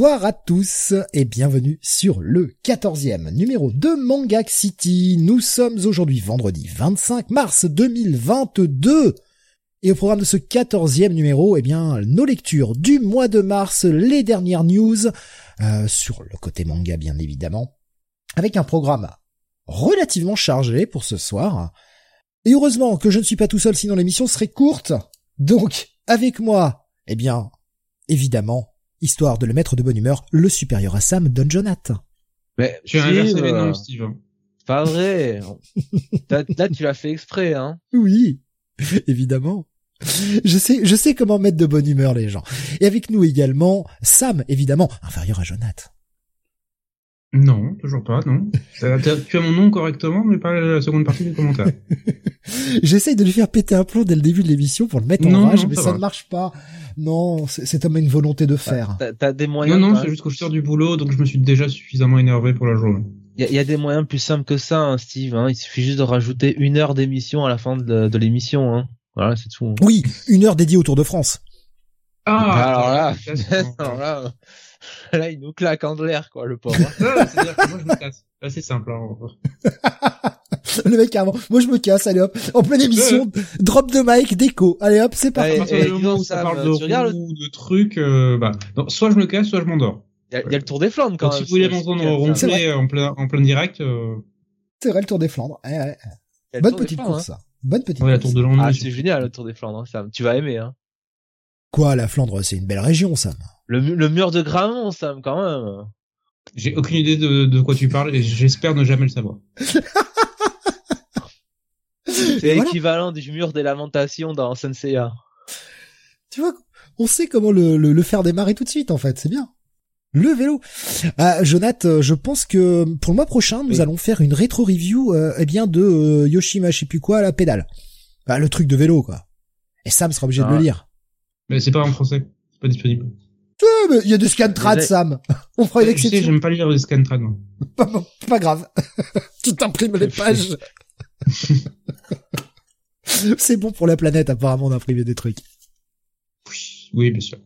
Bonsoir à tous et bienvenue sur le 14e numéro de Manga City. Nous sommes aujourd'hui vendredi 25 mars 2022. Et au programme de ce 14e numéro, eh bien, nos lectures du mois de mars, les dernières news, euh, sur le côté manga bien évidemment, avec un programme relativement chargé pour ce soir. Et heureusement que je ne suis pas tout seul, sinon l'émission serait courte. Donc, avec moi, eh bien, évidemment, histoire de le mettre de bonne humeur, le supérieur à Sam, Don Jonathan. Mais Tu as inversé les noms, Steve. Pas vrai. Là, là, tu l'as fait exprès, hein. Oui, évidemment. Je sais, je sais comment mettre de bonne humeur les gens. Et avec nous également, Sam, évidemment, inférieur à Jonathan. Non, toujours pas, non. Tu as mon nom correctement, mais pas la seconde partie des commentaires. J'essaye de lui faire péter un plomb dès le début de l'émission pour le mettre en Non, rage, non, mais ça ne marche pas. Non, c'est comme une volonté de faire. T'as des Non, moyens. non, hein. c'est juste que je sors du boulot, donc je me suis déjà suffisamment énervé pour la journée. Il y, a- y a des moyens plus simples que ça, hein, Steve. Hein. Il suffit juste de rajouter une heure d'émission à la fin de, de l'émission. Hein. Voilà, c'est tout. hein. Oui, une heure dédiée au Tour de France. alors là, ça, alors là, là, il nous claque en l'air, quoi, le pauvre. C'est-à-dire que moi, je me casse. C'est simple. Hein. Le mec avant, moi je me casse, allez hop, en pleine émission, drop de mic, déco, allez hop, c'est parti. Et moment où ça parle tu de regardes roues, de trucs, euh, bah, non, soit je me casse, soit je m'endors. Il y, a- y a le Tour des Flandres, quand Donc, même. si vous voulez c'est- m'entendre c'est- C'est vrai. ronfler en plein, en plein direct, euh, C'est vrai le Tour des Flandres. Eh, a le Bonne petite course ça. Bonne petite ouais, la course. tour de. Ah, c'est génial, le Tour des Flandres, hein, Sam. Tu vas aimer, hein. Quoi, la Flandre, c'est une belle région, Sam. Le, le mur de Gramont, Sam, quand même. J'ai aucune idée de, de quoi tu parles et j'espère ne jamais le savoir. C'est voilà. l'équivalent du mur des lamentations dans Senseiya. Tu vois, on sait comment le, le, le faire démarrer tout de suite, en fait, c'est bien. Le vélo. Ah, Jonath, euh, je pense que pour le mois prochain, nous Oui. allons faire une rétro-review, euh, eh bien, de euh, Yoshima, je sais plus quoi, à la pédale. Bah, le truc de vélo, quoi. Et Sam sera obligé de Ah. le lire. Mais c'est pas en français. C'est pas disponible. Il y a des scantrad, Sam. On fera une exception. j'aime pas lire les scantrad, moi. Pas, pas grave. tu t'imprimes les pages. c'est bon pour la planète, apparemment, d'imprimer des trucs. Oui, oui, bien sûr.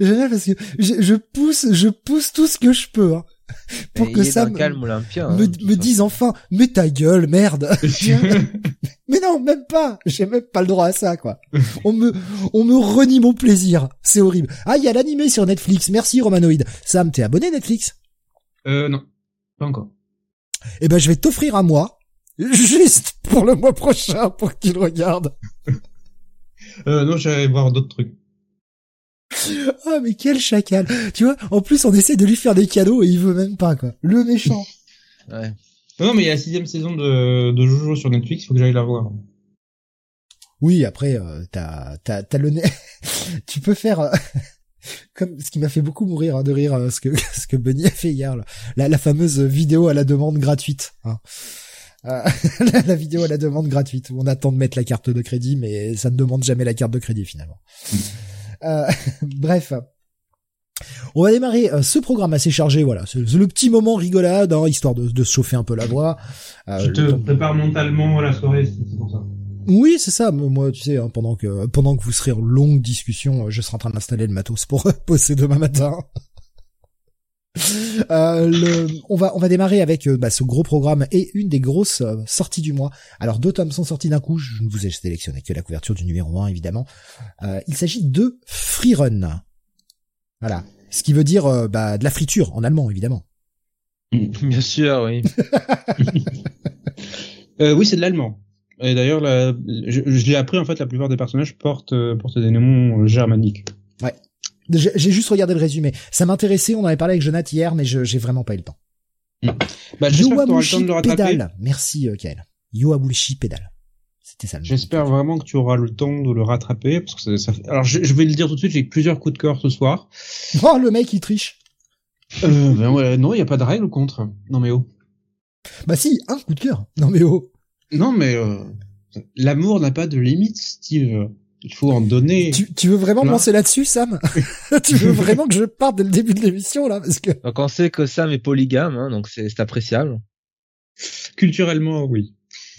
J'aime parce que je, je pousse, je pousse tout ce que je peux, hein, pour Mais que ça me, calme olympien. me, hein, me dise enfin, mais ta gueule, merde. mais non, même pas. J'ai même pas le droit à ça, quoi. On me, on me renie mon plaisir. C'est horrible. Ah, il y a l'animé sur Netflix. Merci, Romanoïde. Sam, t'es abonné Netflix? euh, non. Pas encore. Eh ben, je vais t'offrir à moi. Juste pour le mois prochain, pour que tu le regardes. Euh, non, j'allais voir d'autres trucs. Ah, mais quel chacal. Tu vois, en plus, on essaie de lui faire des cadeaux et il veut même pas, quoi. Le méchant. Ouais. Non, mais il y a la sixième saison de, de Jojo sur Netflix, faut que j'aille la voir. Oui, après, euh, t'as, t'as, t'as le nez. tu peux faire euh, comme ce qui m'a fait beaucoup mourir hein, de rire, euh, ce que ce que Bunny a fait hier, là. La, la fameuse vidéo à la demande gratuite. Hein. Euh, la, la vidéo à la demande gratuite où on attend de mettre la carte de crédit, mais ça ne demande jamais la carte de crédit finalement. Euh, bref. On va démarrer euh, ce programme assez chargé, voilà. C'est le petit moment rigolade, hein, histoire de, de se chauffer un peu la voix. Euh, Je te temps- prépare mentalement à la soirée, c'est pour ça. oui, c'est ça. Moi, tu sais, hein, pendant que pendant que vous serez en longue discussion, je serai en train d'installer le matos pour bosser demain matin. Euh, le- on va on va démarrer avec euh, bah, ce gros programme et une des grosses euh, sorties du mois. Alors deux tomes sont sortis d'un coup. Je ne vous ai sélectionné que la couverture du numéro 1, évidemment. Euh, il s'agit de Freerun. Voilà. Ce qui veut dire bah, de la friture en allemand, évidemment. Bien sûr, oui. Oui, c'est de l'allemand. Et d'ailleurs, je, je l'ai appris, en fait, la plupart des personnages portent, portent des noms germaniques. J'ai j'ai juste regardé le résumé. Ça m'intéressait. On en avait parlé avec Jonathan hier, mais je j'ai vraiment pas eu le temps. Bah, que t'auras le temps Yowamushi de le rattraper. Pédale. Merci, euh, Kael. Yowamushi Pédale. C'était ça. J'espère vraiment que tu auras le temps de le rattraper, parce que ça, ça fait... Alors, je, je vais le dire tout de suite, j'ai plusieurs coups de cœur ce soir. Oh, le mec, il triche. Euh, ben ouais, non, il y a pas de règle contre. Non, mais oh. Bah si, un coup de cœur. Non mais oh. Non, mais euh, l'amour n'a pas de limite, Steve. Il faut en donner. Tu, tu veux vraiment lancer là-dessus, Sam Tu veux vraiment que je parte dès le début de l'émission, là Parce que... Donc on sait que Sam est polygame, hein, donc c'est appréciable. Culturellement, oui.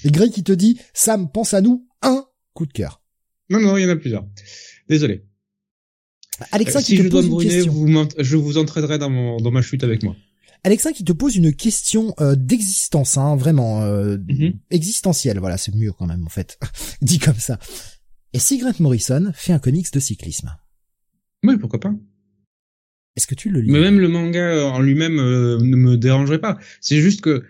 Et Greg qui te dit, Sam, pense à nous, un coup de cœur. Non, non, il y en a plusieurs. Désolé. Alexa Euh, qui si te je dois pose me une brûler, question. vous je vous entraînerai dans, mon, dans ma chute avec moi. Alexa qui te pose une question euh, d'existence, hein, vraiment euh, Mhm. existentielle. Voilà, c'est mieux quand même en fait, dit comme ça. Et si Grant Morrison fait un comics de cyclisme, Oui, pourquoi pas. est-ce que tu le lis? Mais même le manga en lui-même euh, ne me dérangerait pas. C'est juste que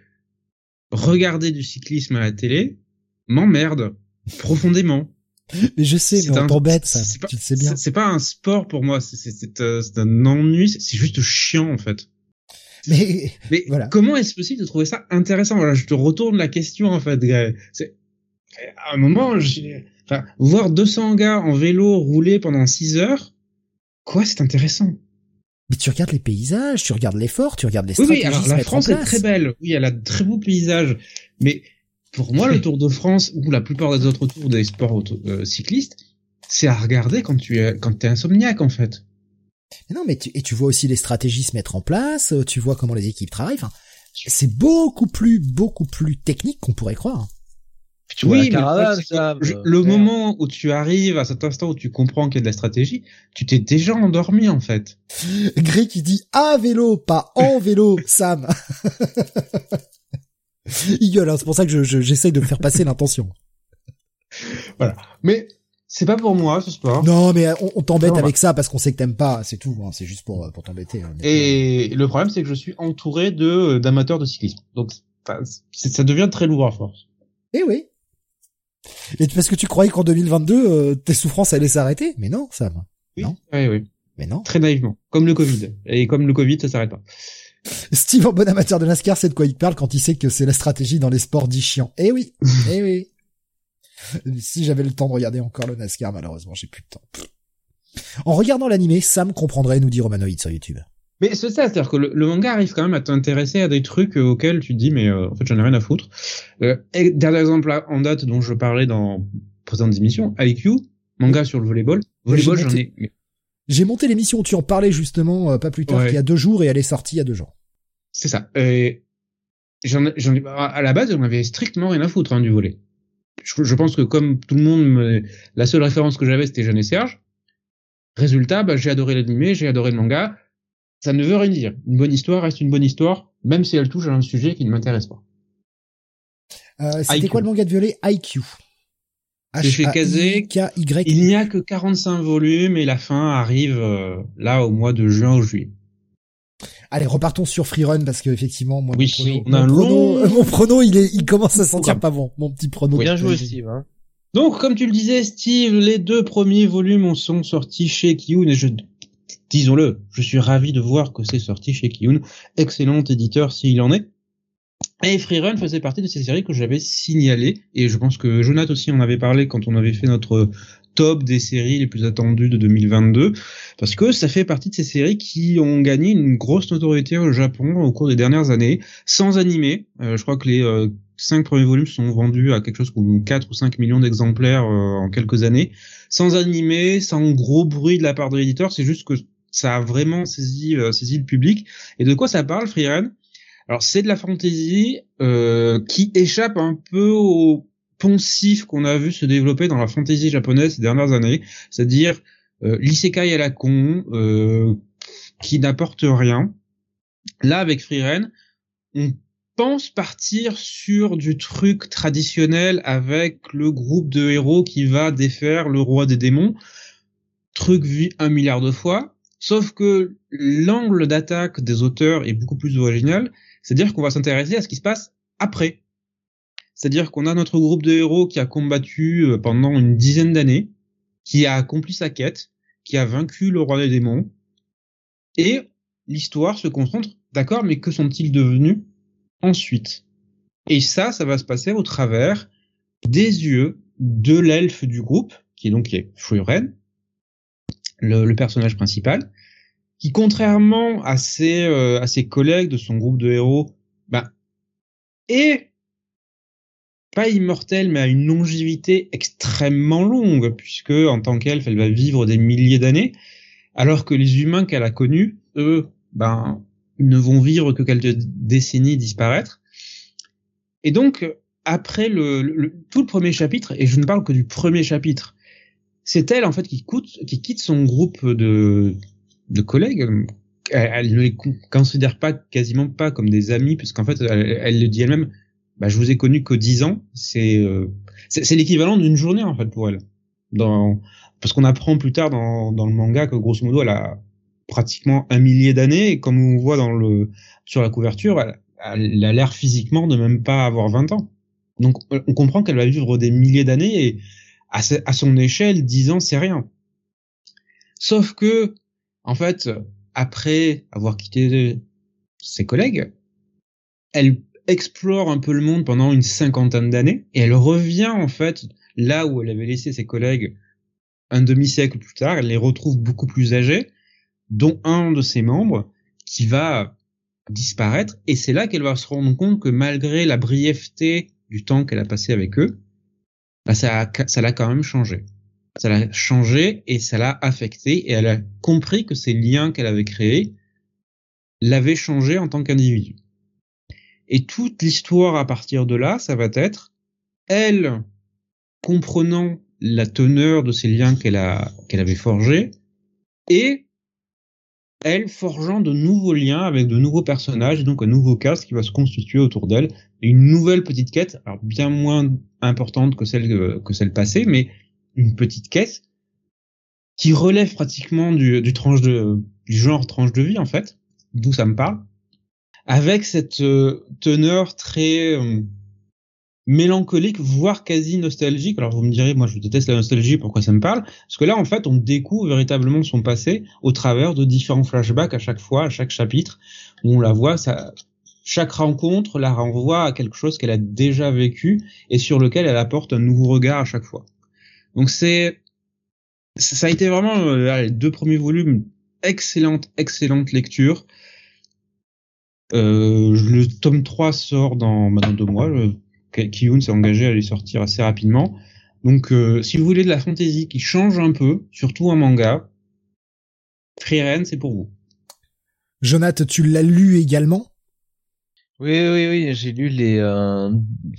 regarder du cyclisme à la télé m'emmerde profondément. Mais je sais, C'est mais on t'embête ça. pas- Tu le sais bien. C'est pas un sport pour moi, c'est- euh, un ennui, c'est- juste chiant en fait. Mais Mais Voilà. comment est-ce possible de trouver ça intéressant? Voilà, je te retourne la question en fait. À un moment, je... enfin, voir 200 gars en vélo rouler pendant 6 heures, quoi, c'est intéressant. Mais tu regardes les paysages, tu regardes l'effort, tu regardes les stratégies oui, alors la France est très belle. Oui, elle a de très beaux paysages. Mais pour moi, le Tour de France ou la plupart des autres tours des sports euh, cyclistes, c'est à regarder quand tu es quand t'es insomniaque en fait. Mais non, mais tu, et tu vois aussi les stratégies se mettre en place, euh, tu vois comment les équipes travaillent. Enfin, c'est beaucoup plus, beaucoup plus technique qu'on pourrait croire. Vois oui, la caravane, ça. que euh, le moment où tu arrives à cet instant où tu comprends qu'il y a de la stratégie, tu t'es déjà endormi en fait. Greg qui dit à vélo, pas en vélo, Sam. Il gueule, hein, c'est pour ça que je- je- j'essaye de faire passer l'intention. Mais c'est pas pour moi ce sport. Non, mais on, on t'embête avec ça parce qu'on sait que t'aimes pas, c'est tout. hein, c'est juste pour euh, pour t'embêter. hein. Et le problème, c'est que je suis entouré de d'amateurs de cyclisme. Donc, ça devient très lourd à force. Eh oui. Et parce que tu croyais qu'en 2022, euh, tes souffrances allaient s'arrêter? Mais non, Sam. Oui, Non. oui, oui. Mais non. Très naïvement. Comme le Covid. Et comme le Covid, ça s'arrête pas. Steve, en bon amateur de NASCAR, c'est de quoi il parle quand il sait que c'est la stratégie dans les sports dits chiants. Eh oui, eh oui. Si j'avais le temps de regarder encore le NASCAR, malheureusement, j'ai plus de temps. En regardant l'animé, Sam comprendrait, nous dit Romanoïd sur YouTube. Mais c'est ça, c'est-à-dire que le, le manga arrive quand même à t'intéresser à des trucs euh, auxquels tu te dis, mais euh, en fait, j'en ai rien à foutre. Euh, et dernier exemple en date dont je parlais dans présentes émissions, IQ, manga sur le volleyball. Volleyball, j'ai j'en ai... mais J'ai monté l'émission où tu en parlais justement euh, pas plus tard Ouais. qu'il y a deux jours et elle est sortie il y a deux jours. C'est ça. Et j'en ai, j'en ai, à la base, j'en avais strictement rien à foutre hein, du volet. Je, je pense que comme tout le monde, me- la seule référence que j'avais, c'était Jeanne et Serge. Résultat, bah, j'ai adoré l'animé, j'ai adoré le manga. Ça ne veut rien dire. Une bonne histoire reste une bonne histoire, même si elle touche à un sujet qui ne m'intéresse pas. Euh, C'était IQ. quoi le manga de violet? IQ. C'est chez Kazé. K-Y. Il n'y a que 45 volumes et la fin arrive euh, là au mois de juin ou juillet. Allez, repartons sur Freerun parce que effectivement, moi, Oui, mon prono, on a un mon, prono, long- mon prono, il est, il commence à sentir pas bon. Mon petit prono. Bien joué, Steve. Hein. Donc, comme tu le disais, Steve, les deux premiers volumes sont sortis chez Kiyun et je, disons-le, je suis ravi de voir que c'est sorti chez Kiyun. Excellent éditeur s'il en est. Et Freerun faisait partie de ces séries que j'avais signalées et je pense que Jonathan aussi en avait parlé quand on avait fait notre top des séries les plus attendues de 2022 parce que ça fait partie de ces séries qui ont gagné une grosse notoriété au Japon au cours des dernières années sans animé. Euh, je crois que les euh, cinq premiers volumes sont vendus à quelque chose comme 4 ou 5 millions d'exemplaires euh, en quelques années. Sans animé, sans gros bruit de la part de l'éditeur, c'est juste que ça a vraiment saisi, euh, saisi le public. Et de quoi ça parle, Freerun? Alors c'est de la fantasy euh, qui échappe un peu au poncif qu'on a vu se développer dans la fantasy japonaise ces dernières années, c'est-à-dire euh, l'isekai à la con, euh, qui n'apporte rien. Là, avec Freerun, on pense partir sur du truc traditionnel avec le groupe de héros qui va défaire le roi des démons. Truc vu un milliard de fois. Sauf que l'angle d'attaque des auteurs est beaucoup plus original. C'est-à-dire qu'on va s'intéresser à ce qui se passe après. C'est-à-dire qu'on a notre groupe de héros qui a combattu euh, pendant une dizaine d'années, qui a accompli sa quête, qui a vaincu le roi des démons. Et l'histoire se concentre, d'accord, mais que sont-ils devenus? Ensuite. Et ça, ça va se passer au travers des yeux de l'elfe du groupe, qui est donc qui est Furen, le, le personnage principal, qui contrairement à ses, euh, à ses collègues de son groupe de héros, ben, est pas immortelle, mais a une longévité extrêmement longue, puisque en tant qu'elfe, elle va vivre des milliers d'années, alors que les humains qu'elle a connus, eux, ben, ne vont vivre que quelques décennies disparaître. Et donc, après le, le- tout le premier chapitre, et je ne parle que du premier chapitre, c'est elle en fait qui, coûte, qui quitte son groupe de, de collègues. Elle, ne les considère pas quasiment pas comme des amis, puisqu'en fait, elle, le dit elle-même. Bah, je vous ai connu que 10 ans. C'est euh, c'est l'équivalent d'une journée en fait pour elle. Dans, parce qu'on apprend plus tard dans, dans le manga que grosso modo elle a pratiquement un millier d'années et comme on voit dans le sur la couverture, elle, elle a l'air physiquement de même pas avoir 20 ans. Donc on comprend qu'elle va vivre des milliers d'années et à, à son échelle, 10 ans c'est rien. Sauf que en fait, après avoir quitté ses collègues, elle explore un peu le monde pendant une cinquantaine d'années et elle revient en fait là où elle avait laissé ses collègues un demi-siècle plus tard, elle les retrouve beaucoup plus âgés, dont un de ses membres qui va disparaître et c'est là qu'elle va se rendre compte que malgré la brièveté du temps qu'elle a passé avec eux, bah ça ça l'a quand même changé. Ça l'a changé et ça l'a affecté et elle a compris que ces liens qu'elle avait créés l'avaient changé en tant qu'individu. Et toute l'histoire à partir de là, ça va être elle comprenant la teneur de ces liens qu'elle a qu'elle avait forgés et elle forgeant de nouveaux liens avec de nouveaux personnages, et donc un nouveau cast qui va se constituer autour d'elle, et une nouvelle petite quête, alors bien moins importante que celle que celle passée, mais une petite quête qui relève pratiquement du, du tranche de du genre tranche de vie en fait, d'où ça me parle, avec cette euh, teneur très euh, mélancolique, voire quasi nostalgique. Alors vous me direz, moi je déteste la nostalgie, pourquoi ça me parle? Parce que là, en fait, on découvre véritablement son passé au travers de différents flashbacks à chaque fois, à chaque chapitre, où on la voit, ça, chaque rencontre la renvoie à quelque chose qu'elle a déjà vécu et sur lequel elle apporte un nouveau regard à chaque fois. Donc c'est, ça a été vraiment euh, les deux premiers volumes, excellente, excellente lecture. Euh, le tome 3 sort dans, bah, dans deux mois. Kiyun s'est engagé à les sortir assez rapidement. Donc, euh, si vous voulez de la fantasy qui change un peu, surtout un manga, Frieren, c'est pour vous. Jonathan, tu l'as lu également? Oui, oui, oui, j'ai lu les. Euh,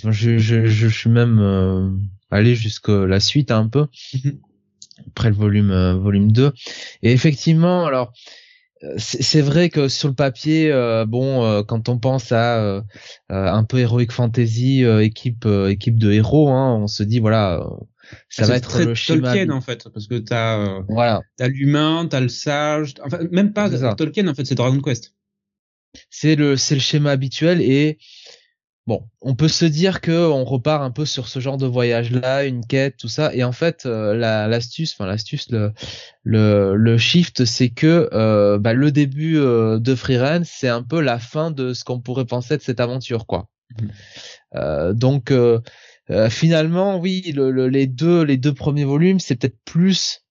je, je, je, suis même euh, allé jusqu'à la suite un peu mhm. après le volume volume 2. Et effectivement, alors c'est vrai que sur le papier, euh, bon, euh, quand on pense à euh, un peu heroic fantasy, équipe équipe de héros, hein, on se dit voilà, ça va être très le schéma. Tolkien en fait, parce que t'as voilà, t'as l'humain, t'as le sage, enfin même pas Tolkien en fait, c'est Dragon Quest. C'est le c'est le schéma habituel et Bon, on peut se dire que on repart un peu sur ce genre de voyage-là, une quête, tout ça. Et en fait, euh, l'astuce, enfin l'astuce, le, le, le shift, c'est que euh, bah, le début euh, de Freerun, c'est un peu la fin de ce qu'on pourrait penser de cette aventure, quoi. Mmh. donc finalement, oui, le, les deux les deux premiers volumes, c'est peut-être plus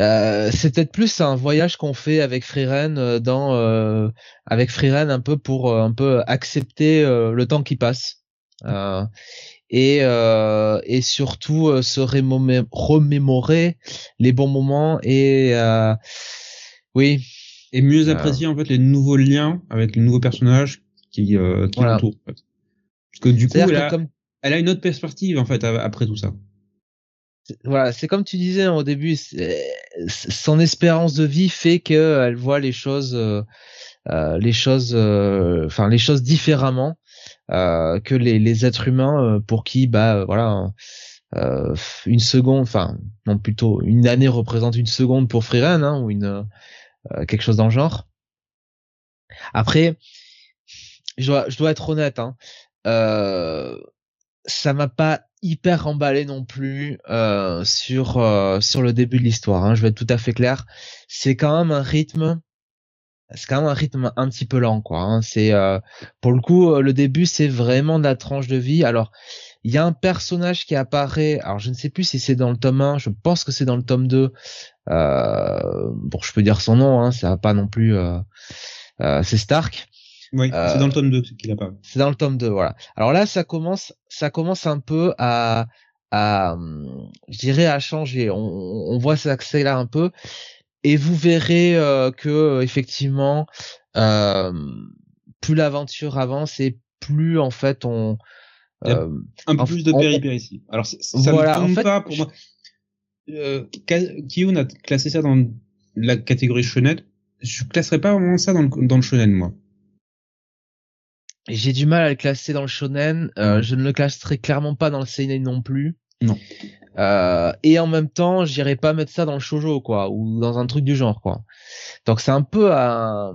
euh, c'est peut-être plus un voyage qu'on fait avec Freeren euh, dans euh, avec Freeren un peu pour un peu accepter le temps qui passe. Et et surtout se remémorer les bons moments et oui. Et mieux apprécier en fait les nouveaux liens avec les nouveaux personnages qui qui l'entourent parce que du coup elle a, comme... elle a une autre perspective en fait après tout ça voilà, c'est comme tu disais au début, son espérance de vie fait qu'elle voit les choses, euh, euh les choses, euh, enfin les choses différemment euh, que les, les, êtres humains pour qui, bah voilà, une seconde, enfin non plutôt une année représente une seconde pour Freeran hein, ou une quelque chose dans le genre. Après, je dois, je dois être honnête, hein, ça m'a pas hyper emballé non plus euh, sur euh, sur le début de l'histoire. Hein, je vais être tout à fait clair. C'est quand même un rythme, c'est quand même un rythme un petit peu lent, quoi. Hein. C'est euh, pour le coup le début, c'est vraiment de la tranche de vie. Alors il y a un personnage qui apparaît. Alors je ne sais plus si c'est dans le tome 1. Je pense que c'est dans le tome 2. bon, je peux dire son nom. Hein, ça va pas non plus. c'est Stark. Oui, c'est dans le tome 2 qu'il apparaît. C'est dans le tome 2, voilà. Alors là, ça commence, ça commence un peu à, à, je dirais à changer. On, on voit ça accélérer un peu, et vous verrez euh, que effectivement, euh, plus l'aventure avance et plus en fait on Euh, un peu plus de péripéties. Alors ça voilà, ne tombe pas pour moi. Euh, Kiyun a classé ça dans la catégorie shonen. Je classerais pas vraiment ça dans le, dans le shonen moi. J'ai du mal à le classer dans le shonen. Euh, je ne le classerai clairement pas dans le seinen non plus. Non. Euh, et en même temps, j'irai pas mettre ça dans le shojo quoi, ou dans un truc du genre quoi. Donc c'est un peu à,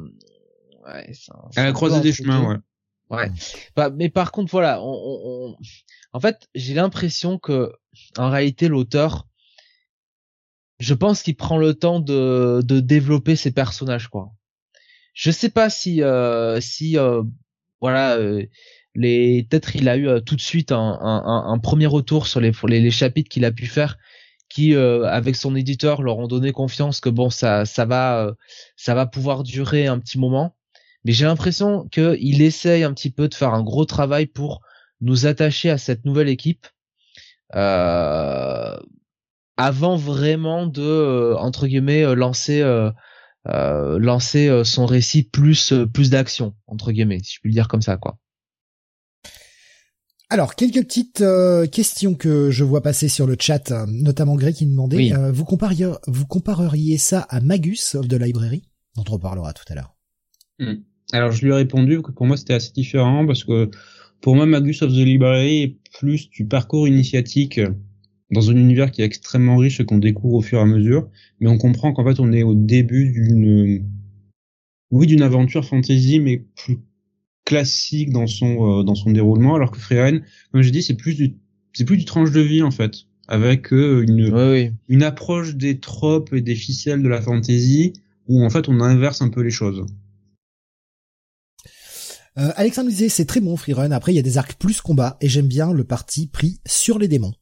ouais, à la croisée des chemins, ouais. Ouais. Bah, mais par contre, voilà, on, on... en fait, j'ai l'impression que, en réalité, l'auteur, je pense qu'il prend le temps de, de développer ses personnages, quoi. Je sais pas si, euh, si, euh, voilà, euh, les, peut-être il a eu euh, tout de suite un, premier retour sur les, chapitres qu'il a pu faire, qui, euh, avec son éditeur, leur ont donné confiance que bon, ça, va, ça va pouvoir durer un petit moment. Mais j'ai l'impression qu'il essaye un petit peu de faire un gros travail pour nous attacher à cette nouvelle équipe avant vraiment de entre guillemets lancer lancer son récit plus plus d'action entre guillemets si je puis le dire comme ça quoi. Alors, quelques petites questions que je vois passer sur le chat, notamment Greg qui demandait, vous, compareriez, vous compareriez ça à Magus of the Library, dont on parlera tout à l'heure? Hmm. Alors je lui ai répondu que pour moi c'était assez différent parce que pour moi Magus of the Library est plus du parcours initiatique dans un univers qui est extrêmement riche et qu'on découvre au fur et à mesure, mais on comprend qu'en fait on est au début d'une oui d'une aventure fantasy mais plus classique dans son euh, dans son déroulement alors que Freeren comme j'ai dit c'est plus du c'est plus du tranche de vie en fait avec euh, une une approche des tropes et des ficelles de la fantasy où en fait on inverse un peu les choses. Euh, Alexandre disait c'est très bon Freerun. Après il y a des arcs plus combat et j'aime bien le parti pris sur les démons.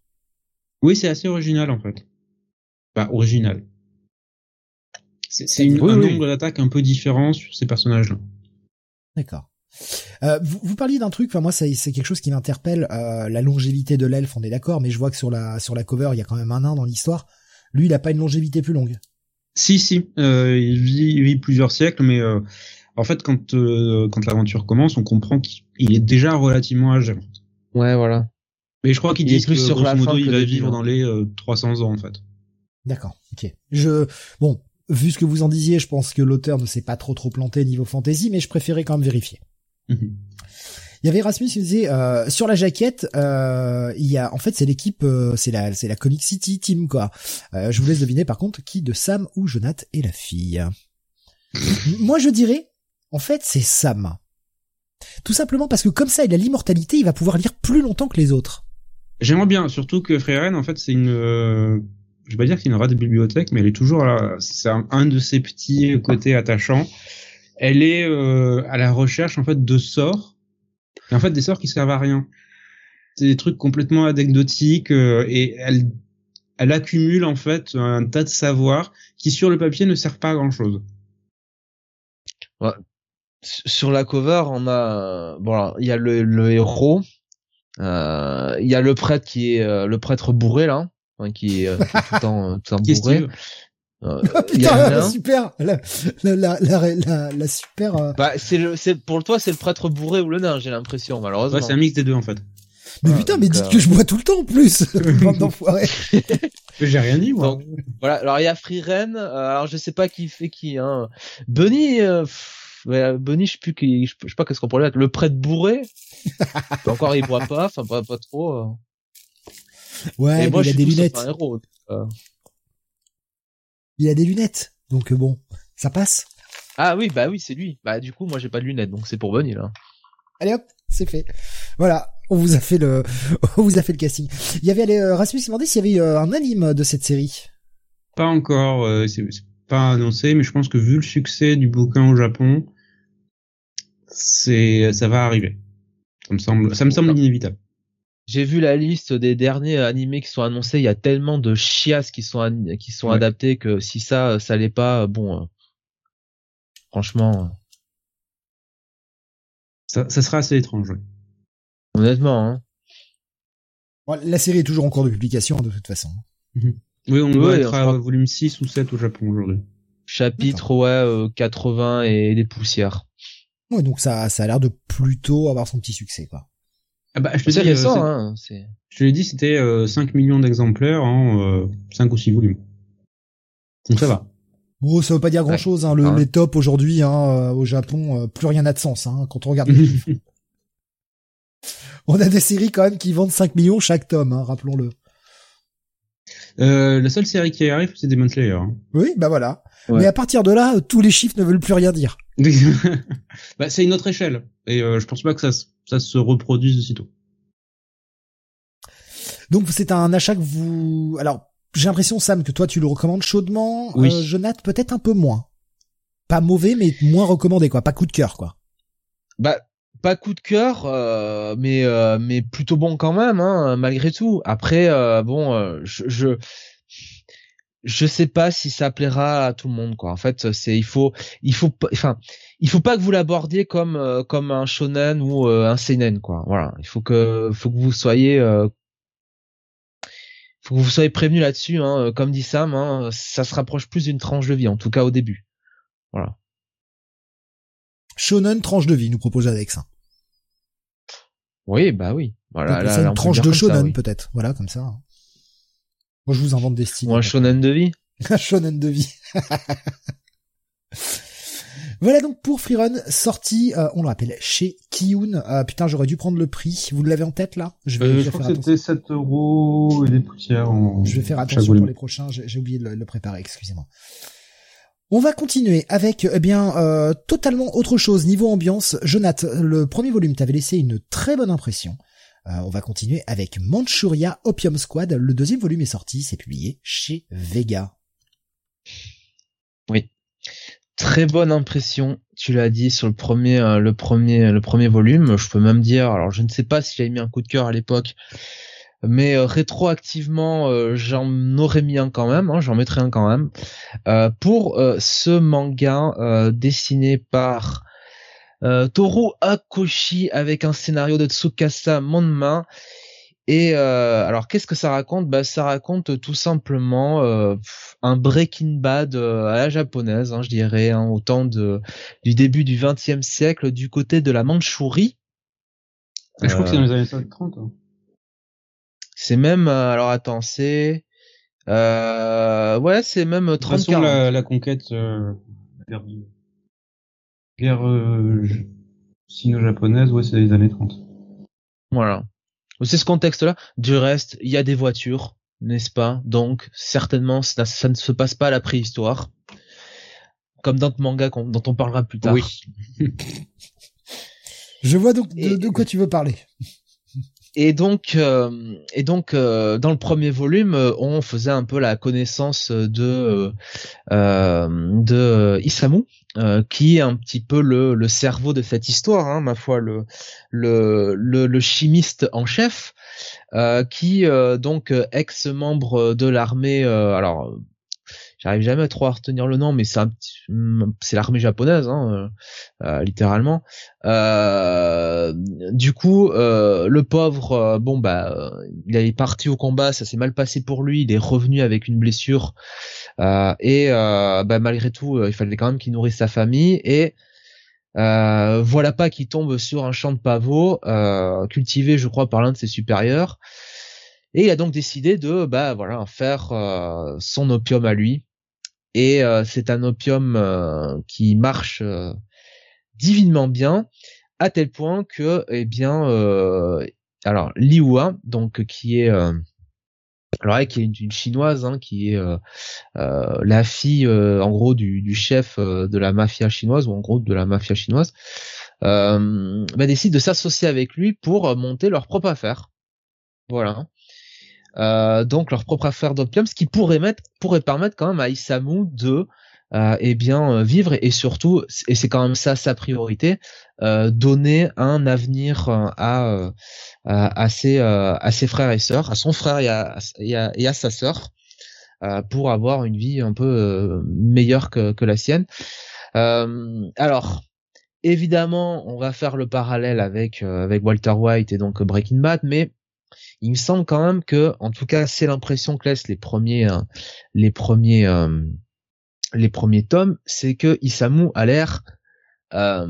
Oui c'est assez original en fait. Bah original. C'est un nombre d'attaques un peu différent sur ces personnages-là. D'accord. Euh, vous, vous, parliez d'un truc, enfin moi c'est quelque chose qui m'interpelle, euh, la longévité de l'elfe, on est d'accord, mais je vois que sur la sur la cover il y a quand même un nain dans l'histoire. Lui il a pas une longévité plus longue. Si si, euh, il, vit, il, vit, plusieurs siècles, mais euh, en fait, quand euh, quand l'aventure commence, on comprend qu'il est déjà relativement âgé. Ouais, voilà. Mais je crois qu'il dit que sur la modo, il va vivre dans les 300 euh, ans en fait. D'accord. Ok. Je bon, vu ce que vous en disiez, je pense que l'auteur ne s'est pas trop trop planté niveau fantasy, mais je préférais quand même vérifier. Mhm. Il y avait Rasmus qui disait euh, sur la jaquette, euh, il y a en fait c'est l'équipe, euh, c'est la c'est la Comic City Team quoi. Euh, je vous laisse deviner par contre qui de Sam ou Jonath est la fille. Moi je dirais en fait, c'est Sam. Tout simplement parce que comme ça, il a l'immortalité, il va pouvoir lire plus longtemps que les autres. J'aimerais bien, surtout que Freren, en fait, c'est une, euh, je vais pas dire que c'est une de bibliothèque, mais elle est toujours là. C'est un, de ses petits côtés attachants. Elle est euh, à la recherche en fait de sorts, et en fait des sorts qui servent à rien. C'est des trucs complètement anecdotiques euh, et elle, elle accumule en fait un tas de savoirs qui sur le papier ne servent pas à grand chose. Ouais, sur la cover, on a bon, il y a le, le héros, euh, il y a le prêtre qui est euh, le prêtre bourré là, hein, qui, est, euh, qui, est, tout le temps, tout le temps bourré. Euh, Putain, super, la, la, la, la, la super. Bah, c'est le, c'est pour toi, c'est le prêtre bourré ou le nain, j'ai l'impression, malheureusement. Ouais, c'est un mix des deux en fait. Mais putain, mais dites que je bois tout le temps en plus, bande d'enfoirés. J'ai rien dit moi. Donc, voilà, alors il y a Free Ren, alors je sais pas qui fait qui, hein. Bunny. Euh, mais Bunny, je sais plus qui, je, sais pas qu'est-ce qu'on pourrait être. Le prêtre bourré? Encore, il boit pas, enfin, pas, pas trop. Euh. Ouais, moi, il a des lunettes. Un héros, euh. Il a des lunettes. Donc, euh, bon, ça passe. Ah oui, bah oui, c'est lui. Bah, du coup, moi, j'ai pas de lunettes, donc c'est pour Bunny, là. Allez hop, c'est fait. Voilà. On vous a fait le, on vous a fait le casting. Il y avait, euh, Rasmus demandé s'il y avait eu un anime de cette série. Pas encore, euh, c'est pas annoncé, mais je pense que vu le succès du bouquin au Japon, c'est ça va arriver. Ça me semble, ça me semble inévitable. J'ai vu la liste des derniers animés qui sont annoncés. Il y a tellement de chiasses qui sont qui sont adaptés que si ça ça l'est pas, bon, euh, franchement, euh. ça, ça sera assez étrange. Honnêtement. Hein. la série est toujours en cours de publication de toute façon. Mhm. Oui, on doit être à volume 6 ou 7 au Japon aujourd'hui. Chapitre ouais 80 et des poussières. Ouais, donc ça, ça a l'air de plutôt avoir son petit succès, quoi. Ah bah, je te dis, euh, récent, c'est- hein. Je te l'ai dit, c'était euh, 5 millions d'exemplaires en euh, 5 ou 6 volumes. Donc ça va. Oh, ça veut pas dire grand chose, hein. Le, Ah ouais. les tops aujourd'hui, hein, euh, au Japon, euh, plus rien n'a de sens, hein, quand on regarde les chiffres. On a des séries quand même qui vendent 5 millions chaque tome, hein, rappelons-le. Euh, la seule série qui arrive, c'est Demon Slayer. hein. Oui, bah voilà. Ouais. Mais à partir de là, tous les chiffres ne veulent plus rien dire. bah, c'est une autre échelle. Et euh, je pense pas que ça, se- ça se reproduise aussitôt. Donc c'est un achat que vous... Alors, j'ai l'impression, Sam, que toi tu le recommandes chaudement. Oui. Euh, Jonathan, peut-être un peu moins. Pas mauvais, mais moins recommandé, quoi. Pas coup de cœur, quoi. bah pas coup de cœur, euh, mais euh, mais plutôt bon quand même, hein, malgré tout. Après, euh, bon, je, je je sais pas si ça plaira à tout le monde, quoi. En fait, c'est il faut il faut pas, enfin il faut pas que vous l'abordiez comme euh, comme un shonen ou euh, un seinen, quoi. Voilà, il faut que faut que vous soyez euh, faut que vous soyez prévenu là-dessus, hein. Comme dit Sam, hein, ça se rapproche plus d'une tranche de vie, en tout cas au début. Voilà. Shonen tranche de vie, nous propose Alex. Oui, bah oui. Voilà, Donc, là, c'est là, une tranche de shonen, oui. peut-être. Voilà, comme ça. Moi, je vous invente des styles. Ou un shonen de vie. Un shonen de vie. voilà donc pour Freerun, sorti, euh, on le rappelle, chez Kiyun. Euh, putain, j'aurais dû prendre le prix. Vous l'avez en tête, là? Je vais, Euh, je je crois faire que c'était 7 euros et des poussières en Je vais faire attention pour les prochains. J'ai oublié de le, le préparer, excusez-moi. On va continuer avec eh bien euh, totalement autre chose niveau ambiance. Jonathan, le premier volume t'avait laissé une très bonne impression. Euh, on va continuer avec Manchuria Opium Squad. Le deuxième volume est sorti, c'est publié chez Vega. Très bonne impression, tu l'as dit sur le premier, euh, le premier, le premier volume. Je peux même dire, alors je ne sais pas si j'avais mis un coup de cœur à l'époque, mais euh, rétroactivement, j'en aurais mis un quand même, hein, j'en mettrais un quand même, pour ce manga dessiné par euh, Toru Akoshi avec un scénario de Tsukasa Monma. Et euh, alors qu'est-ce que ça raconte? Bah ça raconte tout simplement euh, un Breaking Bad euh, à la japonaise, hein, je dirais, hein, au temps de du début du XXe siècle, du côté de la Mandchourie. Et je crois que c'est Euh, dans les années 30. hein. C'est même euh, alors attends, c'est euh, ouais, c'est même De toute 30 façon, la, la conquête, euh, guerre, euh, sino-japonaise, ouais, c'est les années 30. Voilà. C'est ce contexte-là. Du reste, il y a des voitures, n'est-ce pas? Donc, certainement, ça, ça ne se passe pas à la préhistoire. Comme dans le manga dont on parlera plus tard. Oui. Je vois donc de, Et- de quoi tu veux parler. Et donc, euh, et donc, euh, dans le premier volume, on faisait un peu la connaissance de euh, de Isamu, euh, qui est un petit peu le, cerveau de cette histoire, hein, ma foi, le chimiste en chef, euh, qui euh, donc ex-membre de l'armée. alors, j'arrive jamais à trop à retenir le nom, mais c'est c'est l'armée japonaise, hein, euh, euh, littéralement. Euh, du coup, euh, le pauvre, bon bah, il est parti au combat, ça s'est mal passé pour lui. Il est revenu avec une blessure et bah, malgré tout, il fallait quand même qu'il nourrisse sa famille et euh, voilà pas qu'il tombe sur un champ de pavots euh, cultivé, je crois, par l'un de ses supérieurs. Et il a donc décidé de bah voilà faire euh, son opium à lui. Et euh, c'est un opium euh, qui marche euh, divinement bien, à tel point que eh bien alors Liua donc qui est alors elle qui est une, chinoise hein, qui est la fille en gros du, chef de la mafia chinoise ou en gros de la mafia chinoise bah, décide de s'associer avec lui pour monter leur propre affaire. Voilà euh, donc leur propre affaire d'opium ce qui pourrait mettre pourrait permettre quand même à Isamu de euh, eh bien euh, vivre et, surtout et c'est quand même ça sa priorité euh, donner un avenir euh, à, à à ses à ses frères et sœurs à son frère et à et à, sa sœur pour avoir une vie un peu meilleure que, que la sienne. Alors évidemment on va faire le parallèle avec avec Walter White et donc Breaking Bad mais il me semble quand même que en tout cas c'est l'impression que laissent les premiers euh, les premiers euh, les premiers tomes, c'est que Isamu a l'air a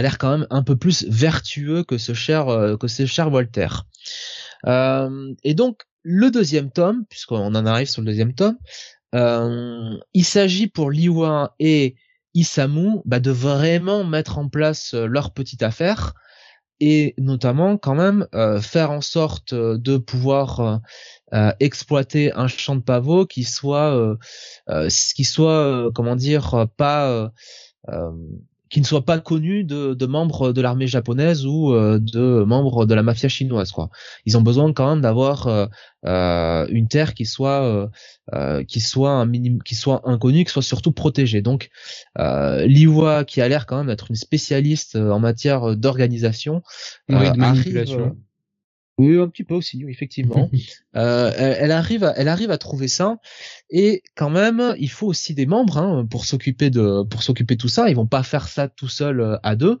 l'air quand même un peu plus vertueux que ce cher que ce cher Voltaire. et donc le deuxième tome, puisqu'on en arrive sur le deuxième tome, il s'agit pour Liwa et Isamu bah, de vraiment mettre en place leur petite affaire et notamment quand même euh, faire en sorte euh, de pouvoir euh, exploiter un champ de pavot qui soit qui soit comment dire pas qui ne soit pas connu de, de membres de l'armée japonaise ou euh, de membres de la mafia chinoise quoi. Ils ont besoin quand même d'avoir euh, euh une terre qui soit euh, qui soit un minimum qui soit inconnue, qui soit surtout protégée. Donc Liwa qui a l'air quand même d'être une spécialiste en matière d'organisation, oui, de manipulation. Oui, un petit peu aussi, effectivement. euh, elle, arrive, à, elle arrive à trouver ça, et quand même, il faut aussi des membres hein, pour s'occuper de, pour s'occuper de tout ça. Ils vont pas faire ça tout seul euh, à deux.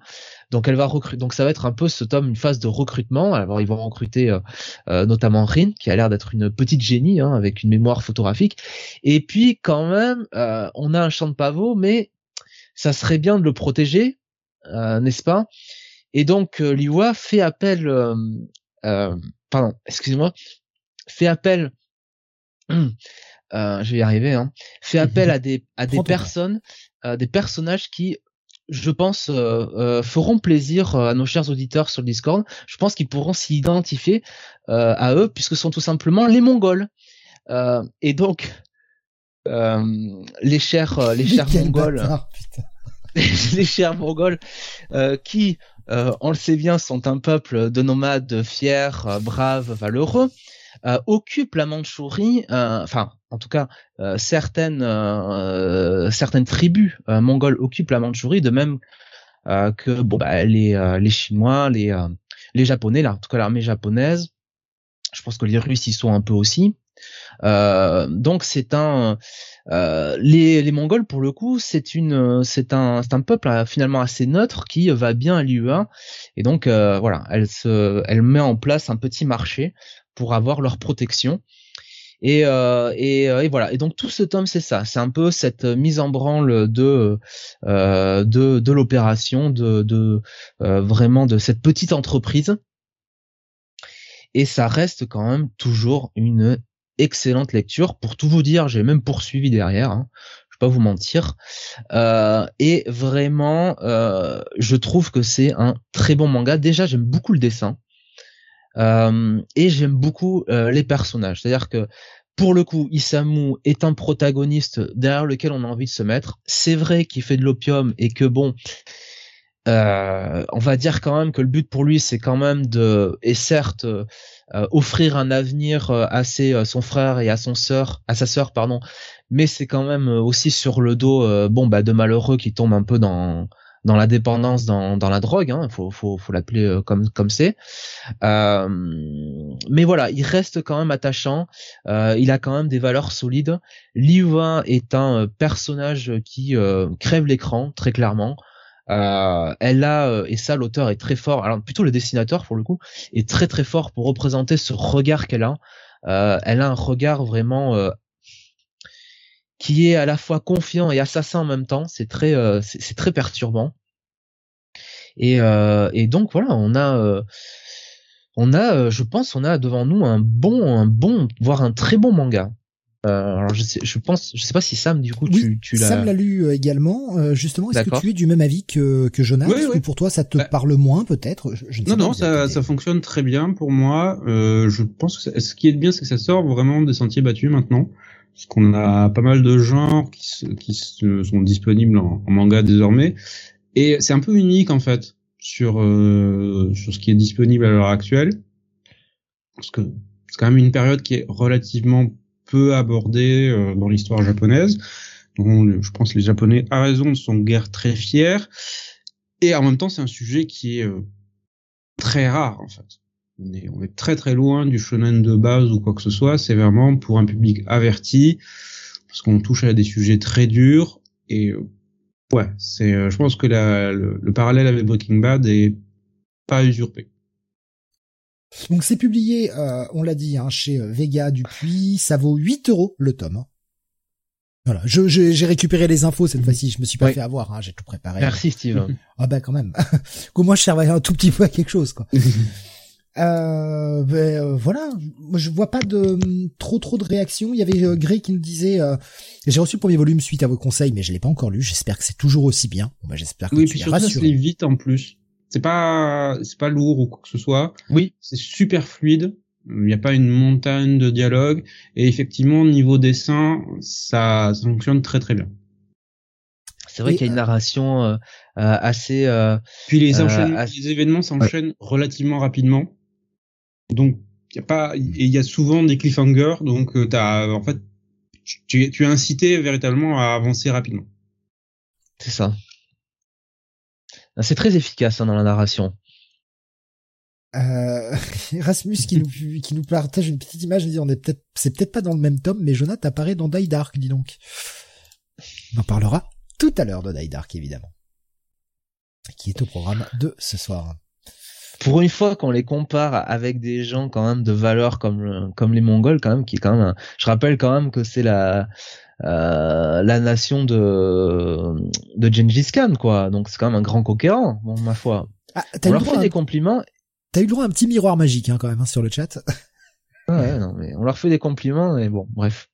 Donc elle va recruter. Donc ça va être un peu ce tome, une phase de recrutement. Alors ils vont recruter euh, euh, notamment Rin, qui a l'air d'être une petite génie hein, avec une mémoire photographique. Et puis quand même, on a un champ de pavot, mais ça serait bien de le protéger, n'est-ce pas? Et donc Liwa fait appel euh, pardon, excusez-moi, fait appel, euh, je vais y arriver, hein, fait appel à des à des personnes, à des personnages qui je pense, euh, euh, feront plaisir à nos chers auditeurs sur le Discord. Je pense qu'ils pourront s'identifier euh, à eux, puisque ce sont tout simplement les Mongols. et donc, les chers, les chers Mongols, les chers Mongols, qui euh, on le sait bien, sont un peuple de nomades fiers, euh, braves, valeureux, euh, occupent la Mandchourie, enfin, en tout cas, certaines certaines tribus mongoles occupent la Mandchourie, de même que bon, bah, les les Chinois, les les Japonais, là, en tout cas l'armée japonaise. Je pense que les Russes y sont un peu aussi. Donc c'est un euh, les, les Mongols, pour le coup, c'est une, c'est un, c'est un peuple euh, finalement assez neutre qui va bien à l'IUA, et donc euh, voilà, elle se, elle met en place un petit marché pour avoir leur protection. Et, euh, et, et, voilà. Et donc tout ce tome, c'est ça. C'est un peu cette mise en branle de euh, de, de l'opération, de, de vraiment de cette petite entreprise. Et ça reste quand même toujours une excellente lecture. Pour tout vous dire, j'ai même poursuivi derrière. Hein. Je vais pas vous mentir. Euh, et vraiment, euh, je trouve que c'est un très bon manga. Déjà, j'aime beaucoup le dessin. Euh, et j'aime beaucoup les personnages. C'est-à-dire que pour le coup, Isamu est un protagoniste derrière lequel on a envie de se mettre. C'est vrai qu'il fait de l'opium et que bon, on va dire quand même que le but pour lui c'est quand même de et certes offrir un avenir euh, à ses, son frère et à son sœur à sa sœur pardon. Mais c'est quand même aussi sur le dos bon bah de malheureux qui tombent un peu dans dans la dépendance dans, dans la drogue hein, faut faut, faut l'appeler comme comme c'est. Mais voilà il reste quand même attachant. Il a quand même des valeurs solides. Liwa est un personnage qui crève l'écran très clairement euh, elle a euh, et ça l'auteur est très fort. Alors plutôt le dessinateur pour le coup est très très fort pour représenter ce regard qu'elle a. Euh, elle a un regard vraiment euh, qui est à la fois confiant et assassin en même temps. C'est très c'est très perturbant. Et, et donc voilà, on a on a, je pense, on a devant nous un bon, un bon, voire un très bon manga. Euh, alors je, sais, je pense, je sais pas si Sam du coup tu, tu l'as. Sam l'a lu euh, également. Euh, justement, est-ce que tu es du même avis que que Jonas? Oui, oui. pour toi ça te bah parle moins peut-être? Je, Non non, ça, ça fonctionne très bien pour moi. Euh, je pense que ce qui est bien, c'est que ça sort vraiment des sentiers battus maintenant, parce qu'on a pas mal de genres qui qui sont disponibles en, en manga désormais, et c'est un peu unique en fait sur sur ce qui est disponible à l'heure actuelle, parce que c'est quand même une période qui est relativement peu abordé euh, dans l'histoire japonaise. Donc, je pense que les Japonais, à raison, sont guère très fiers. Et en même temps, c'est un sujet qui est euh, très rare, en fait. On est, on est très très loin du shonen de base ou quoi que ce soit. C'est vraiment pour un public averti, parce qu'on touche à des sujets très durs. Et euh, ouais, c'est, je pense que la, le, le, parallèle avec Breaking Bad est pas usurpé. Donc c'est publié, euh, on l'a dit, hein, chez euh, Vega Dupuis. Ça vaut 8 euros le tome. Voilà, je j'ai récupéré les infos cette fois-ci. Je me suis pas fait avoir. Hein, j'ai tout préparé. Merci Steve. ah bah quand même. Qu'au moins je servais un tout petit peu à quelque chose quoi. Euh, ben, euh, voilà, je vois pas de trop trop de réactions. Il y avait euh, Gray qui nous disait euh, j'ai reçu le premier volume suite à vos conseils, mais je l'ai pas encore lu. J'espère que c'est toujours aussi bien. bah, j'espère que oui, tu puis surtout, ça vite en plus. C'est pas c'est pas lourd ou quoi que ce soit. Oui, c'est super fluide. Il n'y a pas une montagne de dialogue et effectivement niveau dessin, ça, ça fonctionne très très bien. C'est vrai qu'il y a une narration assez. Puis les, les événements s'enchaînent relativement rapidement. Donc il y a pas il y a souvent des cliffhangers donc euh, t'as en fait tu, tu es incité véritablement à avancer rapidement. C'est ça. C'est très efficace hein, dans la narration. Euh, Rasmus qui nous qui nous partage une petite image, dit on est peut-être c'est peut-être pas dans le même tome, mais Jonathan apparaît dans Die Dark, dis donc. On en parlera tout à l'heure de Die Dark évidemment, qui est au programme de ce soir pour une fois qu'on les compare avec des gens quand même de valeur comme comme les Mongols quand même qui est quand même je rappelle quand même que c'est la euh, la nation de de Gengis Khan quoi. Donc c'est quand même un grand conquérant bon ma foi. Ah, on leur fait des compliments. t'as eu le droit à un petit miroir magique hein, quand même hein, sur le chat. Ouais non mais on leur fait des compliments et bon bref.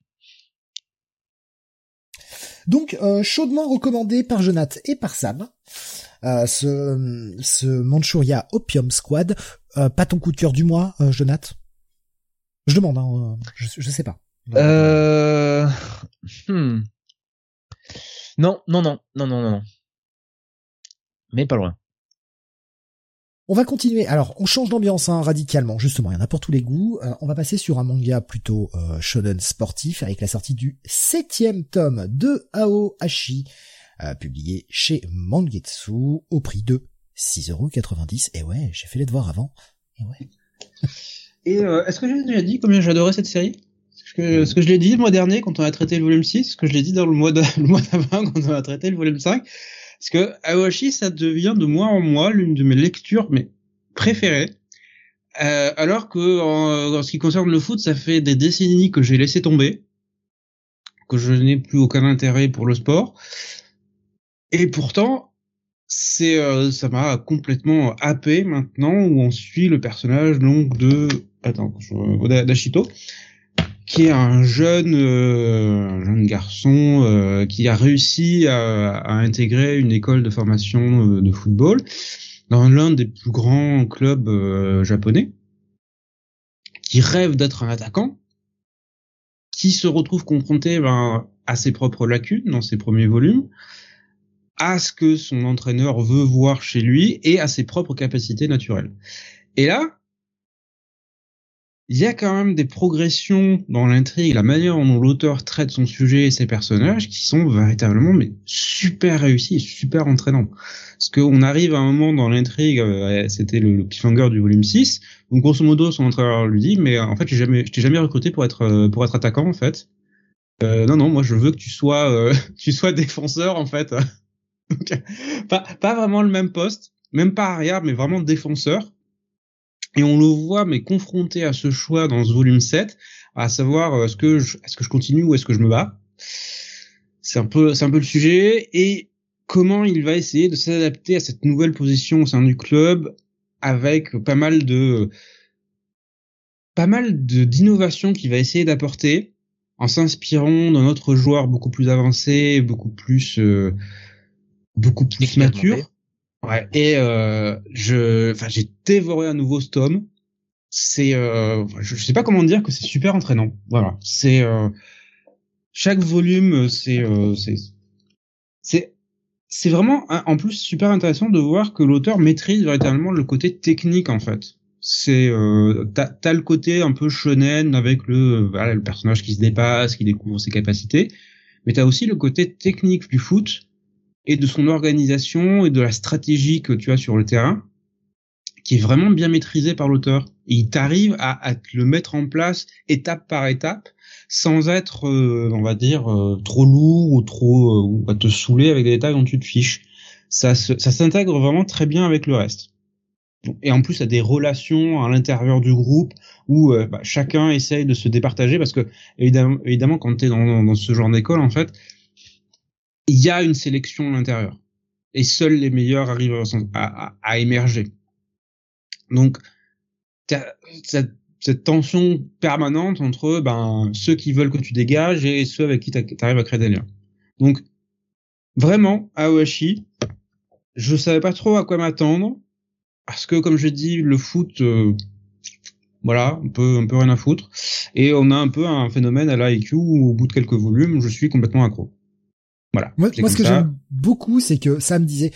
Donc euh, chaudement recommandé par Jonath et par Sam euh, ce, ce Manchuria Opium Squad. Pas ton coup de cœur du mois, Jonath? Je demande, hein, je, je sais pas. Euh... Hmm. Non, non, non, non, non, non. Mais pas loin. On va continuer. Alors, on change d'ambiance hein, radicalement. Justement, il y en a pour tous les goûts. on va passer sur un manga plutôt euh, shonen sportif avec la sortie du septième tome de Aohashi, publié chez Mangetsu au prix de 6,90€. Et ouais, j'ai fait les devoirs avant. Et ouais. Et euh, est-ce que j'ai déjà dit combien j'adorais cette série? Que, ce que je l'ai dit le mois dernier quand on a traité le volume 6, ce que je l'ai dit dans le mois d'avant quand on a traité le volume 5, parce que Awashi, ça devient de mois en mois l'une de mes lectures préférées. Euh, alors que en, en, ce qui concerne le foot, ça fait des décennies que j'ai laissé tomber, que je n'ai plus aucun intérêt pour le sport. Et pourtant, c'est euh, ça m'a complètement happé maintenant où on suit le personnage donc de attends d'Ashito qui est un jeune euh, jeune garçon euh, qui a réussi à, à, intégrer une école de formation euh, de football dans l'un des plus grands clubs japonais qui rêve d'être un attaquant qui se retrouve confronté ben, à ses propres lacunes dans ses premiers volumes à ce que son entraîneur veut voir chez lui et à ses propres capacités naturelles. Et là, il y a quand même des progressions dans l'intrigue, la manière dont l'auteur traite son sujet et ses personnages qui sont véritablement mais super réussis et super entraînants. Parce qu'on arrive à un moment dans l'intrigue, euh, c'était le, le cliffhanger du volume 6, où grosso modo son entraîneur lui dit mais en fait je t'ai jamais recruté pour être euh, pour être attaquant en fait. Euh, non non moi je veux que tu sois euh, tu sois défenseur en fait. pas, pas vraiment le même poste, même pas arrière, mais vraiment défenseur. Et on le voit, mais confronté à ce choix dans ce volume 7, à savoir euh, est-ce que je, est-ce que je continue ou est-ce que je me bats? C'est un peu, c'est un peu le sujet et comment il va essayer de s'adapter à cette nouvelle position au sein du club avec pas mal de, pas mal de d'innovations qu'il va essayer d'apporter en s'inspirant d'un autre joueur beaucoup plus avancé, beaucoup plus euh, beaucoup plus mature. Ouais. Et euh, je, enfin, j'ai dévoré un nouveau ce tome. C'est, euh, je sais pas comment dire que c'est super entraînant. Voilà. C'est euh, chaque volume, c'est, euh, c'est, c'est, c'est vraiment en plus super intéressant de voir que l'auteur maîtrise véritablement le côté technique en fait. C'est, euh, t'as, as le côté un peu shonen avec le, voilà, le personnage qui se dépasse, qui découvre ses capacités, mais t'as aussi le côté technique du foot et de son organisation et de la stratégie que tu as sur le terrain, qui est vraiment bien maîtrisé par l'auteur. Et il t'arrive à, à, le mettre en place étape par étape, sans être, euh, on va dire, euh, trop lourd ou trop, euh, ou à te saouler avec des détails dont tu te fiches. Ça, ça s'intègre vraiment très bien avec le reste. et en plus à des relations à l'intérieur du groupe où euh, bah, chacun essaye de se départager parce que évidemment, évidemment quand tu es dans, dans, ce genre d'école en fait il y a une sélection à l'intérieur et seuls les meilleurs arrivent à, à, à émerger donc cette, cette tension permanente entre ben ceux qui veulent que tu dégages et ceux avec qui tu arrives à créer des liens donc vraiment Aoshi je savais pas trop à quoi m'attendre parce que comme je dis, le foot, euh, voilà, un peu, un peu rien à foutre. Et on a un peu un phénomène à l'IQ où au bout de quelques volumes, je suis complètement accro. Voilà. Moi, ce que j'aime beaucoup, c'est que ça me disait,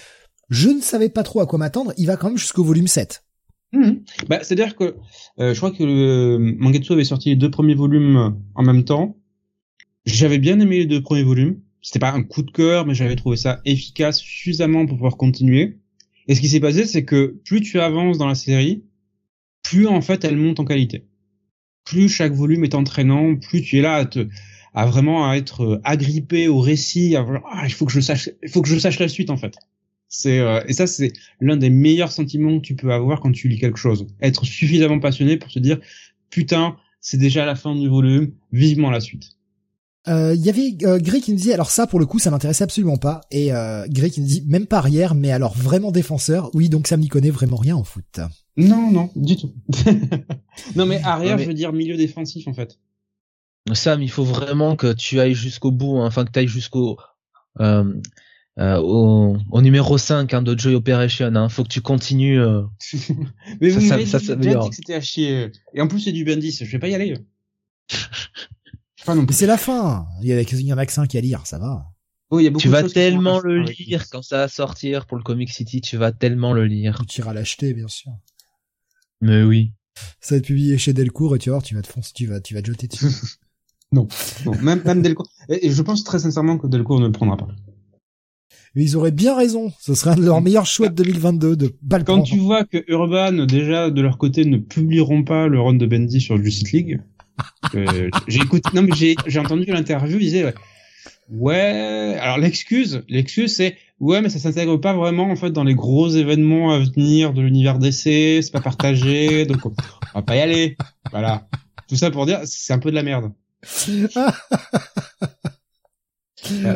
je ne savais pas trop à quoi m'attendre, il va quand même jusqu'au volume 7. Mmh. Bah, c'est-à-dire que euh, je crois que le Mangetsu avait sorti les deux premiers volumes en même temps. J'avais bien aimé les deux premiers volumes. C'était pas un coup de cœur, mais j'avais trouvé ça efficace suffisamment pour pouvoir continuer. Et ce qui s'est passé, c'est que plus tu avances dans la série, plus en fait elle monte en qualité. Plus chaque volume est entraînant, plus tu es là à te, à vraiment à être euh, agrippé au récit, à ah, il faut que je sache, il faut que je sache la suite en fait. C'est euh, et ça c'est l'un des meilleurs sentiments que tu peux avoir quand tu lis quelque chose. Être suffisamment passionné pour te dire putain, c'est déjà la fin du volume, vivement la suite. Il euh, y avait euh, Grey qui nous dit alors ça pour le coup ça m'intéressait absolument pas et euh, Grey qui nous dit même pas arrière mais alors vraiment défenseur oui donc ça m'y connaît vraiment rien en foot. Non non du tout. non mais arrière je veux dire milieu défensif en fait. Sam il faut vraiment que tu ailles jusqu'au bout hein, enfin que tu ailles jusqu'au euh, euh, au, au, numéro 5 hein, de Joy Operation hein. faut que tu continues. mais vous m'avez dit, ça, que c'était à chier et en plus c'est du Bendis je vais pas y aller. mais c'est la fin. Il y, a, il y en a que 5 à lire, ça va. Oh, il y a beaucoup tu vas tellement le lire quand ça va sortir pour le Comic City, tu vas tellement le lire. Tu iras l'acheter, bien sûr. Mais oui. Ça va être publié chez Delcourt et tu vas voir, tu vas te foncer, tu vas, tu vas te jeter dessus. non. non. Même, même Delcourt. Et, je pense très sincèrement que Delcourt ne le prendra pas. Mais ils auraient bien raison. Ce serait un de leurs meilleurs choix de 2022 de pas Quand tu vois que Urban, déjà, de leur côté, ne publieront pas le run de Bendy sur Justice League, euh, j'ai écouté, non mais j'ai, j'ai entendu l'interview, il disait, ouais, alors l'excuse, l'excuse c'est, ouais, mais ça s'intègre pas vraiment en fait dans les gros événements à venir de l'univers DC, c'est pas partagé, donc on, va pas y aller. Voilà. Tout ça pour dire, c'est un peu de la merde.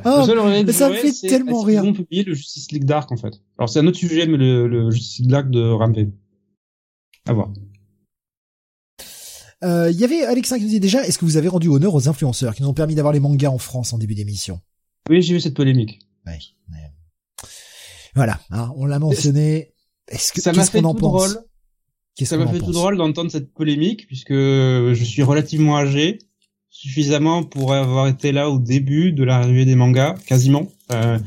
Ah, mais ça me fait tellement rire. Ils vont publier le Justice League Dark en fait? Alors c'est un autre sujet, mais le, le Justice League Dark de Rampage. À voir. Euh, il y avait Alexa qui nous dit déjà, est-ce que vous avez rendu honneur aux influenceurs qui nous ont permis d'avoir les mangas en France en début d'émission? Oui, j'ai vu cette polémique. Ouais, Voilà, hein, on l'a mentionné. Est-ce que ça m'a fait tout drôle Ça m'a fait tout drôle d'entendre cette polémique puisque je suis relativement âgé, suffisamment pour avoir été là au début de l'arrivée des mangas, quasiment. Euh,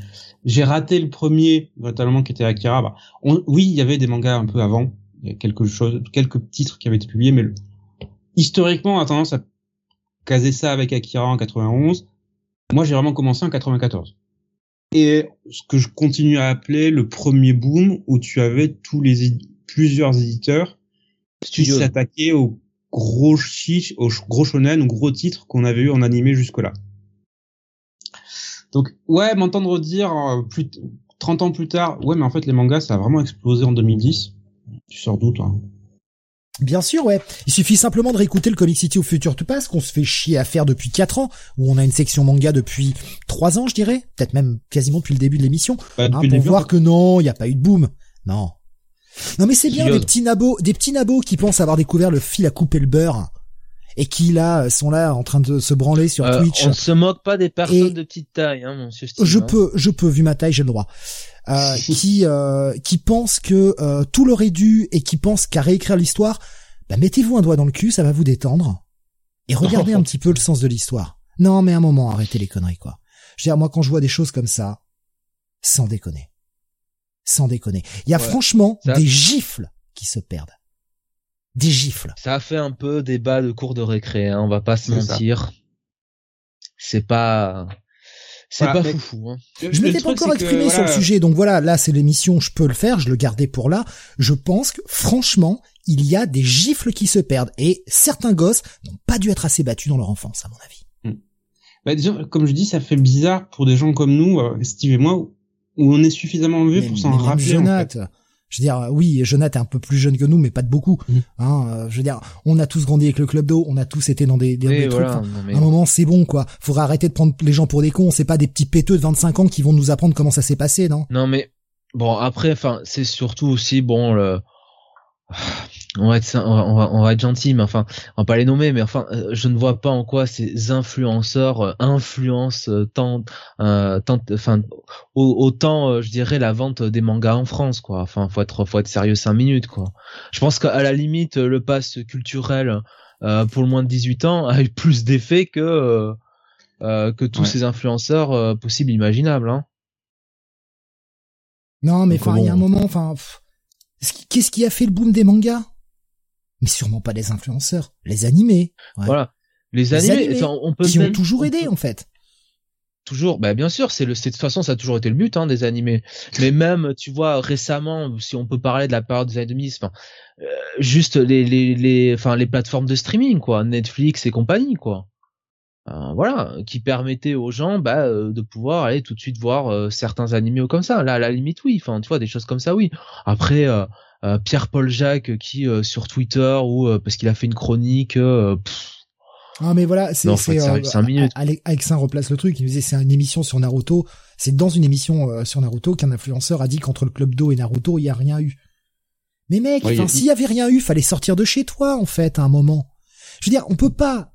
j'ai raté le premier, notamment qui était Akira. Bah, oui, il y avait des mangas un peu avant, il y a quelque chose, quelques titres qui avaient été publiés, mais le, historiquement, on a tendance à caser ça avec Akira en 91. Moi, j'ai vraiment commencé en 94. Et ce que je continue à appeler le premier boom où tu avais tous les plusieurs éditeurs qui s'attaquaient aux gros chiches, aux gros shonen, gros titres qu'on avait eu en animé jusque-là. Donc, ouais, m'entendre dire euh, plus 30 ans plus tard, ouais, mais en fait, les mangas, ça a vraiment explosé en 2010. Tu sors d'où, toi? Bien sûr, ouais. Il suffit simplement de réécouter le Comic City au futur to pass qu'on se fait chier à faire depuis 4 ans, où on a une section manga depuis 3 ans, je dirais, peut-être même quasiment depuis le début de l'émission, bah, hein, pour voir que non, il n'y a pas eu de boom. Non. Non mais c'est bien des petits nabos, des petits nabos qui pensent avoir découvert le fil à couper le beurre et qui là sont là en train de se branler sur euh, Twitch. On ne se moque pas des personnes de petite taille, hein, monsieur Steve, Je hein. peux, je peux, vu ma taille, j'ai le droit. Euh, qui euh, qui pensent que euh, tout leur est dû et qui pensent qu'à réécrire l'histoire, bah mettez-vous un doigt dans le cul, ça va vous détendre et regardez un petit peu le sens de l'histoire. Non, mais un moment, arrêtez les conneries quoi. Je veux dire, moi quand je vois des choses comme ça, sans déconner, sans déconner, il y a franchement des gifles qui se perdent. Des gifles. Ça a fait un peu débat de cours de récré, hein, on va pas se mentir. C'est pas c'est pas fou. Hein. Je m'étais pas encore exprimé sur le sujet, donc voilà, là c'est l'émission, je peux le faire, je le gardais pour là. Je pense que franchement, il y a des gifles qui se perdent et certains gosses n'ont pas dû être assez battus dans leur enfance, à mon avis. Hmm. Bah, disons, comme je dis, ça fait bizarre pour des gens comme nous, euh, Steve et moi, où on est suffisamment vieux pour s'en rappeler. En fait. Je veux dire, oui, Jonathan est un peu plus jeune que nous, mais pas de beaucoup. Mm. Hein, euh, je veux dire, on a tous grandi avec le club d'eau, on a tous été dans des, des, des trucs. voilà, Enfin, mais- À un moment, c'est bon, quoi. Faudra arrêter de prendre les gens pour des cons. C'est pas des petits péteux de 25 ans qui vont nous apprendre comment ça s'est passé, non? Non mais bon après enfin c'est surtout aussi bon le on va être on va, on va, on va être gentil mais enfin on va pas les nommer mais enfin euh, je ne vois pas en quoi ces influenceurs euh, influencent euh, tant euh, tant enfin au- autant je dirais la vente des mangas en France quoi. Enfin faut être faut être sérieux cinq minutes quoi. Je pense qu'à la limite le pass culturel euh, pour le moins de 18 ans a eu plus d'effet que euh, que tous Ouais. ces influenceurs euh, possibles imaginables hein. Non, mais enfin, il y a un moment, enfin, pff, qu'est-ce qui a fait le boom des mangas? Mais sûrement pas les influenceurs, les animés. Ouais. Voilà. Les Les animés, on peut qui ont toujours aidé, en fait. Toujours, bah bien sûr, c'est le, de toute façon, ça a toujours été le but hein, des animés. Mais même, tu vois, récemment, si on peut parler de la période des années 2000, enfin, euh, juste les, les, les, enfin, les plateformes de streaming, quoi, Netflix et compagnie, quoi. Euh, voilà, qui permettaient aux gens, bah, euh, de pouvoir aller tout de suite voir euh, certains animés ou comme ça. Là, à la limite, oui. Enfin, tu vois, des choses comme ça, oui. Après, Pierre-Paul Jacques qui sur Twitter ou parce qu'il a fait une chronique. pff, Ah, mais voilà, c'est, Non, Alexin replace le truc. Il nous disait, c'est une émission sur Naruto. C'est dans une émission sur Naruto qu'un influenceur a dit qu'entre le club d'eau et Naruto, il y a rien eu. Mais mec, s'il y avait rien eu, fallait sortir de chez toi, en fait, à un moment. Je veux dire, on peut pas,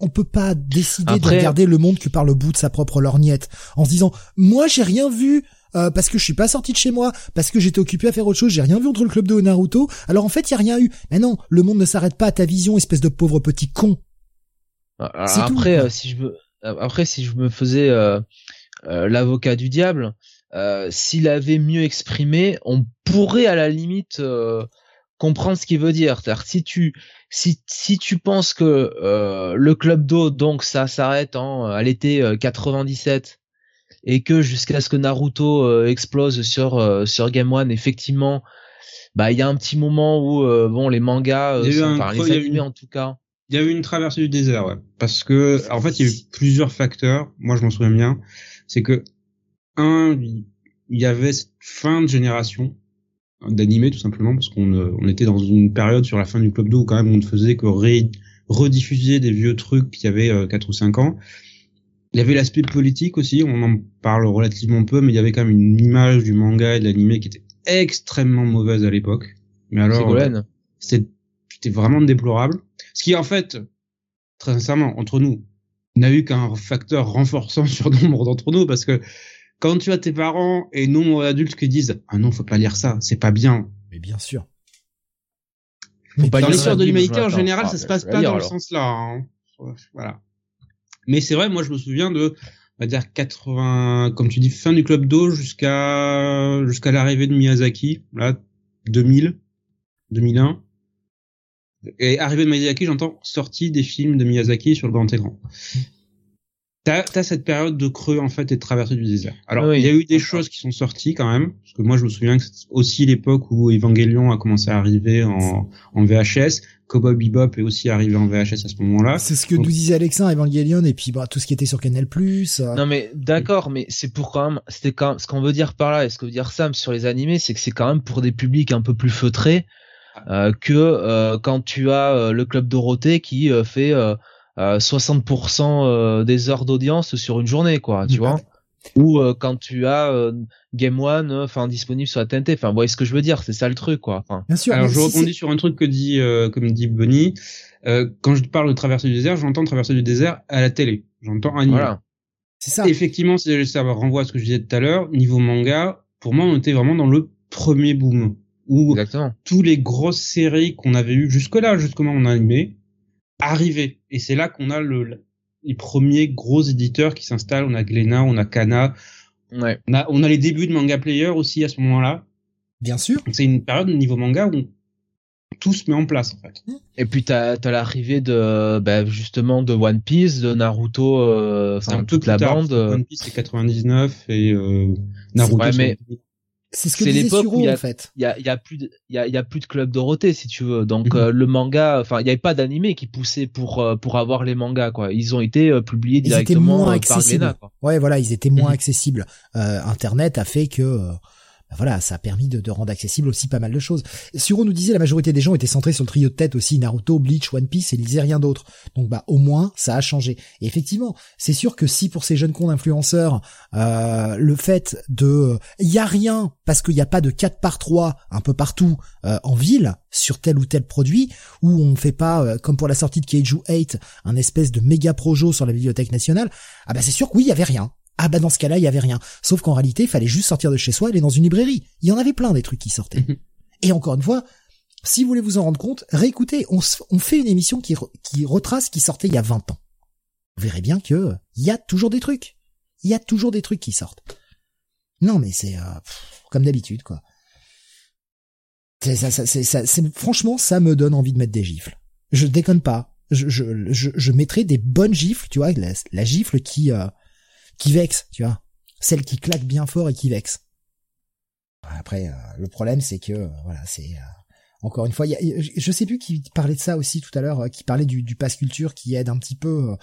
on peut pas décider Après- de regarder le monde que par le bout de sa propre lorgnette, en se disant, moi, j'ai rien vu. euh, parce que je suis pas sorti de chez moi, parce que j'étais occupé à faire autre chose, j'ai rien vu entre le club et Naruto. Alors en fait, il y a rien eu. Mais non, le monde ne s'arrête pas à ta vision, espèce de pauvre petit con. Après, euh, si je me, après, si je me faisais euh, euh, l'avocat du diable, euh, s'il avait mieux exprimé, on pourrait à la limite euh, comprendre ce qu'il veut dire. C'est-à-dire si tu, si, si tu penses que euh, le club d'eau, donc ça s'arrête en à l'été euh, 97 et que jusqu'à ce que Naruto euh, explose sur euh, sur Game One, effectivement, bah il y a un petit moment où euh, bon les mangas, euh, Il y a eu un enfin les animés une- en tout cas. Il y a eu une traversée du désert, ouais. Parce que, en fait, il y a eu plusieurs facteurs. Moi, je m'en souviens bien. C'est que, un, il y avait cette fin de génération d'animés, tout simplement, parce qu'on euh, on était dans une période sur la fin du Club d'eau où quand même on ne faisait que ré- rediffuser des vieux trucs qui avaient euh, 4 ou 5 ans. Il y avait l'aspect politique aussi, on en parle relativement peu, mais il y avait quand même une image du manga et de l'animé qui était extrêmement mauvaise à l'époque. Mais alors, c'était vraiment déplorable. Ce qui, en fait, très sincèrement, entre nous, n'a eu qu'un facteur renforçant sur nombre d'entre nous, parce que quand tu as tes parents et nombre d'adultes qui disent ah non, faut pas lire ça, c'est pas bien. Mais bien sûr. Faut pas Dans l'histoire de l'humanité en général, Ah, ça se passe pas dans le sens là. hein. Voilà. Mais c'est vrai, moi je me souviens de, on va dire 80, comme tu dis, fin du club d'eau jusqu'à jusqu'à l'arrivée de Miyazaki, là 2000, 2001. Et arrivée de Miyazaki, j'entends sortie des films de Miyazaki sur le grand écran. T'as as cette période de creux en fait et de traversée du désert. Alors Oui. il y a eu des choses qui sont sorties quand même, parce que moi je me souviens que c'est aussi l'époque où Evangelion a commencé à arriver en, en VHS, Cowboy Bebop est aussi arrivé en VHS à ce moment-là. C'est ce que Donc- nous disait Alexin, Evangelion, et puis bah, tout ce qui était sur Canal+. euh, Non mais d'accord, mais c'est pour quand même, c'était quand ce qu'on veut dire par là, et ce que veut dire Sam sur les animés, c'est que c'est quand même pour des publics un peu plus feutrés euh, que euh, quand tu as euh, le club Dorothée qui euh, fait 60% euh, des heures d'audience sur une journée, quoi, tu vois. Ou euh, quand tu as euh, Game One, euh, enfin disponible sur la TNT. Enfin, vous voyez ce que je veux dire, c'est ça le truc, quoi. Enfin, Bien sûr. Alors je si rebondis sur un truc que dit, euh, comme dit Bonnie. Euh, quand je parle de traversée du désert, j'entends traversée du désert à la télé. J'entends animé. voilà. c'est ça. Effectivement, c'est- ça renvoie à ce que je disais tout à l'heure. Niveau manga, pour moi, on était vraiment dans le premier boom où Exactement. tous les grosses séries qu'on avait eues jusque-là, jusqu'au moment où on a animé, arrivaient. Et c'est là qu'on a le, les premiers gros éditeurs qui s'installent. On a Glénat, on a Kana, Ouais. on a, on a les débuts de Manga Player aussi à ce moment-là. Bien sûr. Donc c'est une période niveau manga où tout se met en place en fait. Et puis t'as as, l'arrivée de bah, justement de One Piece, de Naruto, euh, C'est enfin toute la tard, bande. euh, One Piece c'est 99 et euh, Naruto Ouais, mais- C'est ce que disait Suro, où il y a- en fait. il y a, il y a plus de il y a, il y a plus de club Dorothée si tu veux donc Mhm. euh, le manga enfin il y avait pas d'animé qui poussait pour euh, pour avoir les mangas quoi ils ont été euh, publiés Ils étaient directement moins par accessibles. Glénat quoi Ouais, voilà, ils étaient moins Mhm. accessibles. Euh, Internet a fait que euh, voilà, ça a permis de, de, rendre accessible aussi pas mal de choses. Suro nous disait la majorité des gens étaient centrés sur le trio de tête aussi, Naruto, Bleach, One Piece et lisaient rien d'autre. Donc bah au moins ça a changé. Et effectivement, c'est sûr que si pour ces jeunes cons d'influenceurs, euh, le fait de il y a rien parce qu'il n'y a pas de 4 par 3 un peu partout euh, en ville sur tel ou tel produit, où on fait pas euh, comme pour la sortie de Keiju 8 un espèce de méga projo sur la bibliothèque nationale, ah bah c'est sûr que oui, il y avait rien. Ah bah dans ce cas-là, il y avait rien. Sauf qu'en réalité, il fallait juste sortir de chez soi, aller dans une librairie. Il y en avait plein des trucs qui sortaient. Mhm. Et encore une fois, si vous voulez vous en rendre compte, réécoutez, on, on fait une émission qui, qui retrace ce qui sortait il y a 20 ans. Vous verrez bien que il y a toujours des trucs. Il y a toujours des trucs qui sortent. Non mais c'est euh, comme d'habitude quoi. C'est ça, ça, ça, franchement, ça me donne envie de mettre des gifles. Je déconne pas. Je, je, je, je mettrai des bonnes gifles, tu vois, la, gifle qui, euh, qui vexe, tu vois. Celle qui claque bien fort et qui vexe. Après, euh, le problème, c'est que, euh, voilà, c'est... Euh, encore une fois, y a, je sais plus qui parlait de ça aussi tout à l'heure, qui parlait du, du pass culture qui aide un petit peu,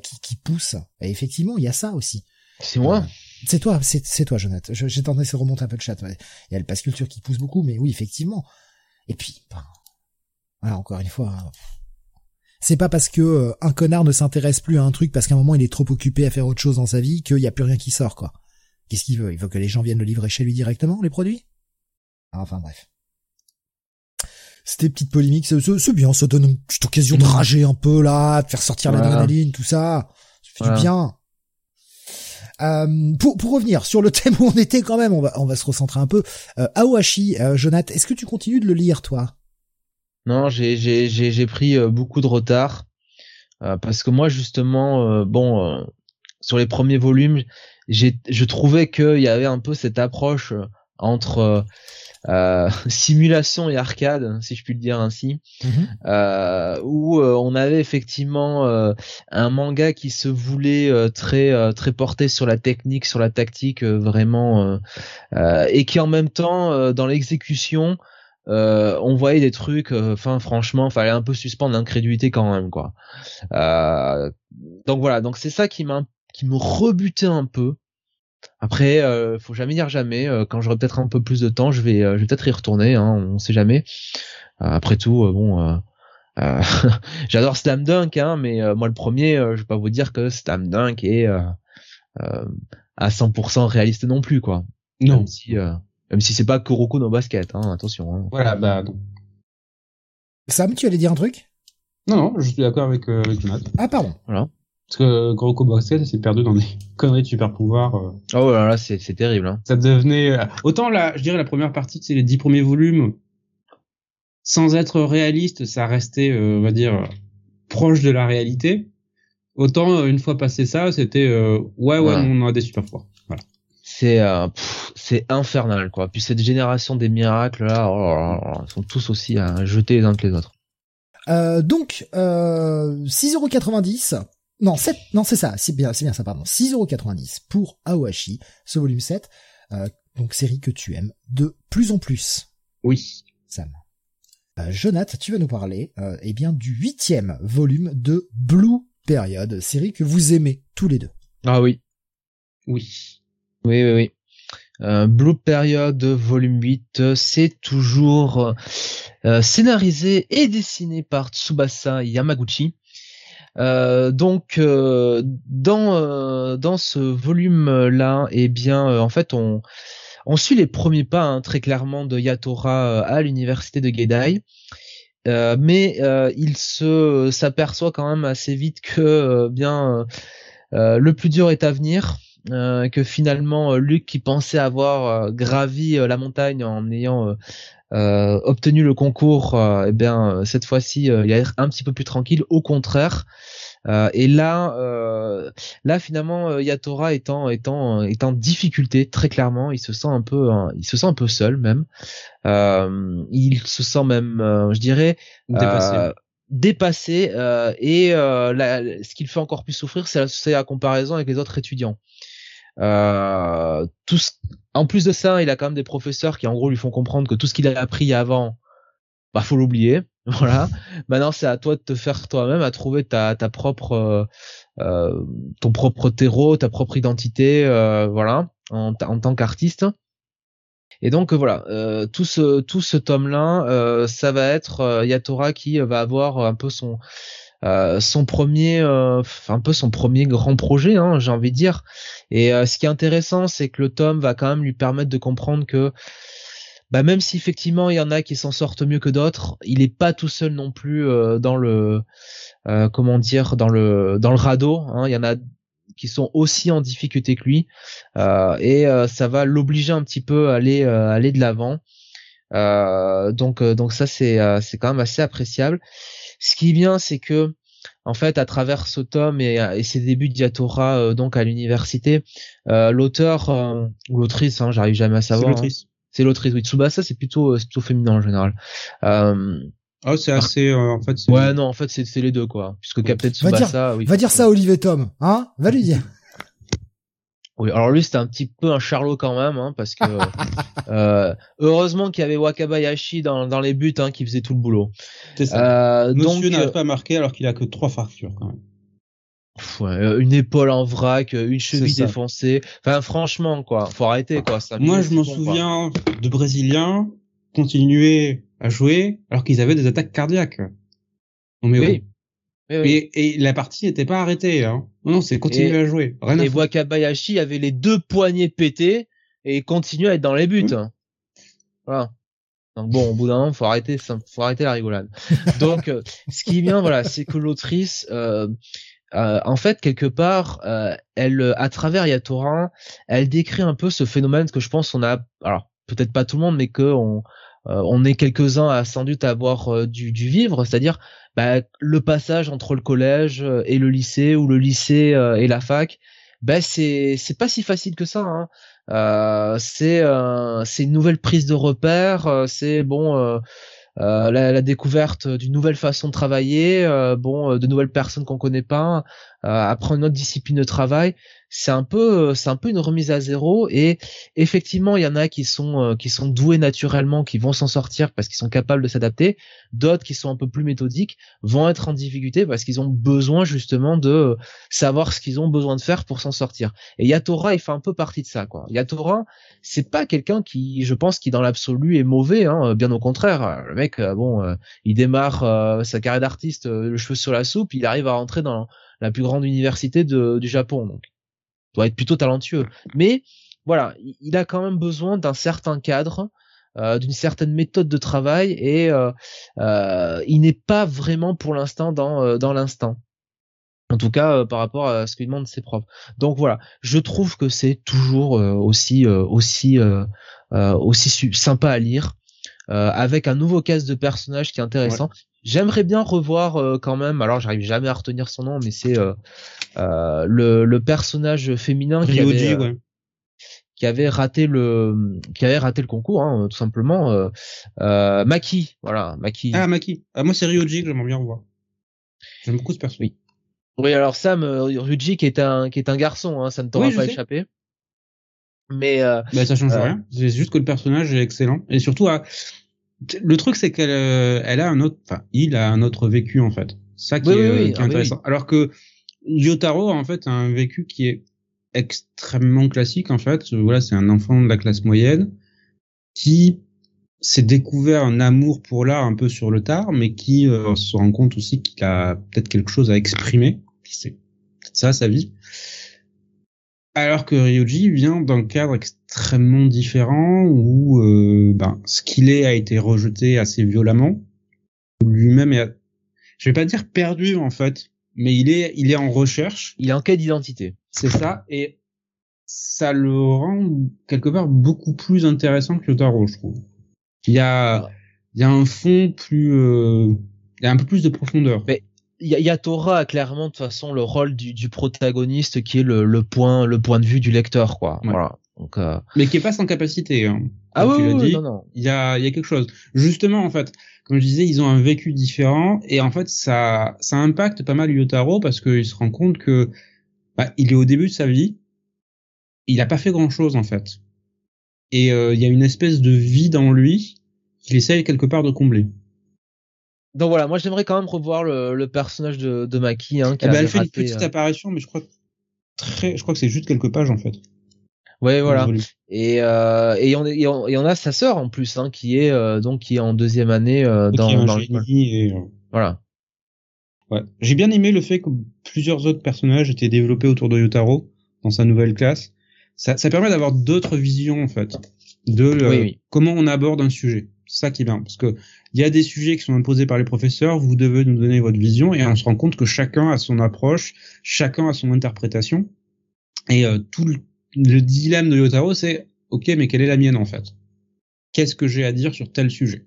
qui, qui pousse. Et effectivement, il y a ça aussi. C'est moi. c'est toi, c'est toi, Jonathan. J'ai tendance à remonter un peu le chat. Il y a le pass culture qui pousse beaucoup, mais oui, effectivement. Et puis, ben, voilà, encore une fois, hein, c'est pas parce que euh, un connard ne s'intéresse plus à un truc parce qu'à un moment il est trop occupé à faire autre chose dans sa vie qu'il y a plus rien qui sort quoi. Qu'est-ce qu'il veut? Il veut que les gens viennent le livrer chez lui directement les produits? Enfin bref. C'était petite polémique, c'est bien, ça donne une petite occasion de rager un peu là, de faire sortir l'adrénaline, tout ça. Ça fait du bien. Euh, pour, pour revenir sur le thème où on était quand même, on va, on va se recentrer un peu. Euh, Aohashi, euh, Jonathan, est-ce que tu continues de le lire toi? Non, j'ai j'ai j'ai pris euh, beaucoup de retard euh, parce que moi justement, euh, bon, sur les premiers volumes, j'ai je trouvais qu'il y avait un peu cette approche entre euh, simulation et arcade, si je puis le dire ainsi, mhm. euh, où on avait effectivement un manga qui se voulait très très porté sur la technique, sur la tactique, vraiment, et qui en même temps dans l'exécution euh, on voyait des trucs euh, enfin franchement fallait un peu suspendre l'incrédulité quand même quoi. Euh, donc voilà donc c'est ça qui m'a qui me rebutait un peu. Après euh, faut jamais dire jamais quand j'aurai peut-être un peu plus de temps je vais je vais peut-être y retourner hein, on sait jamais. Après tout bon j'adore Slam Dunk hein, mais moi le premier je vais pas vous dire que Slam Dunk est à 100% réaliste non plus quoi. Non. Si même si c'est pas Kuroko dans basket, hein, attention. Hein. Voilà, bah non. Sam, tu allais dire un truc? Non, non, je suis d'accord avec, euh, avec Ah, pardon. Voilà. Parce que Kuroko Basket s'est perdu dans des conneries de super pouvoirs. Euh. Oh là là, c'est, c'est terrible. Hein. Ça devenait... Euh, autant là, je dirais la première partie, c'est les dix premiers volumes, sans être réaliste, ça restait, on va dire, proche de la réalité. Autant, une fois passé ça, c'était, ouais, ouais, on a des super pouvoirs. Voilà c'est euh, c'est infernal quoi. Puis cette génération des miracles là, oh ils sont tous aussi à jeter les uns que les autres. Euh, donc euh, 6,90€. Non, 7, non c'est ça, c'est bien, c'est bien ça, pardon. 6,90€ pour Aohashi, ce volume 7. Euh, donc série que tu aimes de plus en plus. Oui. Sam. Euh, Jonathan, tu vas nous parler euh, eh bien du huitième volume de Blue Period, série que vous aimez tous les deux. Ah oui. Oui. Oui, oui, oui. Euh, Blue Period volume 8, c'est toujours euh, scénarisé et dessiné par Tsubasa Yamaguchi. Euh, donc dans dans ce volume là, eh bien en fait on on suit les premiers pas hein, très clairement de Yatora à l'université de Gedai. mais il se s'aperçoit quand même assez vite que bien le plus dur est à venir euh, que finalement euh, Luc qui pensait avoir euh, gravi la montagne en ayant obtenu le concours, eh bien cette fois-ci il a l'air un petit peu plus tranquille. Au contraire. et là, là finalement, Yatora étant étant est en difficulté très clairement, il se sent un peu, il se sent un peu seul même. il se sent même, je dirais, dépassé dépassé euh, et euh, ce qu'il fait encore plus souffrir c'est la, la, comparaison avec les autres étudiants euh, tout En plus de ça, il a quand même des professeurs qui en gros lui font comprendre que tout ce qu'il a appris avant, bah faut l'oublier. Voilà. Maintenant, c'est à toi de te faire toi-même, à trouver ta, ta propre, euh, euh ton propre terreau, ta propre identité, euh, voilà, en, en tant qu'artiste. Et donc voilà, tout ce tout ce tome-là, ça va être Yatora qui va avoir un peu son son premier, un peu son premier grand projet, hein, j'ai envie de dire. Et ce qui est intéressant, c'est que le tome va quand même lui permettre de comprendre que bah même si effectivement il y en a qui s'en sortent mieux que d'autres, il est pas tout seul non plus euh, dans le euh, comment dire dans le dans le radeau. Hein. Il y en a qui sont aussi en difficulté que lui euh, et ça va l'obliger un petit peu à aller aller de l'avant. donc donc ça c'est c'est quand même assez appréciable. Ce qui est bien c'est que en fait, à travers ce tome et, et ses débuts de Diatora donc à l'université, l'auteur ou l'autrice, hein, j'arrive jamais à savoir. Hein, c'est l'autrice. Oui, Tsubasa, c'est plutôt, euh, c'est plutôt féminin en général. Euh, oh, c'est assez, euh, en fait. Ouais, non, en fait, c'est, c'est les deux, quoi. Puisque Captain Tsubasa, va dire, Va dire ça à Olivier Tom, hein? Va lui dire. Oui, alors lui c'était un petit peu un charlot quand même, hein, parce que euh, heureusement qu'il y avait Wakabayashi dans, dans les buts, hein, qui faisait tout le boulot. C'est ça. Euh, Monsieur n'arrive pas à marquer alors qu'il a que trois fractures quand même. Euh, une épaule en vrac, euh, une cheville défoncée. Enfin, franchement, quoi, faut arrêter, quoi. Moi, je m'en souviens de Brésiliens continuer à jouer alors qu'ils avaient des attaques cardiaques. Non mais oui. Et, la partie n'était pas arrêtée. Hein. Non, c'est continuer à jouer. Rien et Wakabayashi avait les deux poignets pétés et continuait à être dans les buts. Hein. Voilà. Donc bon, au bout d'un moment, faut arrêter, faut arrêter la rigolade. Donc, euh, ce qui est bien, voilà, c'est que l'autrice, euh, euh, en fait, quelque part, euh, elle, à travers Yatora, elle décrit un peu ce phénomène que je pense on a, alors peut-être pas tout le monde, mais que on, on est quelques-uns à sans doute avoir dû, vivre, c'est-à-dire bah, le passage entre le collège et le lycée ou le lycée et la fac. Ben c'est c'est pas si facile que ça. Hein. c'est c'est une nouvelle prise de repère. c'est bon euh, la, la, découverte d'une nouvelle façon de travailler, euh, bon, euh, de nouvelles personnes qu'on connaît pas, apprendre une autre discipline de travail c'est un peu euh, c'est un peu une remise à zéro et effectivement il y en a qui sont euh, qui sont doués naturellement qui vont s'en sortir parce qu'ils sont capables de s'adapter. D'autres qui sont un peu plus méthodiques vont être en difficulté parce qu'ils ont besoin justement de savoir ce qu'ils ont besoin de faire pour s'en sortir. Et Yatora il fait un peu partie de ça quoi. Yatora c'est pas quelqu'un qui je pense qui dans l'absolu est mauvais hein, bien au contraire. Le mec euh, bon il démarre sa carrière d'artiste le cheveu sur la soupe il arrive à rentrer dans la plus grande université du Japon donc doit être plutôt talentueux. Mais voilà, il a quand même besoin d'un certain cadre, euh, d'une certaine méthode de travail et euh, euh, il n'est pas vraiment pour l'instant dans dans l'instant. En tout cas, par rapport à ce que demandent ses profs. Donc voilà, je trouve que c'est toujours aussi aussi aussi sympa à lire. Avec un nouveau cast de personnages qui est intéressant. J'aimerais bien revoir euh, quand même. Alors, j'arrive jamais à retenir son nom, mais c'est euh, euh, le, le, personnage féminin qui avait, qui avait raté le qui avait raté le concours, hein, tout simplement. Maki, voilà, Maki. Ah Maki. Ah, moi c'est Ryoji que j'aimerais bien revoir. J'aime beaucoup ce personnage. Oui. Oui, alors Sam, Ryuji qui est un qui est un garçon, hein, ça ne t'aura pas échappé. Mais, euh, bah, ça change rien. C'est juste que le personnage est excellent. Et surtout à le truc c'est qu'elle euh, elle a un autre enfin il a un autre vécu en fait. Ça qui, est, ah, intéressant. alors que Yotaro en fait a un vécu qui est extrêmement classique en fait. Voilà c'est un enfant de la classe moyenne qui s'est découvert un amour pour l'art un peu sur le tard mais qui euh, se rend compte aussi qu'il a peut-être quelque chose à exprimer c'est ça sa vie alors que Ryuji vient d'un cadre extrêmement différent où euh, ben, ce qu'il est a été rejeté assez violemment. Lui-même est, je vais pas dire perdu en fait, mais il est, il est en recherche. Il est en quête d'identité. C'est ça, et ça le rend quelque part beaucoup plus intéressant que Yotaro, je trouve. Il y a, il y a un fond plus, euh, il y a un peu plus de profondeur. Mais Yatora a clairement de toute façon le rôle du, du protagoniste qui est le, le, point le point de vue du lecteur quoi. Voilà. Donc, euh... Mais qui est pas sans capacité. Hein, ah oui, oui, non, non. Il y a il y a quelque chose. Justement en fait, comme je disais, ils ont un vécu différent et en fait ça ça impacte pas mal Yotaro parce qu'il se rend compte que bah, il est au début de sa vie, il a pas fait grand chose en fait. Et euh, il y a une espèce de vide en lui qu'il essaye quelque part de combler donc voilà, moi j'aimerais quand même revoir le, le personnage de, de Maki. Hein, qui eh ben, elle fait une petite euh, apparition, mais je crois très, je crois que c'est juste quelques pages en fait. Ouais, voilà. Et euh, et on, et on et on a sa sœur en plus, hein, qui est euh, donc qui est en deuxième année euh, dans, un dans et, Voilà. Ouais. J'ai bien aimé le fait que plusieurs autres personnages étaient développés autour de Yotaro dans sa nouvelle classe. Ça, ça permet d'avoir d'autres visions en fait de le- Oui, oui. comment on aborde un sujet. C'est ça qui est bien parce que il y a des sujets qui sont imposés par les professeurs. Vous devez nous donner votre vision et on se rend compte que chacun a son approche, chacun a son interprétation. Et euh, tout le, le dilemme de Yotaro, c'est ok, mais quelle est la mienne en fait? Qu'est-ce que j'ai à dire sur tel sujet?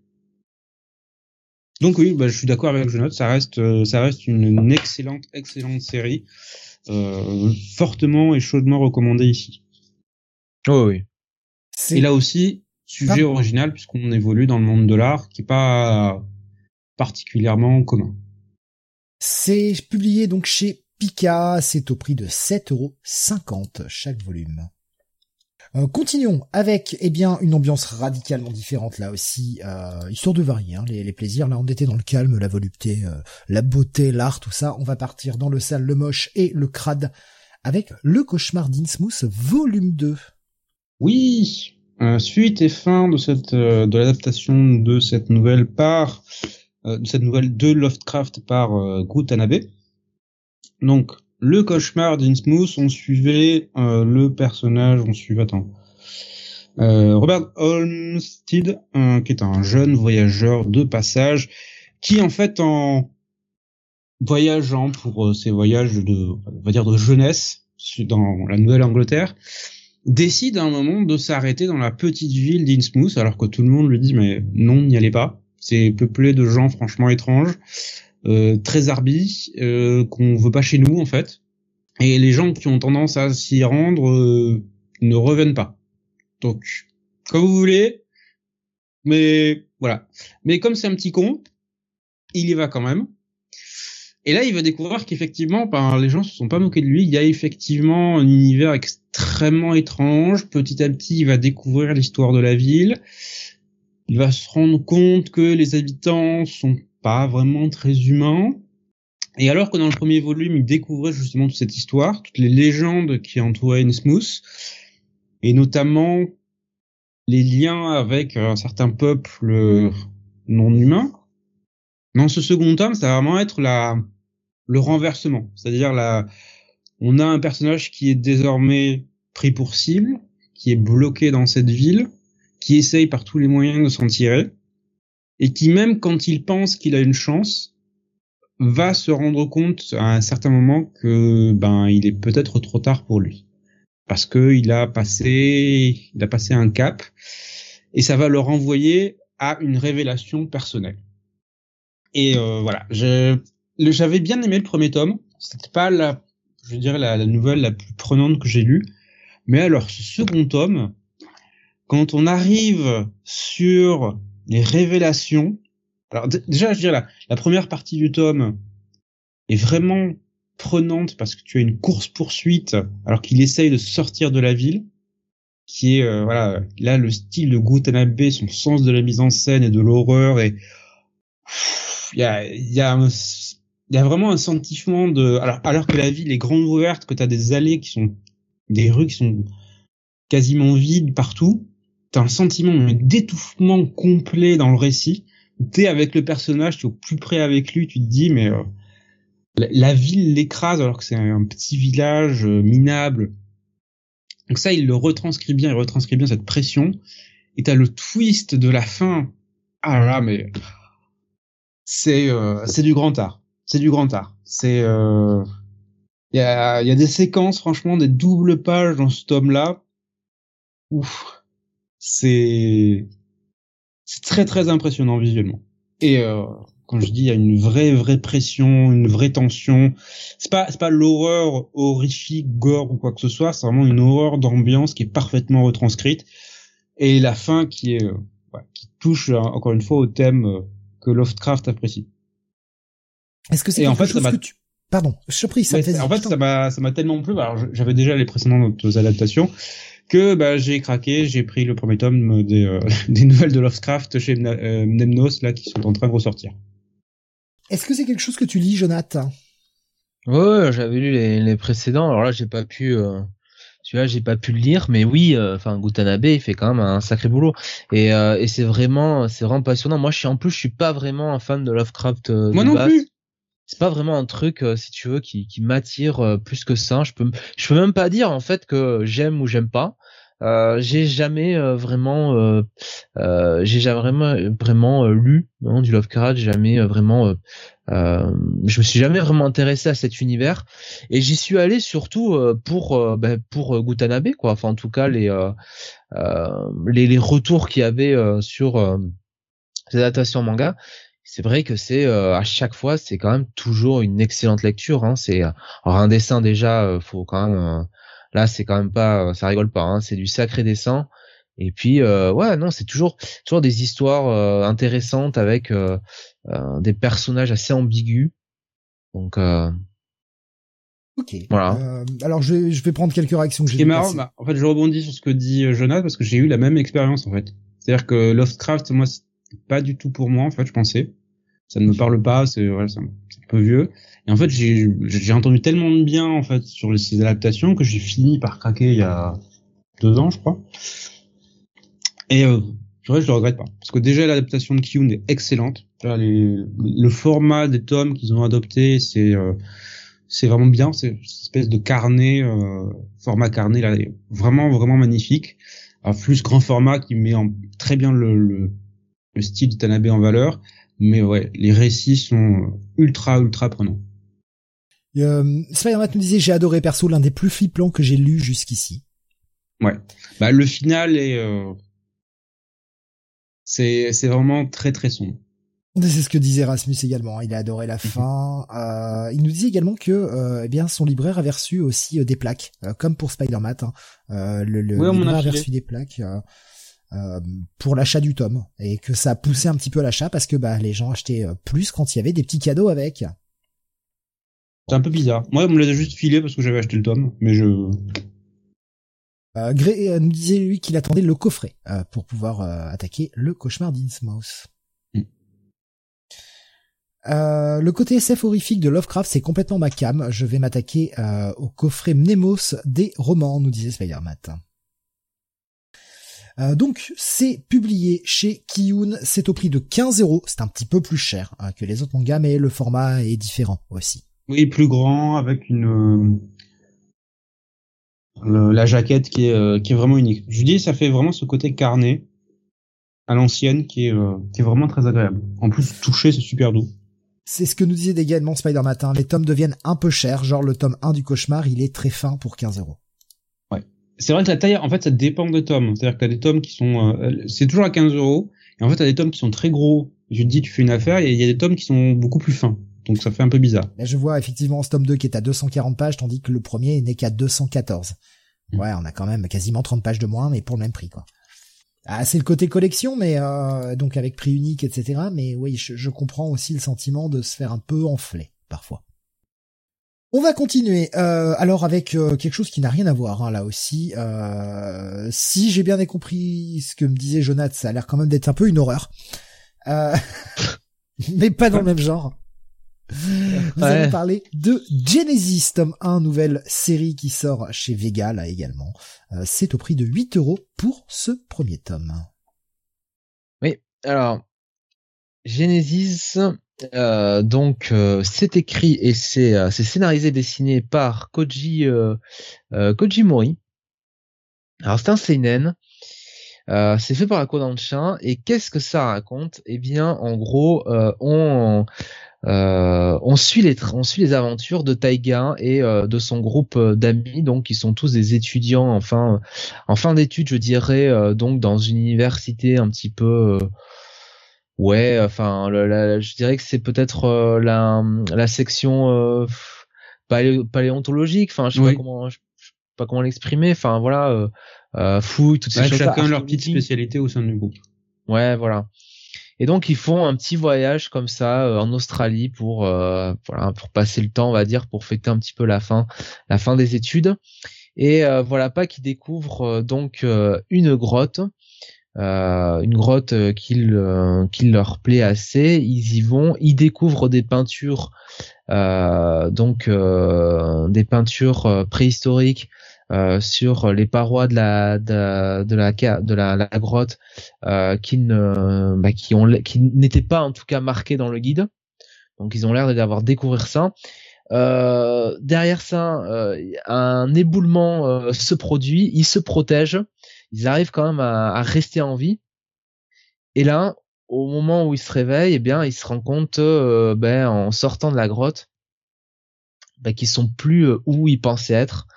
Donc oui, bah, je suis d'accord avec Jonathan, ça reste, euh, ça reste une, une excellente, excellente série, euh, fortement et chaudement recommandée ici. Oh, oui. C'est Et là aussi, sujet original puisqu'on évolue dans le monde de l'art qui est pas particulièrement commun. c'est publié donc chez Pika, c'est au prix de 7,50€ chaque volume. Euh, continuons avec eh bien une ambiance radicalement différente là aussi, euh, histoire de varier hein, les, les plaisirs. Là on était dans le calme, la volupté, euh, la beauté, l'art, tout ça. On va partir dans le sale, le moche et le crade avec le cauchemar d'Innsmouth volume 2. Oui, euh, suite et fin de cette euh, de l'adaptation de cette nouvelle par euh, de cette nouvelle de Lovecraft par euh, Gu Tanabe. Donc le cauchemar d'Innsmouth, on suivait euh, le personnage, on suivait attends. Robert Olmsted, qui est un jeune voyageur de passage, qui en fait en voyageant pour ses voyages de, on va dire de jeunesse dans la Nouvelle-Angleterre, décide à un moment de s'arrêter dans la petite ville d'Innsmouth, alors que tout le monde lui dit mais non, n'y allez pas. C'est peuplé de gens franchement étranges, euh, très arbis, euh, qu'on veut pas chez nous en fait. Et les gens qui ont tendance à s'y rendre euh, ne reviennent pas. Donc, comme vous voulez, mais voilà. Mais comme c'est un petit con, il y va quand même. Et là, il va découvrir qu'effectivement, ben, les gens se sont pas moqués de lui. Il y a effectivement un univers extrêmement étrange. Petit à petit, il va découvrir l'histoire de la ville. Il va se rendre compte que les habitants sont pas vraiment très humains. Et alors que dans le premier volume, il découvrait justement toute cette histoire, toutes les légendes qui entouraient Innsmouth, et notamment les liens avec un certain peuple non humain. Dans ce second tome, ça va vraiment être la, le renversement. C'est-à-dire la, on a un personnage qui est désormais pris pour cible, qui est bloqué dans cette ville, qui essaye par tous les moyens de s'en tirer, et qui même quand il pense qu'il a une chance, va se rendre compte à un certain moment que ben il est peut-être trop tard pour lui, parce que il a passé, il a passé un cap, et ça va le renvoyer à une révélation personnelle. Et euh, voilà, je, j'avais bien aimé le premier tome. C'était pas la, je dirais la, nouvelle la plus prenante que j'ai lue, mais alors ce second tome, quand on arrive sur les révélations, alors déjà je dirais la, première partie du tome est vraiment prenante parce que tu as une course poursuite alors qu'il essaye de sortir de la ville qui est euh, voilà là le style de Gutanabe son sens de la mise en scène et de l'horreur et il y a y a un- il y a vraiment un sentiment de alors que la ville est grande ouverte que tu as des allées qui sont des rues qui sont quasiment vides partout t'as un sentiment d'étouffement complet dans le récit. T'es avec le personnage tu es au plus près avec lui tu te dis mais euh, la, ville l'écrase alors que c'est un petit village euh, minable. Donc ça il le retranscrit bien il retranscrit bien cette pression. Et t'as le twist de la fin. Ah là, mais c'est euh, c'est du grand art c'est du grand art. C'est euh, il y a y a des séquences franchement des doubles pages dans ce tome là ouf. C'est c'est très très impressionnant visuellement. Et euh, quand je dis il y a une vraie vraie pression une vraie tension. C'est pas c'est pas l'horreur horrifique gore ou quoi que ce soit. C'est vraiment une horreur d'ambiance qui est parfaitement retranscrite. Et la fin qui est euh, qui touche euh, encore une fois au thème euh, que Lovecraft apprécie Est-ce que c'est quelque en fait, chose ça que m'a- tu... Pardon, je suis pris, ça Ouais, en fait, ça m'a, ça m'a tellement plu. Alors, j'avais déjà les précédentes adaptations que bah, j'ai craqué. J'ai pris le premier tome des, euh, des nouvelles de Lovecraft chez euh, Mnemnos là qui sont en train de ressortir. Est-ce que c'est quelque chose que tu lis, Jonathan? Ouais, j'avais lu les, les précédents. Alors là, j'ai pas pu euh, celui-là j'ai pas pu le lire, mais oui, enfin Gutanabe il fait quand même un sacré boulot et, et c'est vraiment c'est vraiment passionnant. Moi je suis en plus je suis pas vraiment un fan de Lovecraft. Moi non plus c'est pas vraiment un truc si tu veux qui, qui m'attire plus que ça je peux je peux même pas dire en fait que j'aime ou j'aime pas euh, j'ai jamais euh, vraiment, euh, euh, j'ai jamais vraiment, vraiment lu non, du Lovecraft. Jamais vraiment, je me suis jamais vraiment intéressé à cet univers. Et j'y suis allé surtout pour, ben, pour Gutanabe, quoi. Enfin, en tout cas, les, les, les retours qu'il y avait sur ces adaptations manga c'est vrai que c'est à chaque fois c'est quand même toujours une excellente lecture hein. c'est alors un dessin déjà faut quand même Là, c'est quand même pas, ça rigole pas. Hein, c'est du sacré dessin. Et puis, euh, ouais, non, c'est toujours, toujours des histoires euh, intéressantes avec euh, des personnages assez ambigus. Donc, ok. Voilà. alors, je vais, je vais prendre quelques réactions que j'ai. marrant, bah, en fait, je rebondis sur ce que dit Jonathan parce que j'ai eu la même expérience en fait. C'est-à-dire que Lovecraft, moi, c'est pas du tout pour moi en fait. Je pensais, ça ne me parle pas, c'est voilà, c'est un peu vieux. Et en fait, j'ai entendu tellement de bien en fait sur ces adaptations que j'ai fini par craquer il y a deux ans, je crois. Et euh, je le regrette pas, parce que déjà l'adaptation de Kyun est excellente. le format des tomes qu'ils ont adopté, c'est euh, c'est vraiment bien. C'est une espèce de carnet, euh, format carnet là, vraiment vraiment magnifique. Un plus grand format qui met en, très bien le, le, le style de Tanabe en valeur. Mais ouais, les récits sont ultra ultra prenants. Euh, Spider-Man nous disait j'ai adoré perso l'un des plus flippants que j'ai lu jusqu'ici. Ouais. Bah le final est euh... c'est c'est vraiment très très sombre. C'est ce que disait Rasmus également. Il a adoré la mhm. fin. Euh, il nous disait également que euh, eh bien son libraire avait reçu aussi euh, des plaques, euh, comme pour Spider-Man. Hein. le, le libraire avait reçu des plaques pour l'achat du tome et que ça a poussé un petit peu l'achat parce que bah les gens achetaient plus quand il y avait des petits cadeaux avec. C'est un peu bizarre. Moi, on me l'a juste filé parce que j'avais acheté le tome, mais je. Euh, Gray euh, nous disait lui qu'il attendait le coffret euh, pour pouvoir euh, attaquer le cauchemar d'Innsmouth. Mm. le côté SF horrifique de Lovecraft, c'est complètement ma cam. Je vais m'attaquer au coffret Mnemos des romans, nous disait Spider-Man. Donc c'est publié chez Kiyun, c'est au prix de 15 euros, c'est un petit peu plus cher hein, que les autres mangas, mais le format est différent aussi. Oui, plus grand, avec une euh, la jaquette qui est euh, qui est vraiment unique. Je dis, ça fait vraiment ce côté carnet à l'ancienne qui est euh, qui est vraiment très agréable. En plus, toucher, c'est super doux. C'est ce que nous disait également Spider Matin. Les tomes deviennent un peu chers. Genre le tome 1 du cauchemar, il est très fin pour 15 euros. C'est vrai que la taille, en fait, ça dépend des tomes. C'est-à-dire que t'as des tomes qui sont, c'est toujours à 15 euros. Et en fait, t'as des tomes qui sont très gros. Je te dis, tu fais une affaire, et il y a des tomes qui sont beaucoup plus fins. Donc ça fait un peu bizarre. Mais je vois effectivement ce tome 2 qui est à 240 pages, tandis que le premier n'est qu'à 214. Mm. Ouais, on a quand même quasiment 30 pages de moins, mais pour le même prix, quoi. Ah, c'est le côté collection, mais euh, donc avec prix unique, etc. Mais oui, je, comprends aussi le sentiment de se faire un peu enfler, parfois. On va continuer. Euh, alors avec euh, quelque chose qui n'a rien à voir hein, là aussi. Euh, si j'ai bien compris ce que me disait Jonathan, ça a l'air quand même d'être un peu une horreur. mais pas dans le même genre. Nous allons parler de Genesis, tome 1, nouvelle série qui sort chez Vega, là également. Euh, c'est au prix de 8 euros pour ce premier tome. Oui, alors, Genesis, euh, donc, euh, c'est écrit et c'est scénarisé, dessiné par Koji, Koji Mori. Alors, c'est un seinen. c'est fait par la Kodansha et qu'est-ce que ça raconte? Eh bien, en gros, on euh, on suit les on suit les aventures de Taiga et euh, de son groupe euh, d'amis donc qui sont tous des étudiants enfin en fin d'études je dirais donc dans une université un petit peu ouais enfin je dirais que c'est peut-être la la section paléontologique. Enfin je sais pas comment je, sais pas comment l'exprimer. Enfin voilà fouille toutes ces choses chacun leur petite spécialité au sein du groupe. Ouais voilà. Et donc ils font un petit voyage comme ça euh, en Australie pour euh, voilà pour passer le temps, on va dire, pour fêter un petit peu la fin, la fin des études. Et euh, voilà pas qu'ils découvrent donc une grotte, une grotte qui leur plaît assez. Ils y vont, ils découvrent des peintures, donc des peintures préhistoriques euh, sur les parois de la grotte euh, qui ne bah, n'étaient pas en tout cas marqués dans le guide. Donc ils ont l'air d'avoir découvert ça. Euh, derrière ça, euh, un éboulement euh, se produit, ils se protègent, ils arrivent quand même à, rester en vie. Et là, au moment où ils se réveillent, eh bien, ils se rendent compte, ben, en sortant de la grotte, ben, qu'ils sont plus où ils pensaient être.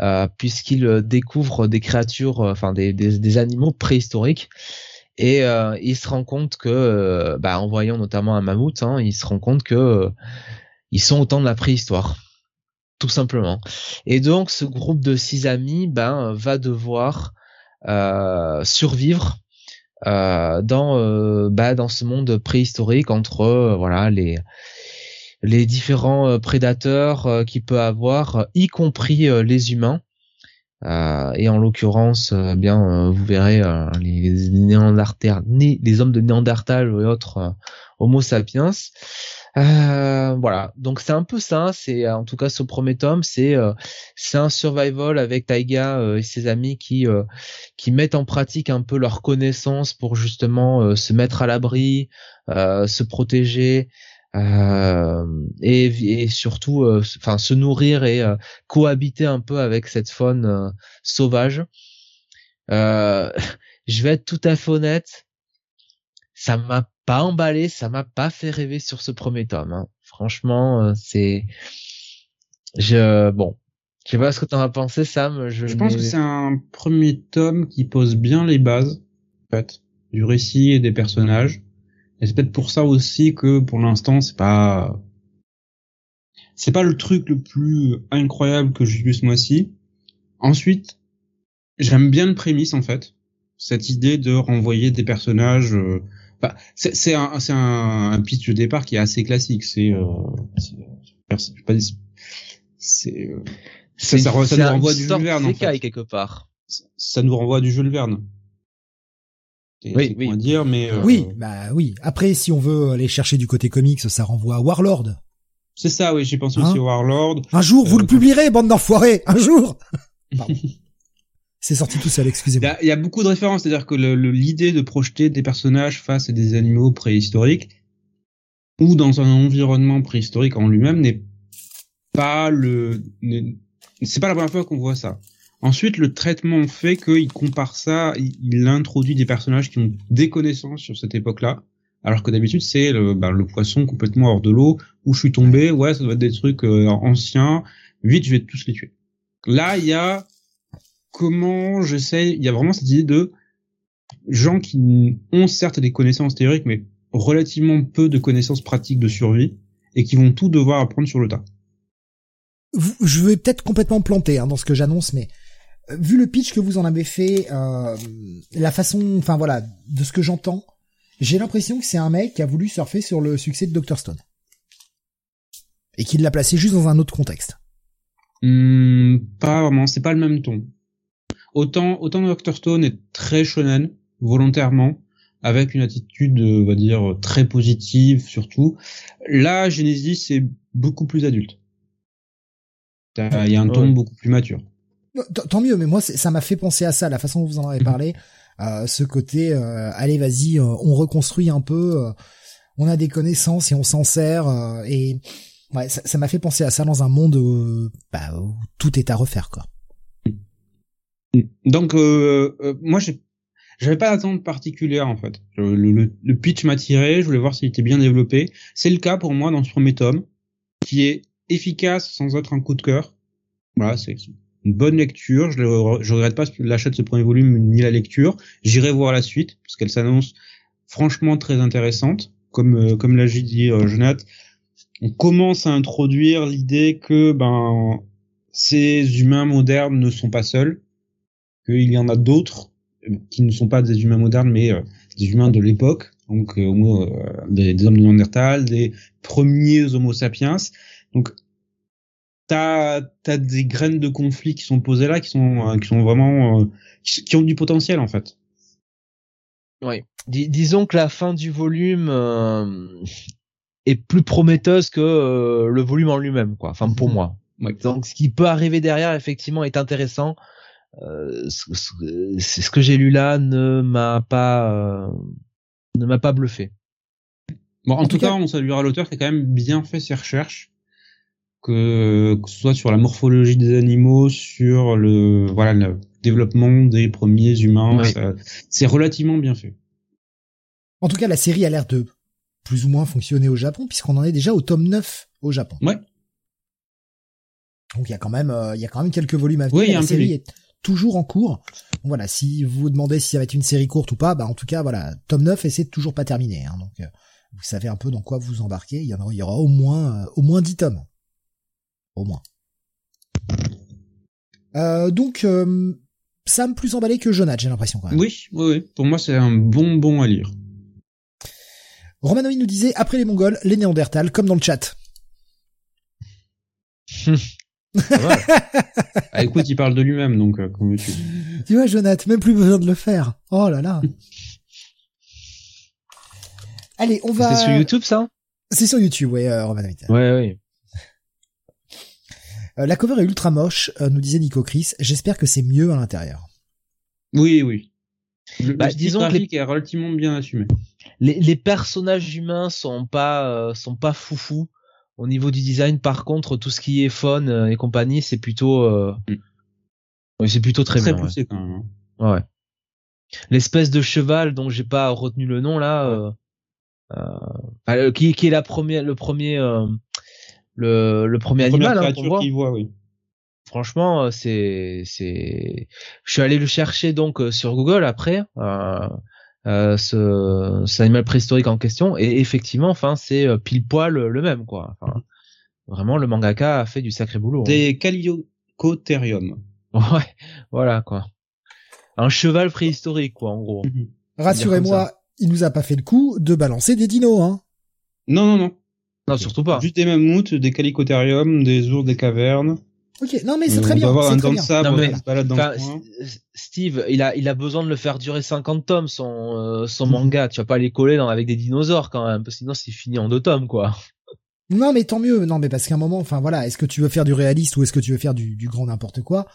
Euh, puisqu'il euh, découvre des créatures, euh, enfin des, animaux préhistoriques. Et euh, il se rend compte que, bah, en voyant notamment un mammouth, hein, il se rend compte que ils sont au temps de la préhistoire, tout simplement. Et donc, ce groupe de six amis, ben, va devoir survivre dans, bah, dans ce monde préhistorique entre, voilà, les les différents euh, prédateurs euh, qu'il peut avoir, euh, y compris les humains. et en l'occurrence, bien, vous verrez les, les, les hommes de Néandertal et autres Homo sapiens. Euh, voilà, donc c'est un peu ça. C'est en tout cas ce premier tome, c'est c'est un survival avec Taiga et ses amis qui qui mettent en pratique un peu leurs connaissances pour justement se mettre à l'abri, se protéger, euh, et, surtout euh, enfin se nourrir et euh, cohabiter un peu avec cette faune sauvage. Je vais être tout à fait honnête. Ça m'a pas emballé ça m'a pas fait rêver sur ce premier tome hein. franchement c'est je bon je sais pas ce que t'en as pensé Sam je, je pense que c'est un premier tome qui pose bien les bases en fait du récit et des personnages et c'est peut-être pour ça aussi que pour l'instant c'est pas c'est pas le truc le plus incroyable que j'ai vu ce mois-ci. Ensuite, j'aime bien le prémisse en fait, cette idée de renvoyer des personnages. Euh... Enfin, c'est un c'est un, un, pitch de départ qui est assez classique. C'est euh, c'est euh, ça, ça, ça, nous renvoie du Jules Verne en fait. quelque part. Ça nous renvoie du Jules Verne oui, oui. dire, mais euh, oui, bah oui. Après, si on veut aller chercher du côté comics, ça renvoie à Warlord. C'est ça, oui. J'ai pensé aussi hein à Warlord. Un jour, vous le publierez, bande d'enfoirés. Un jour. C'est sorti tout seul, excusez-moi. Il y, a beaucoup de références, c'est-à-dire que l'idée de projeter des personnages face à des animaux préhistoriques ou dans un environnement préhistorique en lui-même n'est pas le, c'est pas la première fois qu'on voit ça. Ensuite, le traitement fait qu'il compare ça, il, introduit des personnages qui ont des connaissances sur cette époque-là, alors que d'habitude c'est le, bah, le, poisson complètement hors de l'eau, où je suis tombé, ouais, ça doit être des trucs euh, anciens, vite je vais tous les tuer. Là, il y a comment j'essaye, il y a vraiment cette idée de gens qui ont certes des connaissances théoriques, mais relativement peu de connaissances pratiques de survie, et qui vont tout devoir apprendre sur le tas. Je vais peut-être complètement planter hein, dans ce que j'annonce, mais vu le pitch que vous en avez fait, euh, la façon, enfin voilà, de ce que j'entends, j'ai l'impression que c'est un mec qui a voulu surfer sur le succès de Dr Stone et qui l'a placé juste dans un autre contexte. Hmm, pas vraiment, c'est pas le même ton. Autant, autant Dr Stone est très shonen volontairement, avec une attitude, on va dire, très positive surtout. Là, Genesis c'est beaucoup plus adulte. Il y a un ton beaucoup plus mature. Tant mieux, mais moi ça m'a fait penser à ça, la façon dont vous en avez parlé, euh, ce côté, euh, allez vas-y, euh, on reconstruit un peu, euh, on a des connaissances et on s'en sert, et ouais, ça m'a fait penser à ça dans un monde où, bah, où tout est à refaire quoi. Donc moi j'ai j'avais pas d'attente particulière en fait. Le, le, le pitch m'a tiré, je voulais voir s'il était bien développé. C'est le cas pour moi dans ce premier tome, qui est efficace sans être un coup de cœur. Voilà, c'est une bonne lecture. Je, je regrette pas l'achat de ce premier volume ni la lecture. J'irai voir la suite parce qu'elle s'annonce franchement très intéressante. Comme euh, comme l'a dit euh, Jonathan, on commence à introduire l'idée que ben ces humains modernes ne sont pas seuls, qu'il y en a d'autres euh, qui ne sont pas des humains modernes mais euh, des humains de l'époque, donc euh, des, des, hommes de Néandertal, des premiers Homo sapiens. Donc t'as as des graines de conflit qui sont posées là, qui sont euh, qui sont vraiment euh, qui, ont du potentiel en fait. Oui. disons que la fin du volume euh, est plus prometteuse que le volume en lui-même, quoi. Enfin pour mhm. moi. Donc ce qui peut arriver derrière effectivement est intéressant. Euh, c'est ce que j'ai lu là ne m'a pas euh, ne m'a pas bluffé. Bon, en, tout, cas, on saluera l'auteur qui a quand même bien fait ses recherches, que, que, ce soit sur la morphologie des animaux, sur le voilà le développement des premiers humains. C'est relativement bien fait. En tout cas, la série a l'air de plus ou moins fonctionner au Japon, puisqu'on en est déjà au tome 9 au Japon. Ouais. Donc il y a quand même, euh, il y a quand même quelques volumes à venir. Oui, la série est toujours en cours. Donc, voilà, si vous vous demandez si ça va être une série courte ou pas, bah en tout cas voilà, tome 9 et c'est toujours pas terminé. Hein, donc euh, vous savez un peu dans quoi vous embarquez. Il y en aura, il y aura au moins, euh, au moins 10 tomes, au moins. Euh, donc Sam plus emballé que Jonathan, j'ai l'impression quand même. Oui, oui, oui. Pour moi, c'est un bonbon à lire. Romanoï nous disait après les Mongols, les Néandertals, comme dans le chat. ah, écoute, il parle de lui-même, donc euh, tu. Tu vois, Jonathan, même plus besoin de le faire. Oh là là. Allez, on va. C'est sur YouTube, ça? C'est sur YouTube, ouais, euh, Ouais, ouais. Euh, la cover est ultra moche, euh, nous disait Nico Chris. J'espère que c'est mieux à l'intérieur. Oui, oui. Le, bah, disons que est relativement bien assumé. Les, les personnages humains sont pas euh, sont pas foufou. Au niveau du design, par contre, tout ce qui est fun euh, et compagnie, c'est plutôt euh... Mm. c'est plutôt très, très bien. Poussé, quand même. Hein. Ouais. L'espèce de cheval dont j'ai pas retenu le nom là, euh, qui, qui est la première, le premier le, le premier animal hein, qu'on voit. voit oui. Franchement, euh, c'est c'est. Je suis allé le chercher donc euh, sur Google après euh, euh, ce, cet animal préhistorique en question et effectivement, enfin c'est pile poil le même quoi. Enfin, vraiment, le mangaka a fait du sacré boulot. Hein. Des hein. Ouais, voilà quoi. Un cheval préhistorique quoi en gros. Mhm. Rassurez-moi, il nous a pas fait le coup de balancer des dinos hein. Non non non. Non, surtout pas. Juste des mammouths, des calicotériums, des ours des cavernes. Ok, non mais c'est très bien. Avoir un très bien. non, mais, dans Steve, il a, il a besoin de le faire durer 50 tomes son, euh, son manga. Tu vas pas les coller dans, avec des dinosaures quand même, parce que sinon c'est fini en deux tomes quoi. Non mais tant mieux. Non mais parce qu'à un moment, enfin voilà, est-ce que tu veux faire du réaliste ou est-ce que tu veux faire du, du grand n'importe quoi?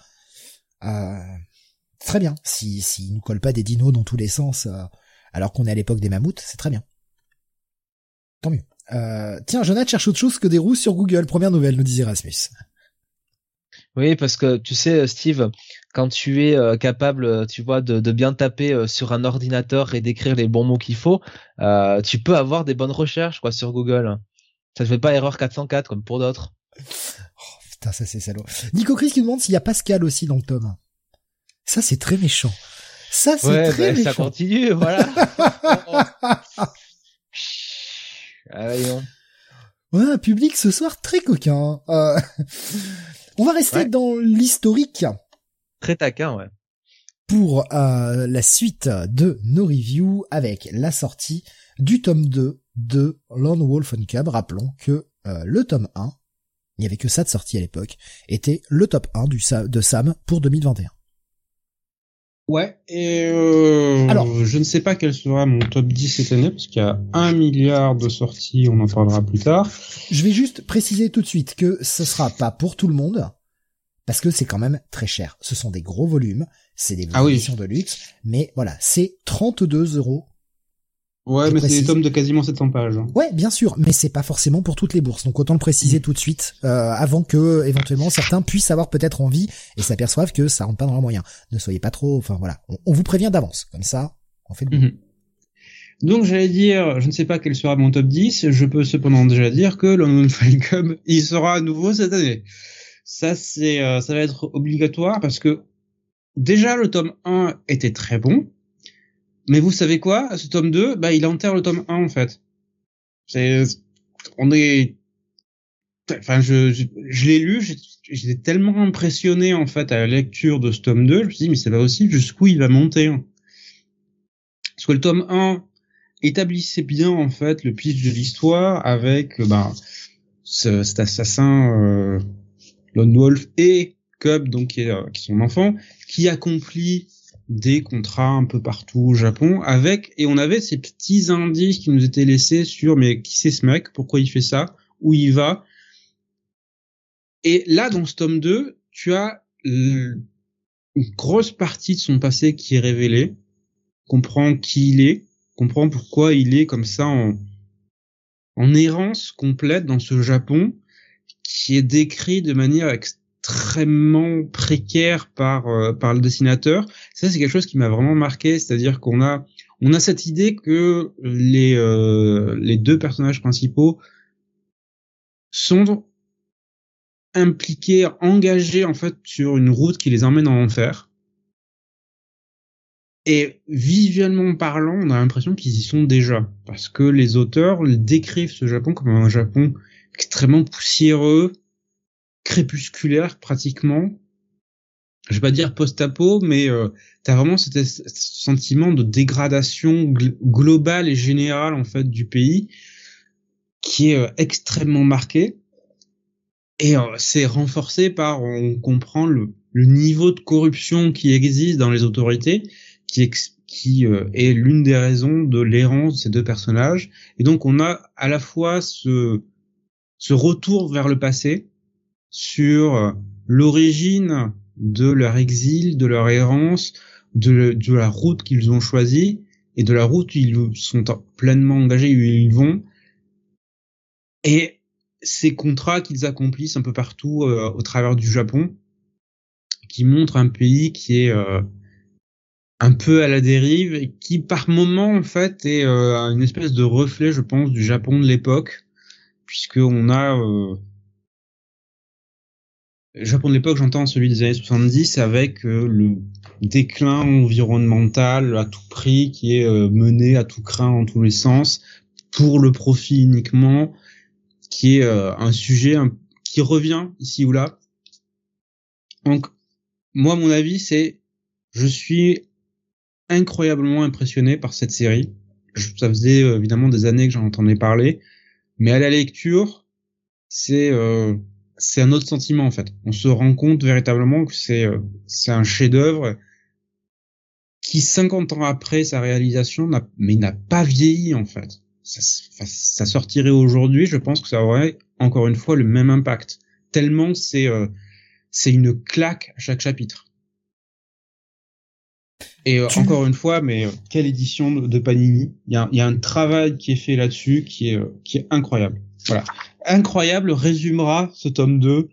Euh, Très bien. Si, si nous colle pas des dinos dans tous les sens, euh, alors qu'on est à l'époque des mammouths, c'est très bien. Tant mieux. Euh, tiens, Jonathan cherche autre chose que des roues sur Google. Première nouvelle, nous disait Rasmus. Oui, parce que tu sais, Steve, quand tu es euh, capable, tu vois, de, bien taper euh, sur un ordinateur et d'écrire les bons mots qu'il faut, tu peux avoir des bonnes recherches, quoi, sur Google. Ça ne fait pas erreur 404 comme pour d'autres. Oh, putain, ça c'est salaud. Nico Chris qui demande s'il y a Pascal aussi dans le tome. Ça c'est très méchant. Ça c'est très ben, méchant. Ça continue, voilà. Ah, ouais, un public ce soir très coquin. Euh... On va rester dans l'historique. Très taquin, ouais. Pour euh, la suite de nos reviews avec la sortie du tome 2 de Lone Wolf and Cub. Rappelons que euh, le tome 1, il n'y avait que ça de sortie à l'époque, était le top 1 du, de Sam pour 2021. Ouais, et euh, Alors, je ne sais pas quel sera mon top 10 cette année, parce qu'il y a un milliard de sorties, on en parlera plus tard. Je vais juste préciser tout de suite que ce sera pas pour tout le monde, parce que c'est quand même très cher. Ce sont des gros volumes, c'est des ah éditions de luxe, mais voilà, c'est 32 euros Ouais, mais c'est des tomes de quasiment 700 pages. Hein. Ouais, bien sûr, mais c'est pas forcément pour toutes les bourses. Donc autant le préciser mm. tout de suite euh, avant que éventuellement certains puissent avoir peut-être envie et s'aperçoivent que ça rentre pas dans leurs moyens. Ne soyez pas trop. Enfin voilà, on, vous prévient d'avance. Comme ça, on fait le mm-hmm. Donc j'allais dire, je ne sais pas quel sera mon top 10. Je peux cependant déjà dire que London Falcom, il sera à nouveau cette année. Ça c'est, euh, ça va être obligatoire parce que déjà le tome 1 était très bon mais vous savez quoi? Ce tome 2, bah, il enterre le tome 1, en fait. C'est, on est, enfin, je, je, l'ai lu, j'étais tellement impressionné, en fait, à la lecture de ce tome 2, je me suis dit, mais c'est pas aussi jusqu'où il va monter. Hein. Parce que le tome 1 établissait bien, en fait, le pitch de l'histoire avec, bah, ce, cet assassin, euh, Lone Wolf et Cub, donc, qui est, euh, qui est son enfant, qui accomplit des contrats un peu partout au Japon avec et on avait ces petits indices qui nous étaient laissés sur mais qui c'est ce mec pourquoi il fait ça où il va. Et là, dans ce tome 2, tu as une grosse partie de son passé qui est révélée, comprend qui il est, comprend pourquoi il est comme ça en, en errance complète dans ce Japon qui est décrit de manière précaire par euh, par le dessinateur. Ça c'est quelque chose qui m'a vraiment marqué, c'est-à-dire qu'on a on a cette idée que les euh, les deux personnages principaux sont impliqués, engagés en fait sur une route qui les emmène en enfer. Et visuellement parlant, on a l'impression qu'ils y sont déjà, parce que les auteurs décrivent ce Japon comme un Japon extrêmement poussiéreux, crépusculaire pratiquement. Je vais pas dire post-apo, mais euh, t'as vraiment ce sentiment de dégradation globale et générale en fait du pays qui est euh, extrêmement marqué. Et euh, c'est renforcé par, on comprend le, le niveau de corruption qui existe dans les autorités, qui, qui euh, est l'une des raisons de l'errance de ces deux personnages. Et donc on a à la fois ce, ce retour vers le passé sur euh, l'origine de leur exil, de leur errance, de, la route qu'ils ont choisie et de la route où ils sont pleinement engagés, où ils vont. Et ces contrats qu'ils accomplissent un peu partout euh, au travers du Japon, qui montrent un pays qui est un peu à la dérive et qui par moment en fait est euh, une espèce de reflet, je pense, du Japon de l'époque, puisque on a euh, Japon de l'époque, j'entends celui des années 70 avec euh, le déclin environnemental à tout prix qui est mené à tout craint dans tous les sens pour le profit uniquement, qui est un sujet qui revient ici ou là. Donc moi, mon avis, c'est je suis incroyablement impressionné par cette série. Ça faisait euh, évidemment des années que j'en entendais parler, mais à la lecture, c'est euh, c'est un autre sentiment en fait. On se rend compte véritablement que c'est euh, c'est un chef-d'œuvre qui 50 ans après sa réalisation n'a mais n'a pas vieilli en fait. Ça, ça sortirait aujourd'hui, je pense que ça aurait encore une fois le même impact. Tellement c'est c'est une claque à chaque chapitre. Et euh, encore une fois, mais euh, quelle édition de Panini Il y a, y a, un travail qui est fait là-dessus qui est euh, qui est incroyable. Voilà, incroyable résumera ce tome 2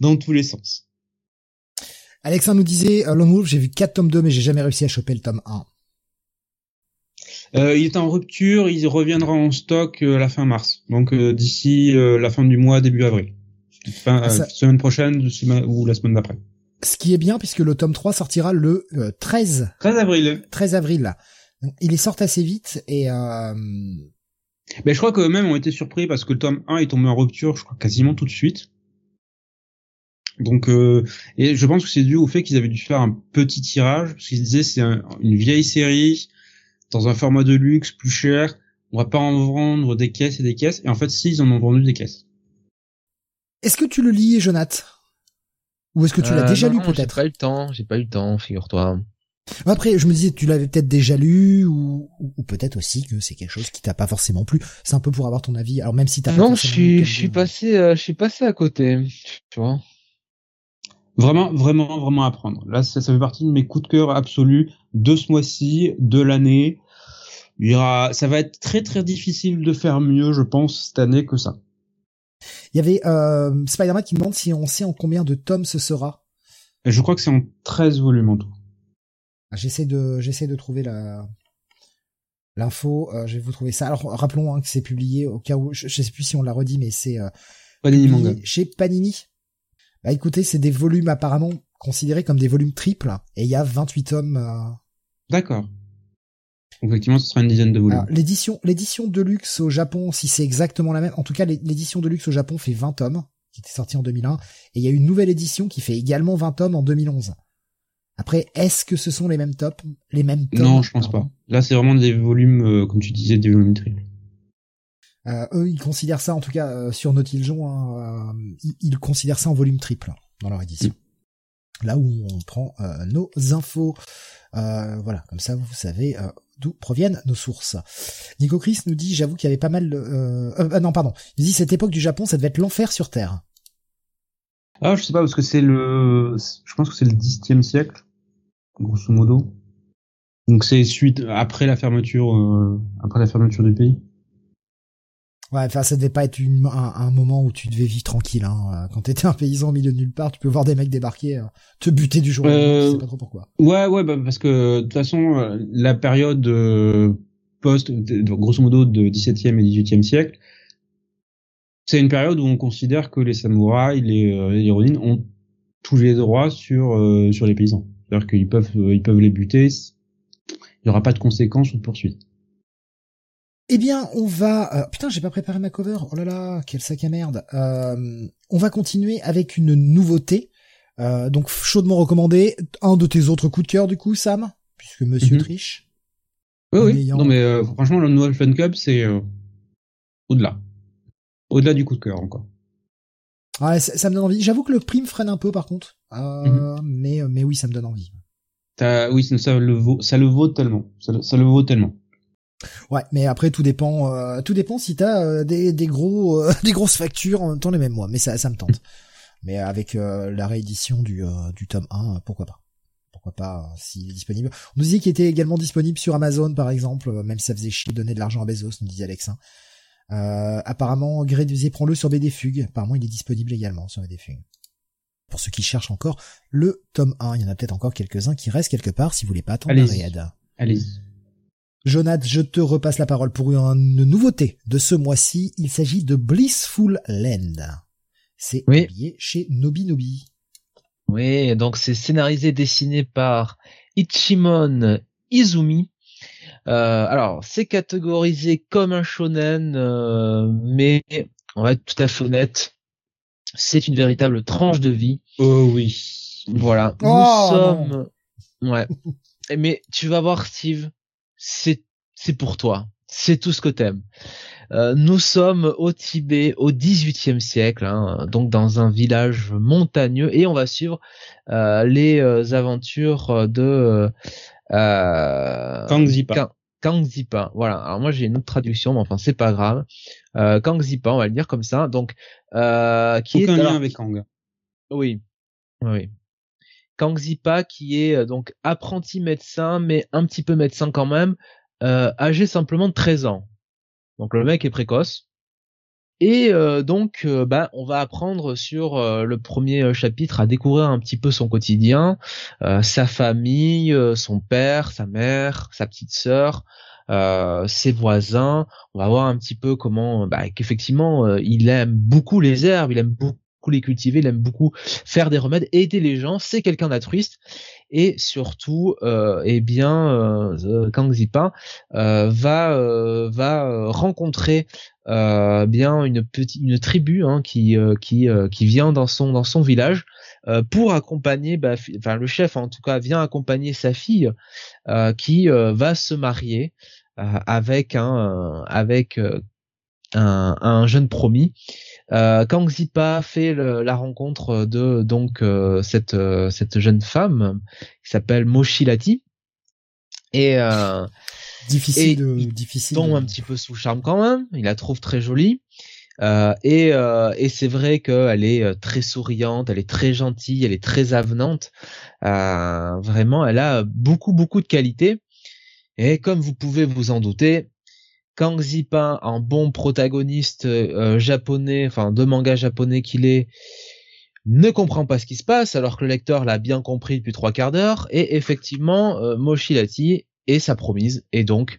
dans tous les sens. Alexandre nous disait Lone Wolf, j'ai vu 4 tomes 2 mais j'ai jamais réussi à choper le tome 1. Euh, il est en rupture, il reviendra en stock à la fin mars. Donc d'ici la fin du mois, début avril. Fin, semaine prochaine ou la semaine d'après. Ce qui est bien puisque le tome 3 sortira le 13 13 avril. 13 avril. Il est sorti assez vite et euh... Ben, je crois que même ont été surpris parce que le tome 1 est tombé en rupture, je crois quasiment tout de suite. Donc euh, et je pense que c'est dû au fait qu'ils avaient dû faire un petit tirage parce qu'ils disaient c'est une vieille série dans un format de luxe plus cher, on va pas en vendre des caisses et des caisses et en fait si ils en ont vendu des caisses. Est-ce que tu le lis, Jonathan? Ou est-ce que tu l'as euh, déjà lu peut-être J'ai pas eu le temps, j'ai pas eu le temps, figure-toi. Après, je me disais, tu l'avais peut-être déjà lu, ou, ou peut-être aussi que c'est quelque chose qui t'a pas forcément plu. C'est un peu pour avoir ton avis. Alors même si t'as non, je suis, je suis passé, euh, je suis passé à côté, tu vois. Vraiment, vraiment, vraiment à prendre. Là, ça, ça fait partie de mes coups de cœur absolus de ce mois-ci, de l'année. Il y aura, ça va être très très difficile de faire mieux, je pense, cette année que ça. Il y avait euh, Spider-Man qui demande si on sait en combien de tomes ce sera. je crois que c'est en 13 volumes en tout. Ah, j'essaie de j'essaie de trouver la l'info. Euh, je vais vous trouver ça. Alors rappelons hein, que c'est publié au cas où je, sais plus si on l'a redit, mais c'est euh, Panini Manga. chez Panini. Bah écoutez, c'est des volumes apparemment considérés comme des volumes triples et il y a 28 tomes. Euh, D'accord effectivement, ce sera une dizaine de volumes. L'édition, l'édition de luxe au Japon, si c'est exactement la même, en tout cas, l'édition de luxe au Japon fait 20 tomes, qui était sortie en 2001, et il y a une nouvelle édition qui fait également 20 tomes en 2011. Après, est-ce que ce sont les mêmes tops, les mêmes tomes Non, je pense pas. Là, c'est vraiment des volumes, euh, comme tu disais, des volumes triples. Euh, eux, ils considèrent ça, en tout cas euh, sur Nautiljon, hein, euh, ils, considèrent ça en volume triple dans leur édition. Mm. Là où on prend nos infos, voilà, comme ça vous savez d'où proviennent nos sources. Nico Chris nous dit, j'avoue qu'il y avait pas mal... Euh, euh, non, pardon. Il dit, cette époque du Japon, ça devait être l'enfer sur Terre. Ah, je sais pas, parce que c'est le, je pense que c'est le Xe siècle, grosso modo. Donc c'est suite, après la fermeture, euh, après la fermeture du pays. Ouais, enfin, ça devait pas être une, un, moment où tu devais vivre tranquille. Hein. Quand t'étais un paysan au milieu de nulle part, tu peux voir des mecs débarquer, euh, te buter du jour au lendemain, je sais pas trop pourquoi. Ouais, ouais, bah, parce que de toute façon, euh, la période euh, post, grosso modo, de 17e et 18e siècle, c'est une période où on considère que les samouraïs, les, les ont tous les droits sur sur les paysans. C'est-à-dire qu'ils peuvent ils peuvent les buter, il y aura pas de conséquences ou de poursuites. Eh bien, on va... Euh, putain, j'ai pas préparé ma cover. Oh là là, quel sac à merde. Euh, on va continuer avec une nouveauté. Euh, donc, chaudement recommandé. Un de tes autres coups de cœur, du coup, Sam Puisque Monsieur mhm. triche. Oui, oui. Non, mais franchement, le nouvel Fun Cup, c'est au-delà. Au-delà du coup de cœur, encore. Ouais, ça, me donne envie. J'avoue que le prix me freine un peu, par contre. Mhm. mais, mais oui, ça me donne envie. oui, ça le vaut, ça le vaut tellement. ça le vaut tellement. Ouais, mais après tout dépend, euh, tout dépend si t'as euh, des, des gros, euh, des grosses factures en même temps les mêmes mois. Mais ça, ça me tente. mais avec la réédition du du tome 1, pourquoi pas Pourquoi pas s'il est disponible On nous disait qu'il était également disponible sur Amazon par exemple, même si ça faisait chier de donner de l'argent à Bezos, nous disait Alex. Hein. apparemment, Gré prends-le sur BD Fugue. Apparemment, il est disponible également sur BD Fugue. Pour ceux qui cherchent encore le tome 1, il y en a peut-être encore quelques-uns qui restent quelque part si vous voulez pas attendre Allez-y. allez Jonathan, je te repasse la parole pour une nouveauté de ce mois-ci. Il s'agit de Blissful Land. C'est publié chez Nobinobi. Oui, donc c'est scénarisé, dessiné par Ichimon Izumi. Euh, alors, c'est catégorisé comme un shonen, euh, mais on va être tout à fait honnête, c'est une véritable tranche de vie. Oh oui. Voilà. Nous oh, sommes. Ouais. Mais tu vas voir, Steve, c'est c'est pour toi. C'est tout ce que t'aimes. Euh, nous sommes au Tibet au XVIIIe siècle, hein, donc dans un village montagneux, et on va suivre euh, les euh, aventures de euh, Kangzipa. Kangzipa, voilà. Alors moi j'ai une autre traduction, mais enfin c'est pas grave. Euh, Kangzipa, on va le dire comme ça. Donc euh, qui Aucun est lien avec Kang. Oui, oui. Kangzipa qui est euh, donc apprenti médecin mais un petit peu médecin quand même, euh, âgé simplement de 13 ans. Donc le mec est précoce. Et euh, donc bah on va apprendre sur le premier chapitre à découvrir un petit peu son quotidien, sa famille, son père, sa mère, sa petite sœur, ses voisins. On va voir un petit peu comment, bah, qu'effectivement, il aime beaucoup les herbes, il aime beaucoup les cultiver, il aime beaucoup faire des remèdes, aider les gens, c'est quelqu'un d'altruiste et surtout euh, eh bien euh, Kang Zipa euh, va euh, va rencontrer euh, bien une petite une tribu hein, qui qui qui vient dans son dans son village pour accompagner bah, enfin le chef en tout cas vient accompagner sa fille qui va se marier avec un avec un jeune promis euh, Kang Zipa fait la rencontre de donc euh, cette euh, cette jeune femme qui s'appelle Moshilati et euh, difficile de, difficile tombe un petit peu sous charme quand même. Il la trouve très jolie. Euh, et, et c'est vrai qu'elle est très souriante, elle est très gentille, elle est très avenante. vraiment, elle a beaucoup beaucoup de qualités. Et comme vous pouvez vous en douter, Kang Zipa, un bon protagoniste euh, japonais, enfin de manga japonais qu'il est, ne comprend pas ce qui se passe, alors que le lecteur l'a bien compris depuis trois quarts d'heure. Et effectivement, euh, Moshilati est sa promise, et donc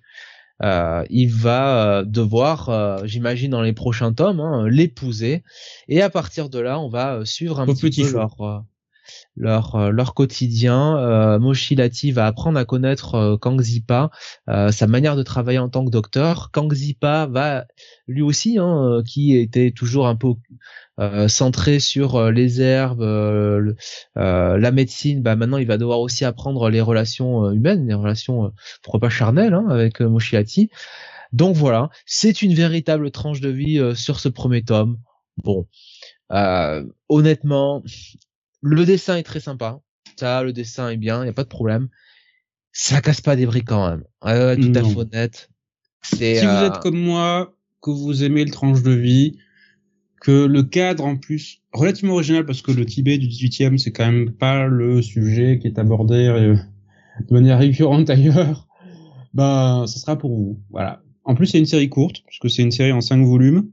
euh, il va devoir, j'imagine dans les prochains tomes, hein, l'épouser. Et à partir de là, on va suivre un petit, peu leur leur euh, leur quotidien. Euh, va apprendre à connaître euh, Kang Zipa, euh, sa manière de travailler en tant que docteur. Kang Zipa va lui aussi, hein, qui était toujours un peu centré sur les herbes, la médecine, bah maintenant il va devoir aussi apprendre les relations humaines, les relations pourquoi pas charnelles hein, avec Moshilati. Donc voilà, c'est une véritable tranche de vie sur ce premier tome. Bon, euh, honnêtement, le dessin est très sympa. Ça, le dessin est bien, il y a pas de problème. Ça casse pas des briques quand même. tout à fait honnête. si vous êtes euh, comme moi, que vous aimez le tranche de vie, que le cadre en plus relativement original parce que le Tibet du 18e c'est quand même pas le sujet qui est abordé euh, de manière récurrente ailleurs. Bah, ça sera pour vous. Voilà. En plus, c'est une série courte puisque c'est une série en cinq volumes.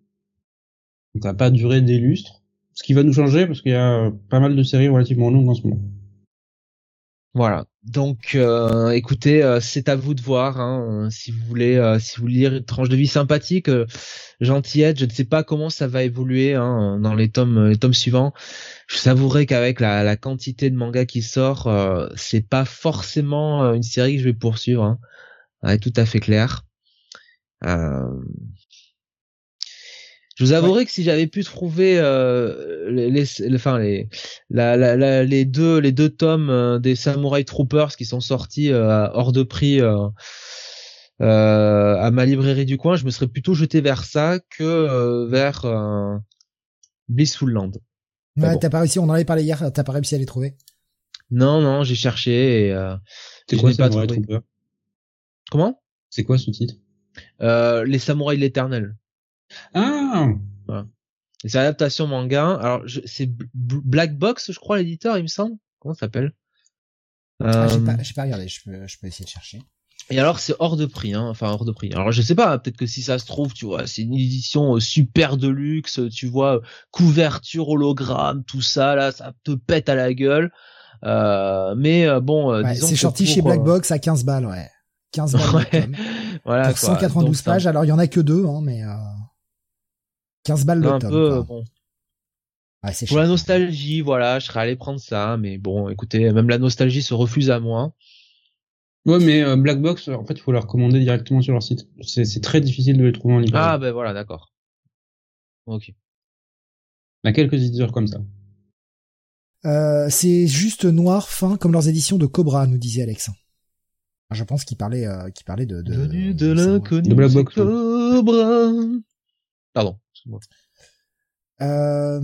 Donc, ça va pas durer des lustres. Ce qui va nous changer parce qu'il y a pas mal de séries relativement longues en ce moment. Voilà. Donc, euh, écoutez, euh, c'est à vous de voir. Hein, si vous voulez, euh, si vous voulez lire une tranche de vie sympathique, gentillette. Je ne sais pas comment ça va évoluer hein, dans les tomes, les tomes suivants. Je savourerai qu'avec la, la, quantité de manga qui sort, c'est pas forcément une série que je vais poursuivre. Hein. C'est tout à fait clair. Je vous avouerai que si j'avais pu trouver euh, les, les, enfin les, la, la, les deux les deux tomes euh, des Samurai Troopers qui sont sortis euh, hors de prix euh, à ma librairie du coin, je me serais plutôt jeté vers ça que vers Blissful Land. Ouais, t'as pas réussi, on en avait parlé hier, t'as pas réussi à les trouver. Non, non, j'ai cherché et, C'est quoi pas trouvé. Trooper Comment? C'est quoi ce titre? Les Samouraïs de l'Éternel. Ah voilà. C'est l'adaptation manga. Alors, c'est Black Box, je crois, l'éditeur, il me semble. Comment ça s'appelle? Ah, J'ai pas, pas, regardé, je peux, je peux essayer de chercher. Et alors c'est hors de prix, hein, enfin hors de prix. Alors je sais pas, peut-être que si ça se trouve, tu vois, c'est une édition euh, super de luxe, tu vois, couverture hologramme, tout ça là, ça te pète à la gueule. Euh, mais euh, bon, ouais, c'est sorti chez Black Box à 15 balles, ouais. 15 balles. Ouais. voilà. Pour 192 pages. Alors il y en a que deux, hein, mais. 15 balles le un Peu, bon. Pour la nostalgie, voilà, je serais allé prendre ça, mais bon, écoutez, même la nostalgie se refuse à moi. Ouais, mais euh, Black Box, en fait, il faut leur commander directement sur leur site. C'est très difficile de les trouver en ligne. Ah, ben voilà, d'accord. Ok. Il y a quelques éditeurs comme ça. Euh, c'est juste noir, fin, comme leurs éditions de Cobra, nous disait Alex. Je pense qu'il parlait, euh, qu'il parlait de de, de, de, de Black Box. Cobra. Pardon. Euh,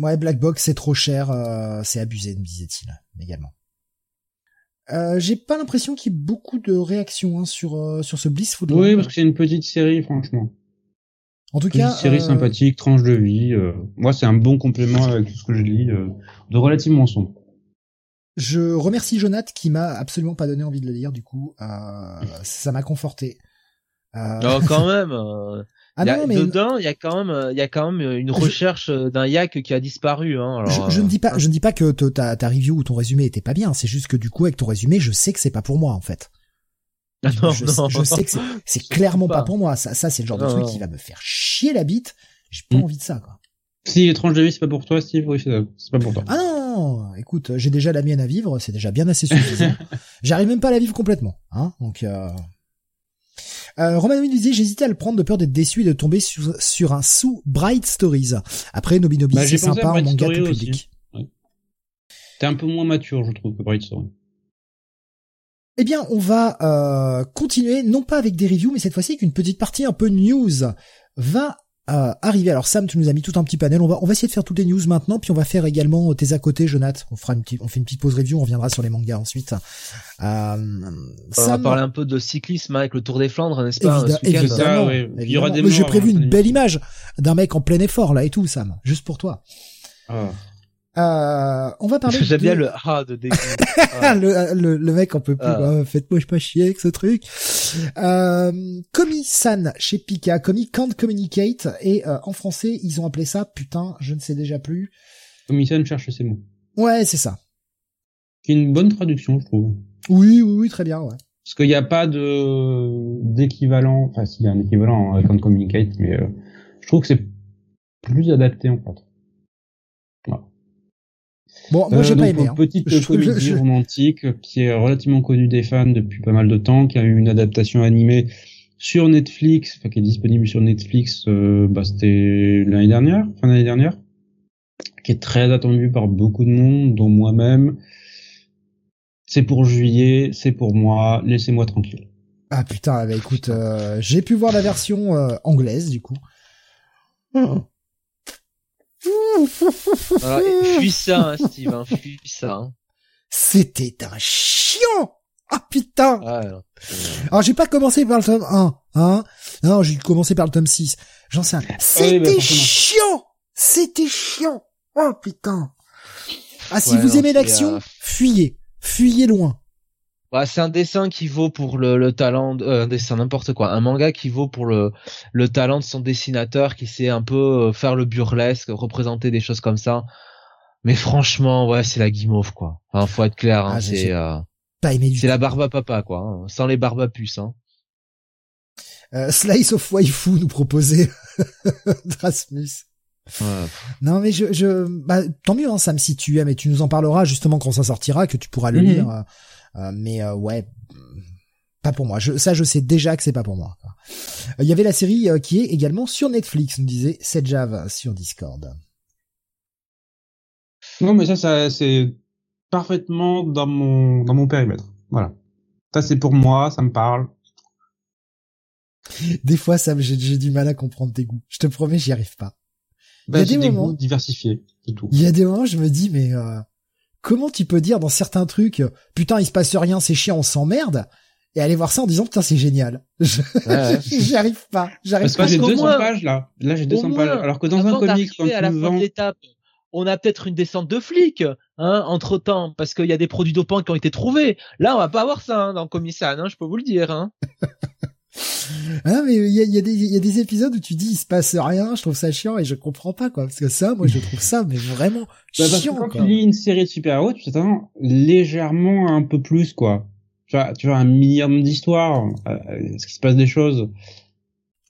ouais, Black Box, c'est trop cher, euh, c'est abusé, me disait-il également. Euh, j'ai pas l'impression qu'il y ait beaucoup de réactions hein, sur euh, sur ce Blissful. Oui, parce que c'est une petite série, franchement. En tout une cas, série euh, sympathique, tranche de vie. moi, c'est un bon complément avec tout ce que je lis, de relativement sombre. Je remercie Jonath qui m'a absolument pas donné envie de le lire. Du coup, ça m'a conforté. Oh, quand même. Ah non, mais dedans, il y a quand même, il y a quand même une recherche d'un yak qui a disparu. Hein, alors, je, ne dis pas, je ne dis pas que ta, ta review ou ton résumé était pas bien. C'est juste que du coup, avec ton résumé, je sais que c'est pas pour moi en fait. Ah non, je, non, je sais que c'est clairement pas. pour moi. Ça, ça c'est le genre de truc qui va me faire chier la bite. J'ai pas hmm. envie de ça, quoi. Si étrange de vie, c'est pas pour toi, Steve. Oui, c'est pas pour toi. Ah non, écoute, j'ai déjà la mienne à vivre. C'est déjà bien assez suffisant. J'arrive même pas à la vivre complètement, hein. Donc. Euh... Euh, disait j'hésitais à le prendre de peur d'être déçu et de tomber sur, sur un sous Bright Stories. Après Nobinobi bah, c'est sympa en manga tout public. T'es un peu moins mature je trouve que Bright Stories. Eh bien, on va euh, continuer, non pas avec des reviews, mais cette fois-ci avec une petite partie un peu news. Va euh, arriver. Alors Sam, tu nous as mis tout un petit panel. On va, on va essayer de faire toutes les news maintenant, puis on va faire également tes à côté, Jonath. On fera une petite, on fait une petite pause review. On reviendra sur les mangas ensuite. Euh, on va parler un peu de cyclisme avec le Tour des Flandres, n'est-ce pas Évidemment, Il y aura des J'ai prévu une belle image d'un mec en plein effort là et tout, Sam, juste pour toi. Ah. Euh, on va parler. J'aime bien le ah de ah. le, le, le, mec on peut plus. Ah. Oh, Faites-moi pas chier avec ce truc. Euh, Komi-san chez Pika, Komi Can't Communicate et euh, en français ils ont appelé ça putain, je ne sais déjà plus. Komi-san cherche ses mots. Ouais, c'est ça. C'est une bonne traduction, je trouve. Oui, oui, oui, très bien, ouais. Parce qu'il n'y a pas de d'équivalent. Enfin, s'il y a un équivalent à Can't Communicate, mais euh, je trouve que c'est plus adapté en fait. Bon, moi j'ai euh, pas aimé. Hein. Petite comédie romantique qui est relativement connue des fans depuis pas mal de temps, qui a eu une adaptation animée sur Netflix, enfin qui est disponible sur Netflix, euh, bah, c'était l'année dernière, fin d'année dernière, qui est très attendue par beaucoup de monde, dont moi-même. C'est pour juillet, c'est pour moi, laissez-moi tranquille. Ah putain, bah écoute, euh, j'ai pu voir la version euh, anglaise du coup. Fuis ça, hein, Steve, hein, fuis ça. Hein. C'était un chiant Ah putain Alors j'ai pas commencé par le tome 1, hein Non, j'ai commencé par le tome 6. J'en sais rien. C'était chiant C'était chiant. Oh putain. Ah, si Ouais, vous non, aimez l'action, euh, fuyez. Fuyez loin. Bah, c'est un dessin qui vaut pour le, le talent, de- euh, un dessin n'importe quoi, un manga qui vaut pour le, le talent de son dessinateur qui sait un peu euh, faire le burlesque, représenter des choses comme ça. Mais franchement, ouais, c'est la guimauve quoi. Enfin, faut être clair, hein, Ah, c'est euh, Pas aimé du c'est la barbe à papa quoi, hein, sans les barbes à puce. Hein. Euh, Slice of Waifu nous proposait Drasmus. Ouais. Non mais je, je bah, tant mieux hein, Sam si tu aimes et tu nous en parleras justement quand ça sortira que tu pourras le Mhm. lire. Euh, mais euh, ouais, pas pour moi. Je, ça je sais déjà que c'est pas pour moi. Euh, Il y avait la série qui est également sur Netflix, nous disait Sedjav sur Discord. Non, mais ça, ça c'est parfaitement dans mon dans mon périmètre. Voilà. Ça, c'est pour moi, ça me parle. Des fois Sam, j'ai du mal à comprendre tes goûts. Je te promets, j'y arrive pas. Bah, Il y a des des moments- diversifiés, c'est tout. Il y a des moments, je me dis mais euh, comment tu peux dire dans certains trucs, putain il se passe rien, c'est chiant, on s'emmerde, et aller voir ça en disant putain c'est génial. Je- Ouais, ouais. J'y arrive pas. J'arrive Parce pas. que j'ai qu'au 200 moins- pages là. Là, j'ai 200 Au pages. Alors que dans un Avant comic, quand tu à la me fin de vends, l'étape, on a peut-être une descente de flics, hein, entre temps, parce qu'il y a des produits dopants qui ont été trouvés. Là, on va pas avoir ça hein, dans Comisan, hein, je peux vous le dire. Hein. Ah mais il y a, il y, a des- il y a des épisodes où tu dis il se passe rien, je trouve ça chiant et je comprends pas quoi parce que ça moi je trouve ça mais vraiment Bah, chiant quand quoi. tu lis une série de super-héros, tu t'attends légèrement un peu plus, quoi. Tu vois, tu vois un minimum d'histoire, euh, est-ce qu'il se passe des choses?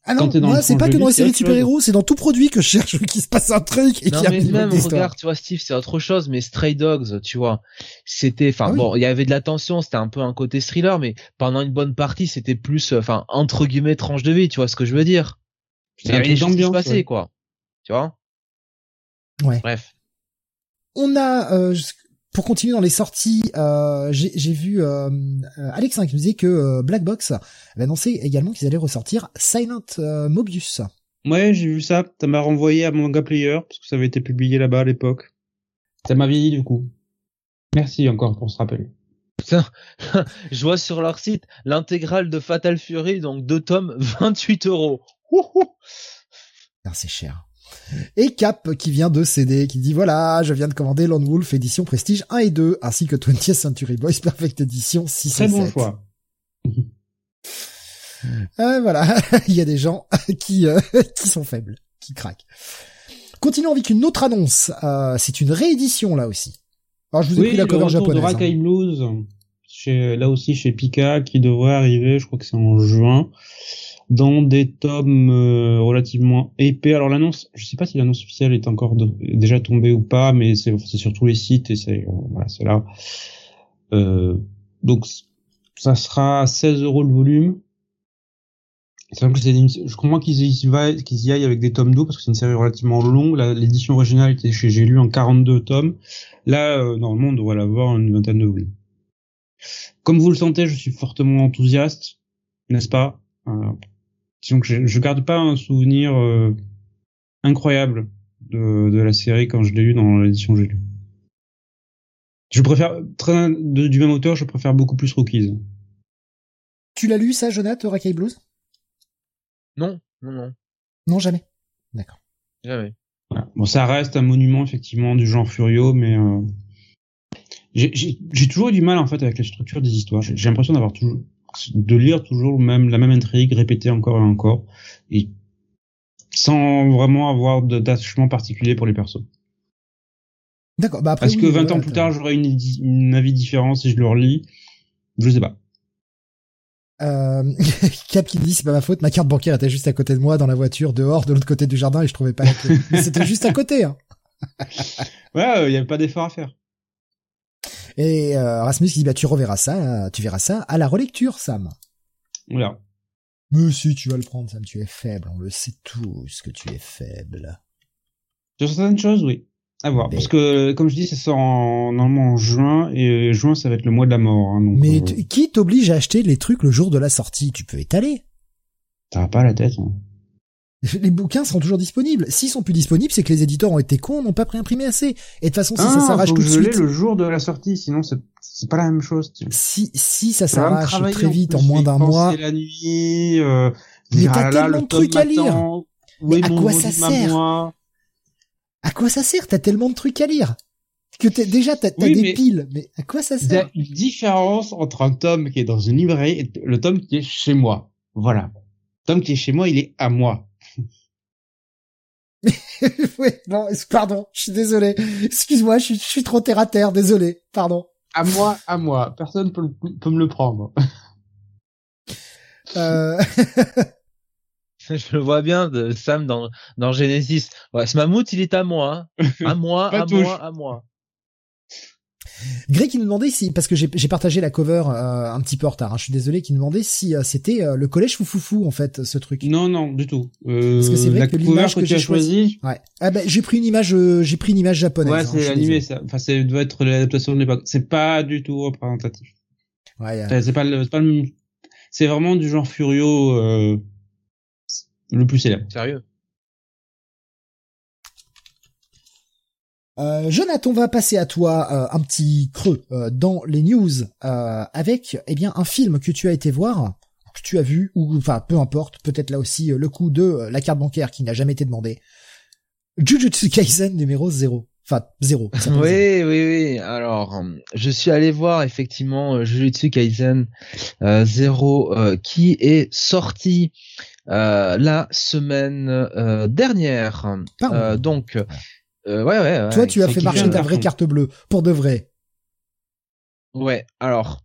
Ah non, moi c'est pas que dans les séries de super-héros, c'est dans tout produit que je cherche qu'il se passe un truc et Non qu'il y a mais même regarde, tu vois Steve, c'est autre chose. Mais Stray Dogs, tu vois, c'était, enfin Ah oui. bon, il y avait de la tension, c'était un peu un côté thriller, mais pendant une bonne partie, c'était plus, euh, enfin entre guillemets tranche de vie, tu vois ce que je veux dire? Il y avait des choses qui se passaient, ouais. quoi. Tu vois? Ouais. Bref. On a euh, pour continuer dans les sorties, euh, j'ai vu euh, euh, Alexin qui nous disait que euh, Black Box avait annoncé également qu'ils allaient ressortir Silent euh, Mobius. Ouais, j'ai vu ça. Ça m'a renvoyé à Manga Player, parce que ça avait été publié là-bas à l'époque. Ça m'a vieilli, du coup. Merci encore pour ce rappel. Putain, je vois sur leur site l'intégrale de Fatal Fury, donc deux tomes, 28 euros. Wouhou. C'est cher. Et Cap qui vient de céder, qui dit voilà, je viens de commander Lone Wolf édition Prestige 1 et 2, ainsi que 20th Century Boys Perfect Edition 6 Très et bon 7. choix. Euh, voilà, il y a des gens qui euh, qui sont faibles, qui craquent. Continuons avec une autre annonce. Euh, c'est une réédition là aussi. Alors je vous ai Oui, pris la cover retour de japonaise. hein. Rakai Blues, chez, là aussi chez Pika, qui devrait arriver, je crois que c'est en juin, dans des tomes euh, relativement épais. Alors l'annonce, je sais pas si l'annonce officielle est encore déjà tombée ou pas, mais c'est sur tous les sites et c'est euh, voilà, c'est là. Euh, donc ça sera 16 euros le volume. C'est vrai que une- je comprends qu'ils y, aillent avec des tomes d'eau parce que c'est une série relativement longue. L'édition originale était chez J'ai lu en 42 tomes. Là, euh, normalement, on devrait l'avoir une vingtaine de volumes. Comme vous le sentez, je suis fortement enthousiaste, n'est-ce pas? Euh, Disons que je, je garde pas un souvenir euh, incroyable de, de la série quand je l'ai lu dans l'édition que j'ai lu. Je préfère, très, de- du même auteur, je préfère beaucoup plus Rookies. Tu l'as lu ça, Jonathan, Rakai Blues? Non, non, non, Non, jamais. D'accord. jamais. Voilà. Bon, ça reste un monument effectivement du genre Furio, mais euh, j'ai- j'ai j'ai toujours eu du mal en fait avec la structure des histoires. J'ai l'impression d'avoir toujours de lire toujours même la même intrigue répétée encore et encore, et sans vraiment avoir d'attachement particulier pour les persos. D'accord. Bah après, Est-ce que oui, 20 voilà, ans plus tard j'aurai une, avis différent si je le relis? Je sais pas. Euh, Cap qui dit c'est pas ma faute, ma carte bancaire était juste à côté de moi dans la voiture dehors de l'autre côté du jardin et je trouvais pas la clé. Mais c'était juste à côté. Hein. Ouais, il y a pas d'effort à faire. Et euh, Rasmus dit bah tu reverras ça, euh, tu verras ça à la relecture, Sam. Voilà. Mais si tu vas le prendre, Sam, tu es faible. On le sait tous que tu es faible. Sur certaines choses, oui. À voir. Mais- Parce que, comme je dis, ça sort en, normalement en juin, et juin, ça va être le mois de la mort. Hein, donc, Mais euh, qui t'oblige à acheter les trucs le jour de la sortie? Tu peux étaler. t'as pas la tête. Hein. Les bouquins seront toujours disponibles. S'ils sont plus disponibles, c'est que les éditeurs ont été cons, n'ont pas préimprimé assez. Et de toute façon, si ça s'arrache Ah, faut tout de je l'ai suite, le jour de la sortie, sinon c'est c'est pas la même chose. tu- si si ça s'arrache très vite en plus, moins d'un mois, la nuit. Euh, Mais t'as ah tellement le de trucs à lire. Mais à quoi ça sert À quoi ça sert T'as tellement de trucs à lire que t'es déjà t'as Oui, des mais- piles. Mais à quoi ça Il y sert a une différence entre un tome qui est dans une librairie et le tome qui est chez moi. Voilà. Le tome qui est chez moi, il est à moi. Ouais, non, pardon, je suis désolé. Excuse-moi, je suis, je suis trop terre à terre, désolé. Pardon. À moi, à moi. Personne peut, peut me le prendre. Euh... Je le vois bien de Sam dans, dans Genesis. Ouais, ce mammouth, il est à moi. hein. À moi, à touche. moi, à moi. Greg qui nous demandait si, parce que j'ai partagé la cover euh, un petit peu en retard, hein, je suis désolé, qui nous demandait si euh, c'était euh, le collège foufoufou en fait, ce truc. Non, non, du tout. Euh, Parce que c'est vrai la que cover l'image que tu j'ai as choisie, Ouais. Ah ben j'ai pris une image, euh, j'ai pris une image japonaise. ouais, hein, c'est animé, désolé. ça. Enfin, c'est doit être l'adaptation de l'époque. C'est pas du tout représentatif. Ouais, euh, C'est pas le, c'est pas le, c'est vraiment du genre Furio, euh, le plus célèbre. Sérieux? Euh, Jonathan, on va passer à toi euh, un petit creux euh, dans les news euh, avec eh bien un film que tu as été voir, que tu as vu ou enfin peu importe, peut-être là aussi euh, le coup de la carte bancaire qui n'a jamais été demandée. Jujutsu Kaisen numéro 0. Enfin 0. ça s'appelle zéro. Oui, oui, oui. Alors, je suis allé voir effectivement Jujutsu Kaisen euh, 0 euh, qui est sorti euh, la semaine dernière. Euh, donc, euh, ouais, ouais. Toi ouais, tu as fait marcher ta vraie carte bleue pour de vrai. Ouais, alors,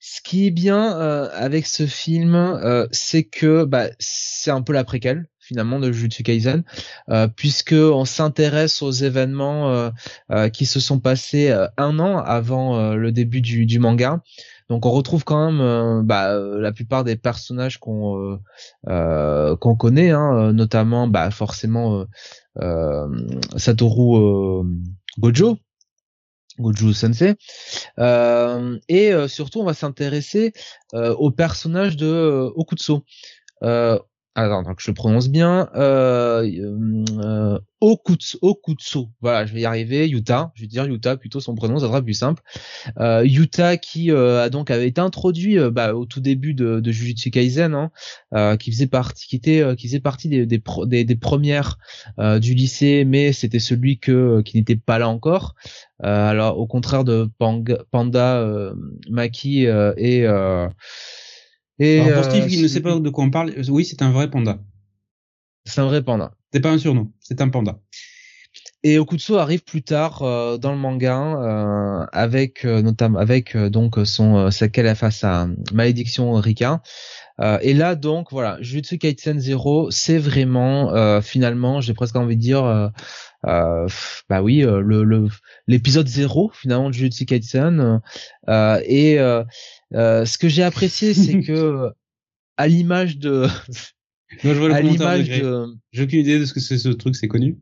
ce qui est bien euh, avec ce film, euh, c'est que bah, c'est un peu la préquelle finalement de Jujutsu Kaisen, euh, puisque on s'intéresse aux événements euh, euh, qui se sont passés euh, un an avant euh, le début du, du manga. Donc on retrouve quand même euh, bah, la plupart des personnages qu'on euh, euh, qu'on connaît, hein, notamment bah, forcément Satoru euh, Gojo, Gojo Sensei. Euh, et euh, surtout, on va s'intéresser euh, au personnage de euh, Okutsu. Euh, attends, donc je le prononce bien. Euh, euh, Okutsu, Okutsu. Voilà, je vais y arriver. Yuta, je vais dire Yuta plutôt son prénom, ça sera plus simple. Euh, Yuta qui euh, a donc avait été introduit euh, bah, au tout début de, de Jujutsu Kaisen, hein, euh, qui faisait partie, qui était, euh, qui faisait partie des des, des, premières euh, du lycée, mais c'était celui que qui n'était pas là encore. Euh, alors au contraire de Panda, euh, Maki euh, et euh, et Alors, pour euh, Steve qui ne sait pas de quoi on parle, oui, c'est un vrai panda. c'est un vrai panda. C'est pas un surnom, c'est un panda. Et Okutsu arrive plus tard euh, dans le manga euh, avec euh, notamment avec donc son sa qu'elle face à malédiction Rika. Et là donc voilà, Jujutsu Kaisen Zero, c'est vraiment finalement, j'ai presque envie de dire euh, euh, bah oui, euh, le le- l'épisode zéro finalement de Jujutsu Kaisen euh, et euh, euh, ce que j'ai apprécié c'est que à l'image de Moi, je vois le à l'image de J'ai aucune idée de ce que c'est ce truc, c'est connu.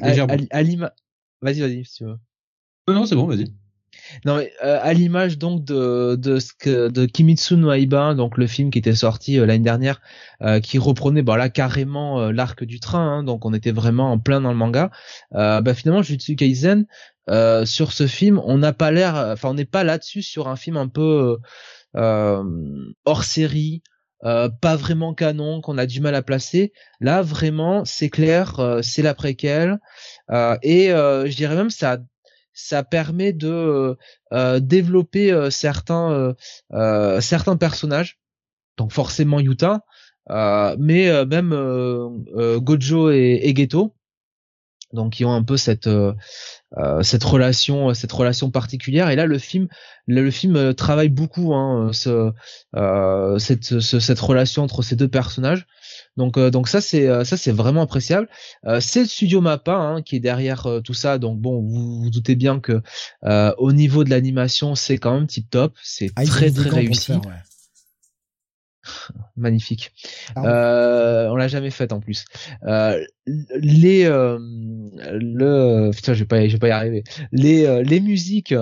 à, Légèrement. à- à l'ima- vas-y vas-y si tu veux. Non, non, c'est bon, vas-y. Non euh, à l'image donc de de ce que Kimitsu no Aiba, donc le film qui était sorti euh, l'année dernière, euh, qui reprenait bah là carrément l'arc du train, hein, donc on était vraiment en plein dans le manga. Bah finalement Jujutsu Kaisen sur ce film, on n'a pas l'air, enfin on n'est pas là-dessus sur un film un peu hors série. pas vraiment canon, qu'on a du mal à placer. Là, vraiment, c'est clair, c'est la préquelle, et je dirais même ça ça permet de euh, euh, développer euh, certains certains personnages. Donc forcément Yuta mais même Gojo et, et donc qui ont un peu cette euh, cette relation cette relation particulière. Et là le film le, le film travaille beaucoup hein, ce, euh, cette ce- cette relation entre ces deux personnages donc euh, donc ça c'est euh, ça c'est vraiment appréciable. Euh, c'est le studio Mappa hein, qui est derrière tout ça. Donc bon vous vous doutez bien que euh, au niveau de l'animation c'est quand même tip top. C'est Ah, très très réussi. faire, ouais. magnifique. Euh, on l'a jamais fait en plus. Euh, les euh, le putain je vais pas je vais pas y arriver. Les euh, les musiques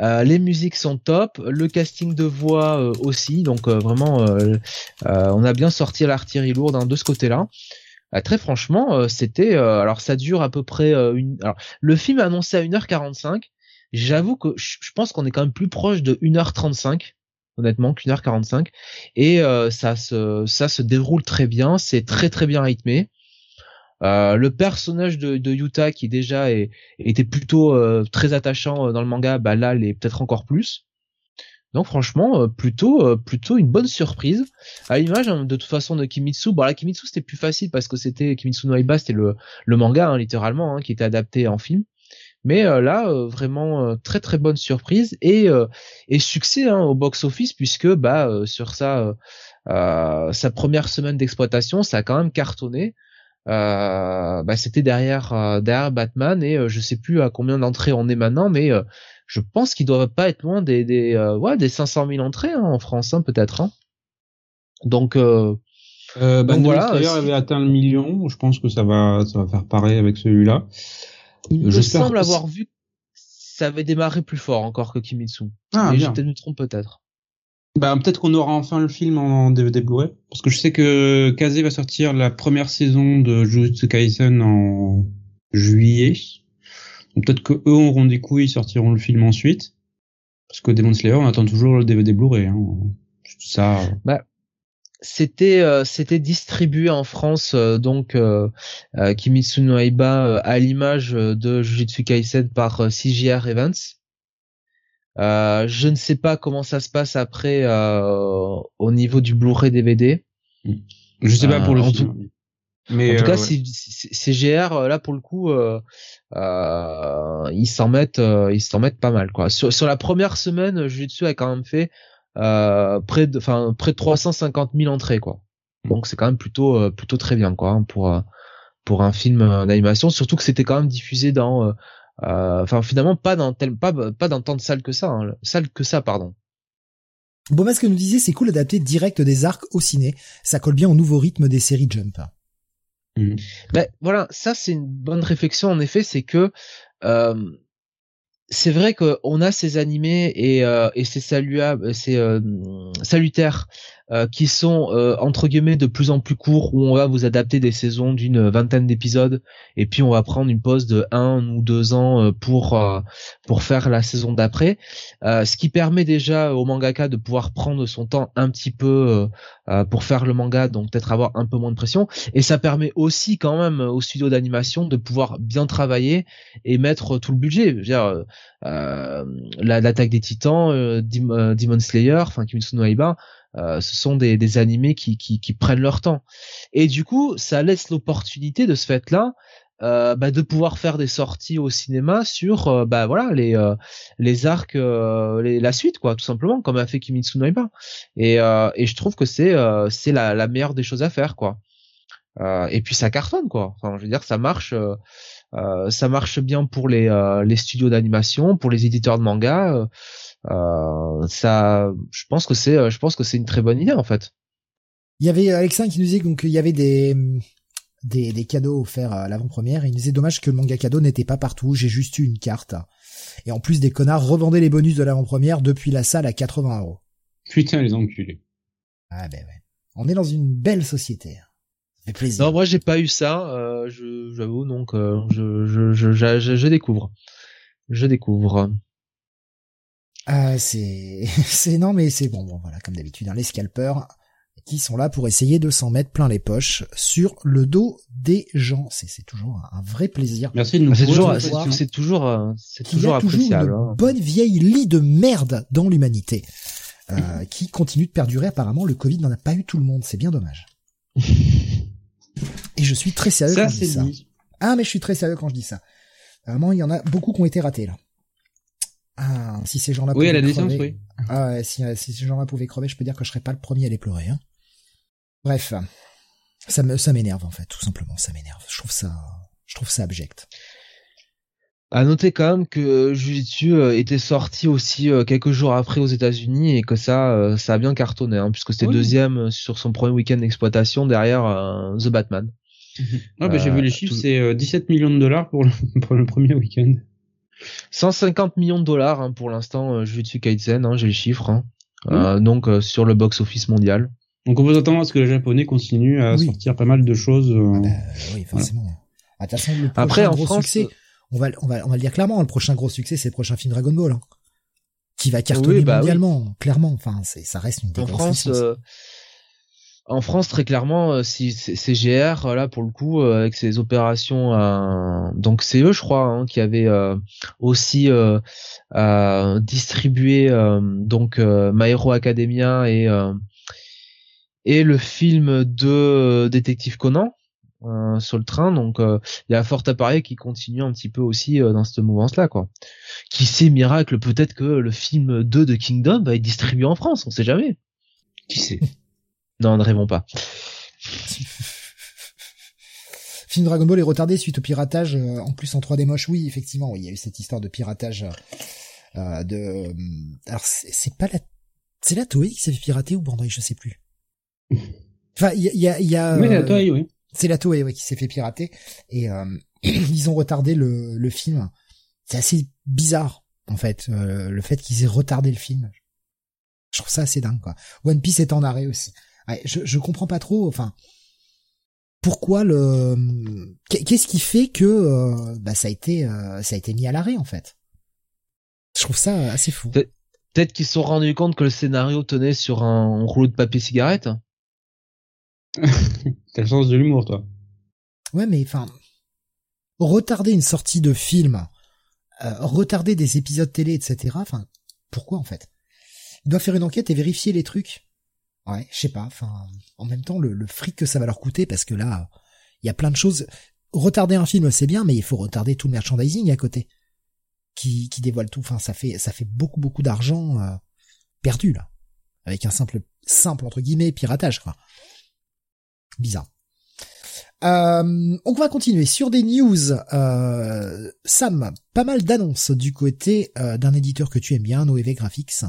euh, les musiques sont top. Le casting de voix euh, aussi. Donc euh, vraiment euh, euh, on a bien sorti l'artillerie lourde hein, de ce côté là très franchement euh, c'était euh, alors ça dure à peu près une alors le film est annoncé à 1h45 j'avoue que je je pense qu'on est quand même plus proche de 1h35 honnêtement qu'une heure 45 et euh, ça se ça se déroule très bien c'est très très bien rythmé Euh, le personnage de, de Yuta qui déjà était plutôt euh, très attachant dans le manga, bah là, il est peut-être encore plus. Donc franchement, plutôt plutôt une bonne surprise. À l'image hein, de toute façon de Kimitsu. Bon, la Kimitsu c'était plus facile parce que c'était Kimitsu no c'était le, le manga hein, littéralement hein, qui était adapté en film. Mais là, vraiment très très bonne surprise et et succès hein, au box office puisque bah sur sa sa première semaine d'exploitation, ça a quand même cartonné. Euh, bah, c'était derrière euh, derrière Batman et euh, je sais plus à combien d'entrées on est maintenant, mais je pense qu'il doit pas être loin des des ouais des 500 000 entrées hein, en France hein, peut-être. Hein. Donc euh, euh, donc voilà, d'ailleurs avait atteint le million. Je pense que ça va ça va faire pareil avec celui-là. Il me semble avoir vu ça avait démarré plus fort encore que Kimitsu. Ah, mais je me trompe peut-être. Bah, peut-être qu'on aura enfin le film en DVD Blu-ray. Parce que je sais que Kaze va sortir la première saison de Jujutsu Kaisen en juillet. Donc peut-être que eux auront des couilles, ils sortiront le film ensuite. Parce que Demon Slayer, on attend toujours le DVD Blu-ray. Hein. Ça. Bah, c'était euh, c'était distribué en France euh, donc euh, euh Kimitsu no Aiba à l'image de Jujutsu Kaisen par CGR Events euh, je ne sais pas comment ça se passe après euh, au niveau du Blu-ray DVD. Je sais pas pour le euh, film. Mais en tout cas, CGR là pour le coup, ils s'en mettent, ils s'en mettent pas mal quoi. Sur, sur la première semaine, Jujutsu a quand même fait près de, enfin près de 350 000 entrées quoi. Donc c'est quand même plutôt plutôt très bien quoi hein, pour pour un film d'animation. Surtout que c'était quand même diffusé dans euh, enfin, finalement, pas dans tel, pas, pas dans tant de salles que ça, hein, salles que ça, pardon. Bon, mais ce que nous disait, c'est cool d'adapter direct des arcs au ciné. Ça colle bien au nouveau rythme des séries Jump. Mmh. Ben, voilà, ça c'est une bonne réflexion en effet, c'est que euh, c'est vrai qu'on a ces animés et, euh, et c'est saluable, euh, salutaire euh, qui sont euh, entre guillemets de plus en plus courts où on va vous adapter des saisons d'une vingtaine d'épisodes et puis on va prendre une pause de un ou deux ans euh, pour pour faire la saison d'après. Ce qui permet déjà au mangaka de pouvoir prendre son temps un petit peu pour faire le manga donc peut-être avoir un peu moins de pression. Et ça permet aussi quand même au studio d'animation de pouvoir bien travailler et mettre tout le budget. Je veux dire l'attaque des titans Demon Slayer enfin Kimetsu no Yaiba euh, ce sont des, des animés qui, qui, qui, prennent leur temps. Et du coup, ça laisse l'opportunité de ce fait-là euh, bah, de pouvoir faire des sorties au cinéma sur euh, bah voilà les euh, les arcs les, la suite quoi tout simplement comme a fait Kimitsu no Iba et et je trouve que c'est c'est la, la meilleure des choses à faire quoi. Et puis ça cartonne quoi. Enfin je veux dire ça marche ça marche bien pour les les studios d'animation pour les éditeurs de manga euh, ça, je pense que c'est, euh, je pense que c'est une très bonne idée en fait. Il y avait Alexandre qui nous disait donc il y avait des des, des cadeaux offerts à l'avant-première. Il nous disait dommage que le manga cadeau n'était pas partout. J'ai juste eu une carte. Et en plus, des connards revendaient les bonus de l'avant-première depuis la salle à 80 euros. Putain, les enculés. Ah ben ouais. On est dans une belle société. Ça fait plaisir. Non, moi j'ai pas eu ça. Euh, j'avoue, donc euh, je, je, je, je, je découvre. Je découvre. Euh, c'est, c'est non mais c'est bon, bon voilà comme d'habitude hein, les scalpers qui sont là pour essayer de s'en mettre plein les poches sur le dos des gens. C'est, c'est toujours un vrai plaisir. Merci de nous c'est toujours, c'est, toujours, euh, c'est toujours appréciable. Toujours une hein. bonne vieille lit de merde dans l'humanité euh, qui continue de perdurer. Apparemment, le Covid n'en a pas eu tout le monde. C'est bien dommage. Et je suis très sérieux quand je dis ça. Ah mais je suis très sérieux quand je dis ça. Vraiment, il y en a beaucoup qui ont été ratés là. Ah, si ces gens-là oui, pouvaient la crever, oui. Ah, si, si ces gens-là pouvaient crever, je peux dire que je serais pas le premier à les pleurer. Hein. Bref, ça me, ça m'énerve en fait, tout simplement, ça m'énerve. Je trouve ça, je trouve ça abject. À noter quand même que Jujutsu euh, était sorti aussi euh, quelques jours après aux États-Unis et que ça, euh, ça a bien cartonné, hein, puisque c'était deuxième sur son premier week-end d'exploitation derrière The Batman. Ah bah j'ai vu les chiffres, c'est 17 millions de dollars pour le, pour le premier week-end. 150 millions de dollars hein, pour l'instant euh, Jujutsu Kaisen, hein, j'ai le chiffre. Hein. Euh, donc euh, sur le box office mondial. Donc on peut attendre à ce que les Japonais continuent à sortir pas mal de choses. Euh, ah bah, oui, forcément. Ah, le Après en gros France, succès, on va on va on va le dire clairement, le prochain gros succès c'est le prochain film Dragon Ball. Hein, qui va cartonner bah mondialement, clairement. Enfin, c'est ça reste une En France, en France, très clairement, euh, si c'est GR là pour le coup euh, avec ses opérations, euh, donc c'est eux, je crois, hein, qui avaient aussi distribué donc My Hero Academia et et le film de Détective Conan sur le train. Donc il y a fort à qui continue un petit peu aussi dans cette mouvance-là, quoi. Qui sait miracle, peut-être que le film 2 de Kingdom va être distribué en France, on sait jamais. Qui sait? Non, ne rêvons pas. Film Dragon Ball est retardé suite au piratage, euh, en plus en 3D moche. Oui, effectivement, il y a eu cette histoire de piratage euh, de. Euh, alors c'est pas la, c'est la Toei qui s'est fait pirater ou Bandai, je sais plus. Enfin, il y a, il y a. oui, la Toei, oui. C'est la Toei, oui, qui s'est fait pirater et ils ont retardé le, le film. C'est assez bizarre, en fait, le fait qu'ils aient retardé le film. Je trouve ça assez dingue, quoi. One Piece est en arrêt aussi je, je comprends pas trop. Enfin, pourquoi le Qu'est-ce qui fait que euh, bah, ça a été euh, ça a été mis à l'arrêt en fait? Je trouve ça assez fou. Peut-être qu'ils se sont rendus compte que le scénario tenait sur un rouleau de papier cigarette? T'as le sens de l'humour, toi. Ouais, mais enfin, retarder une sortie de film, euh, retarder des épisodes télé, etc. Enfin, pourquoi en fait? Il doit faire une enquête et vérifier les trucs. Ouais, je sais pas. Enfin, en même temps, le, fric que ça va leur coûter, parce que là, il y a plein de choses. Retarder un film, c'est bien, mais il faut retarder tout le merchandising à côté, qui, qui dévoile tout. Enfin, ça fait, ça fait beaucoup, beaucoup d'argent euh, perdu là, avec un simple, simple entre guillemets piratage, quoi. Bizarre. Euh, on va continuer sur des news. Euh, Sam, pas mal d'annonces du côté euh, d'un éditeur que tu aimes bien, Noévé Graphics.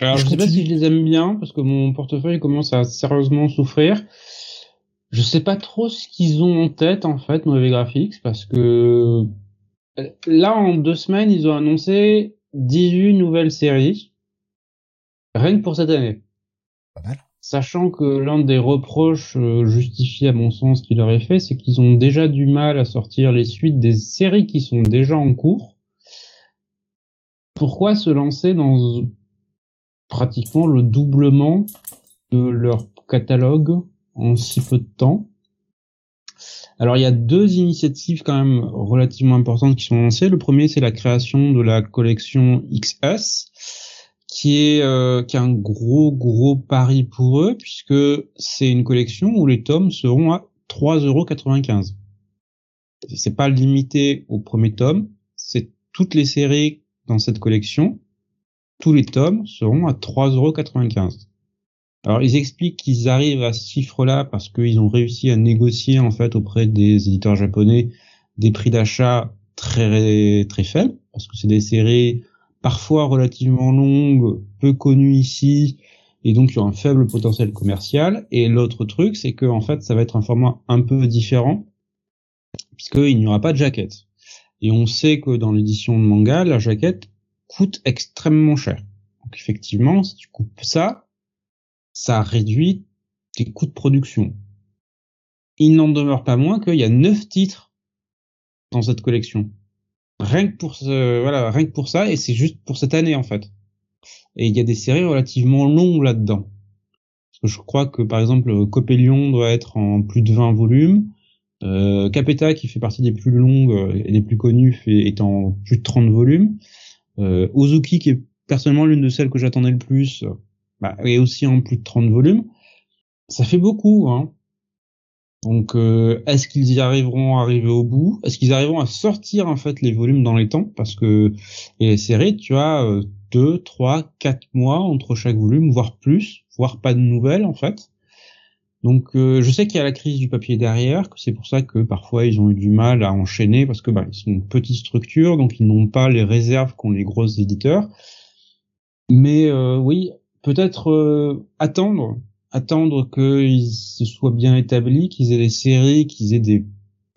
Alors, je, sais pas si je les aime bien, parce que mon portefeuille commence à sérieusement souffrir. Je sais pas trop ce qu'ils ont en tête, en fait, Noévé Graphics, parce que là, en deux semaines, ils ont annoncé 18 nouvelles séries. Rien que pour cette année. Pas mal. Sachant que l'un des reproches euh, justifiés à mon sens qu'il leur est fait, c'est qu'ils ont déjà du mal à sortir les suites des séries qui sont déjà en cours. Pourquoi se lancer dans pratiquement le doublement de leur catalogue en si peu de temps. Alors il y a deux initiatives quand même relativement importantes qui sont lancées. Le premier c'est la création de la collection XS qui est euh, qui est un gros gros pari pour eux puisque c'est une collection où les tomes seront à 3,95€. C'est pas limité au premier tome, c'est toutes les séries dans cette collection tous les tomes seront à 3,95€. Alors ils expliquent qu'ils arrivent à ce chiffre-là parce qu'ils ont réussi à négocier en fait auprès des éditeurs japonais des prix d'achat très très faibles parce que c'est des séries parfois relativement longues, peu connues ici et donc qui ont un faible potentiel commercial. Et l'autre truc, c'est que en fait ça va être un format un peu différent puisqu'il n'y aura pas de jaquette. Et on sait que dans l'édition de manga, la jaquette coûte extrêmement cher. Donc effectivement, si tu coupes ça, ça réduit tes coûts de production. Il n'en demeure pas moins qu'il y a neuf titres dans cette collection. Rien que pour ce, voilà, rien que pour ça, et c'est juste pour cette année en fait. Et il y a des séries relativement longues là-dedans. Je crois que par exemple Copélion doit être en plus de 20 volumes. Euh, Capeta, qui fait partie des plus longues et des plus connues, fait, est en plus de 30 volumes. Euh, Ozuki, qui est personnellement l'une de celles que j'attendais le plus, bah, est aussi en plus de 30 volumes. Ça fait beaucoup, hein. Donc, euh, est-ce qu'ils y arriveront à arriver au bout? Est-ce qu'ils arriveront à sortir en fait les volumes dans les temps? Parce que et les tu as euh, deux, trois, quatre mois entre chaque volume, voire plus, voire pas de nouvelles en fait. Donc euh, je sais qu'il y a la crise du papier derrière, que c'est pour ça que parfois ils ont eu du mal à enchaîner parce que bah, ils sont une petite structure, donc ils n'ont pas les réserves qu'ont les gros éditeurs. Mais euh, oui, peut-être euh, attendre, attendre qu'ils se soient bien établis, qu'ils aient des séries, qu'ils aient des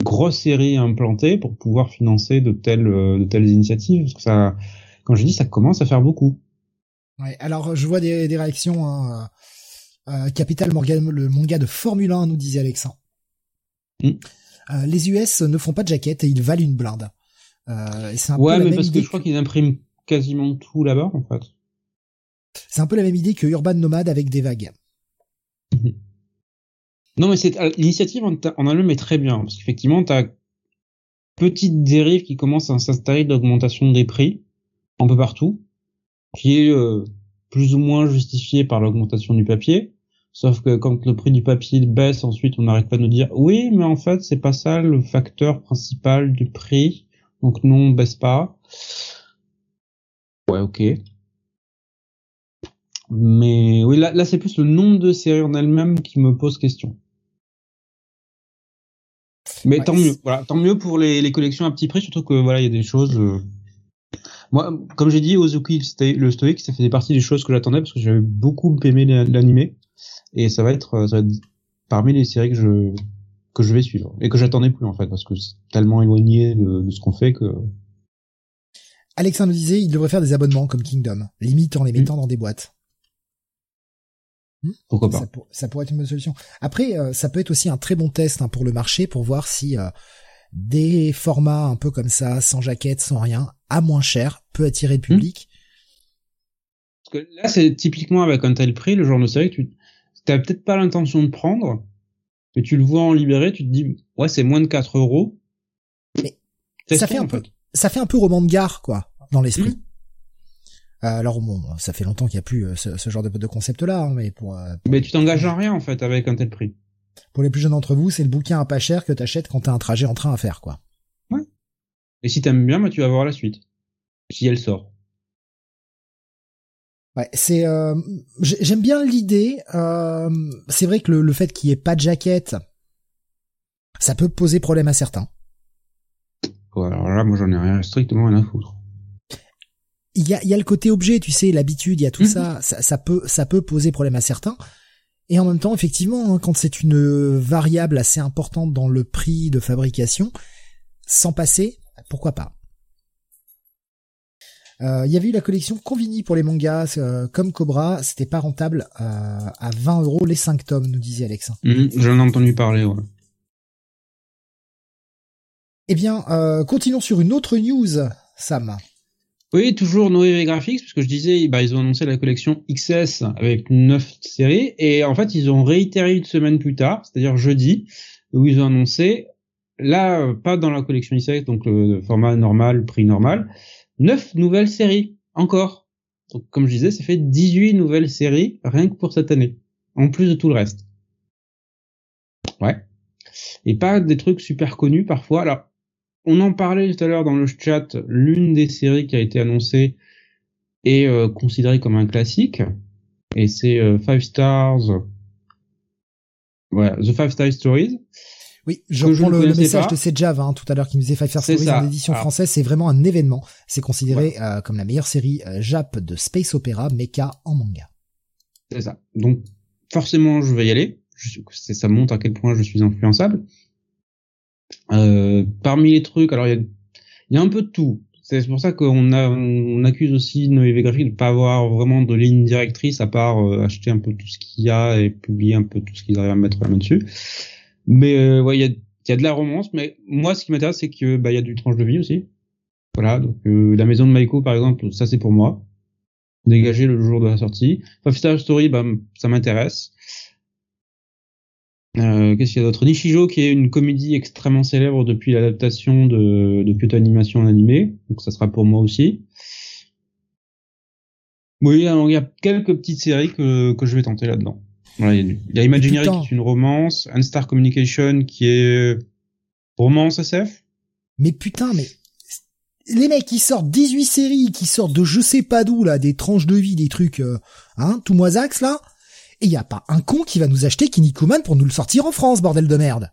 grosses séries implantées pour pouvoir financer de telles de telles initiatives. Parce que ça, quand je dis, ça commence à faire beaucoup. Ouais, alors je vois des, des réactions. Hein, euh, Capital Morgan, le manga de Formule 1, nous disait Alexandre. Mm. Euh, les US ne font pas de jaquette et ils valent une blinde. Euh, c'est un ouais, peu mais parce que je crois qu'ils impriment quasiment tout là-bas, en fait. C'est un peu la même idée que Urban Nomad avec des vagues. Non, mais c'est l'initiative en, en elle-même est très bien parce qu'effectivement, tu as petite dérive qui commence à s'installer d'augmentation des prix un peu partout, qui est euh, plus ou moins justifiée par l'augmentation du papier. Sauf que quand le prix du papier baisse, ensuite on n'arrête pas de nous dire oui, mais en fait c'est pas ça le facteur principal du prix, donc non, on baisse pas. Ouais, ok. Mais oui, là, là c'est plus le nombre de séries en elles-mêmes qui me pose question. Mais tant mieux, voilà, tant mieux pour les, les, collections à petit prix, surtout que voilà, il y a des choses. Euh, moi, comme j'ai dit, Ozuki le Stoic, ça faisait partie des choses que j'attendais parce que j'avais beaucoup aimé l'animé et ça va être, ça va être parmi les séries que je que je vais suivre et que j'attendais plus en fait parce que c'est tellement éloigné de, de ce qu'on fait que. Alexandre disait, il devrait faire des abonnements comme Kingdom, limite en les mettant dans des boîtes. Hmm Pourquoi pas ça, pourrait être une bonne solution. Après, euh, ça peut être aussi un très bon test hein, pour le marché pour voir si euh, des formats un peu comme ça, sans jaquette, sans rien, à moins cher, peut attirer le hmm public. Parce que là, c'est typiquement avec un tel prix, le genre de série que tu t'as peut-être pas l'intention de prendre, mais tu le vois en libéré, tu te dis, ouais, c'est moins de 4 euros. Mais ça fait un peu, ça fait un peu roman de gare, quoi, dans l'esprit. Hmm euh, alors bon, ça fait longtemps qu'il n'y a plus euh, ce, genre de, de concept-là, hein, mais pour, euh, Mais tu t'engages en rien en fait avec un tel prix. Pour les plus jeunes d'entre vous, c'est le bouquin à pas cher que t'achètes quand t'as un trajet en train à faire, quoi. Ouais. Et si t'aimes bien, bah, tu vas voir la suite. Si elle sort. Ouais, c'est j'aime bien l'idée. c'est vrai que le, fait qu'il n'y ait pas de jaquette, ça peut poser problème à certains. Ouais, alors là, moi, j'en ai rien strictement rien à foutre il y a, y a le côté objet, tu sais, l'habitude, il y a tout mhm. ça, ça, peut, ça peut poser problème à certains. Et en même temps, effectivement, hein, quand c'est une variable assez importante dans le prix de fabrication, sans passer, pourquoi pas? Euh, il y avait eu la collection Convini pour les mangas, euh, comme Cobra, c'était pas rentable euh, à 20 euros les 5 tomes, nous disait Alex. Mhm, j'en ai entendu parler, ouais. Eh bien, continuons sur une autre news, Sam. Oui, toujours Noé Graphics, parce que je disais, bah, ils ont annoncé la collection XS avec neuf séries, et en fait, ils ont réitéré une semaine plus tard, c'est-à-dire jeudi, où ils ont annoncé, là, pas dans la collection XS, donc le format normal, prix normal, neuf nouvelles séries, encore. Donc, comme je disais, ça fait 18 nouvelles séries, rien que pour cette année, en plus de tout le reste. Ouais. Et pas des trucs super connus parfois. Alors, on en parlait tout à l'heure dans le chat, l'une des séries qui a été annoncée est euh, considérée comme un classique, et c'est euh, Five Stars, voilà, The Five Star Stories. Oui, je reprends le, message de Sejav hein, tout à l'heure qui nous disait Five Star Stories en édition française, c'est vraiment un événement. C'est considéré euh, comme la meilleure série Jap de space opéra mecha en manga. C'est ça. Donc forcément, je vais y aller. Je, ça montre à quel point je suis influençable. Euh, parmi les trucs, alors il y a, un peu de tout. C'est pour ça qu'on on accuse aussi nos EV graphiques de pas avoir vraiment de ligne directrice à part euh, acheter un peu tout ce qu'il y a et publier un peu tout ce qu'ils arrivent à mettre la main dessus. Mais euh, ouais, il y a, y a de la romance. Mais moi, ce qui m'intéresse, c'est que bah il y a du tranche de vie aussi. Voilà, donc la maison de Maiko par exemple, ça c'est pour moi. Dégager le jour de la sortie. Five Star Story, bah ça m'intéresse. Euh, Qu'est-ce qu'il y a d'autre? Nishijo, qui est une comédie extrêmement célèbre depuis l'adaptation de, de Animation en animé, donc ça sera pour moi aussi. Oui, il y a quelques petites séries que, que je vais tenter là-dedans. Il y a, Imaginary qui est une romance, Star Communication qui est romance SF. Mais putain, mais les mecs qui sortent 18 séries, qui sortent de je sais pas d'où là, des tranches de vie, des trucs, euh, hein, tout moisax là et il y a pas un con qui va nous acheter Kinnikuman pour nous le sortir en France, bordel de merde.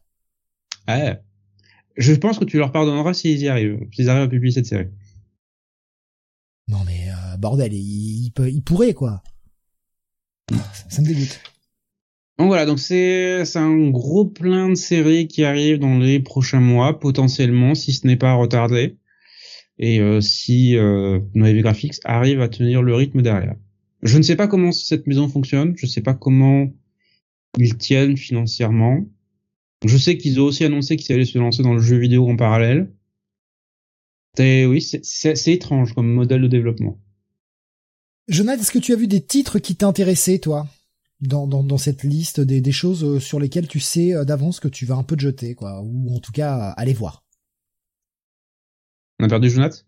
Ouais. Je pense que tu leur pardonneras s'ils y arrivent, s'ils arrivent à publier cette série. Non mais euh, bordel, il, il, il, pourrait quoi. Ça, me dégoûte. Donc voilà, donc c'est un gros plein de séries qui arrivent dans les prochains mois potentiellement, si ce n'est pas retardé, et euh, si euh, Graphics arrive à tenir le rythme derrière. Je ne sais pas comment cette maison fonctionne, je ne sais pas comment ils tiennent financièrement. Je sais qu'ils ont aussi annoncé qu'ils allaient se lancer dans le jeu vidéo en parallèle. Et oui, c'est étrange comme modèle de développement. Jonathan, est-ce que tu as vu des titres qui t'intéressaient, toi? Dans, dans, dans cette liste des, des choses sur lesquelles tu sais d'avance que tu vas un peu te jeter, quoi, ou en tout cas aller voir. On a perdu Jonath?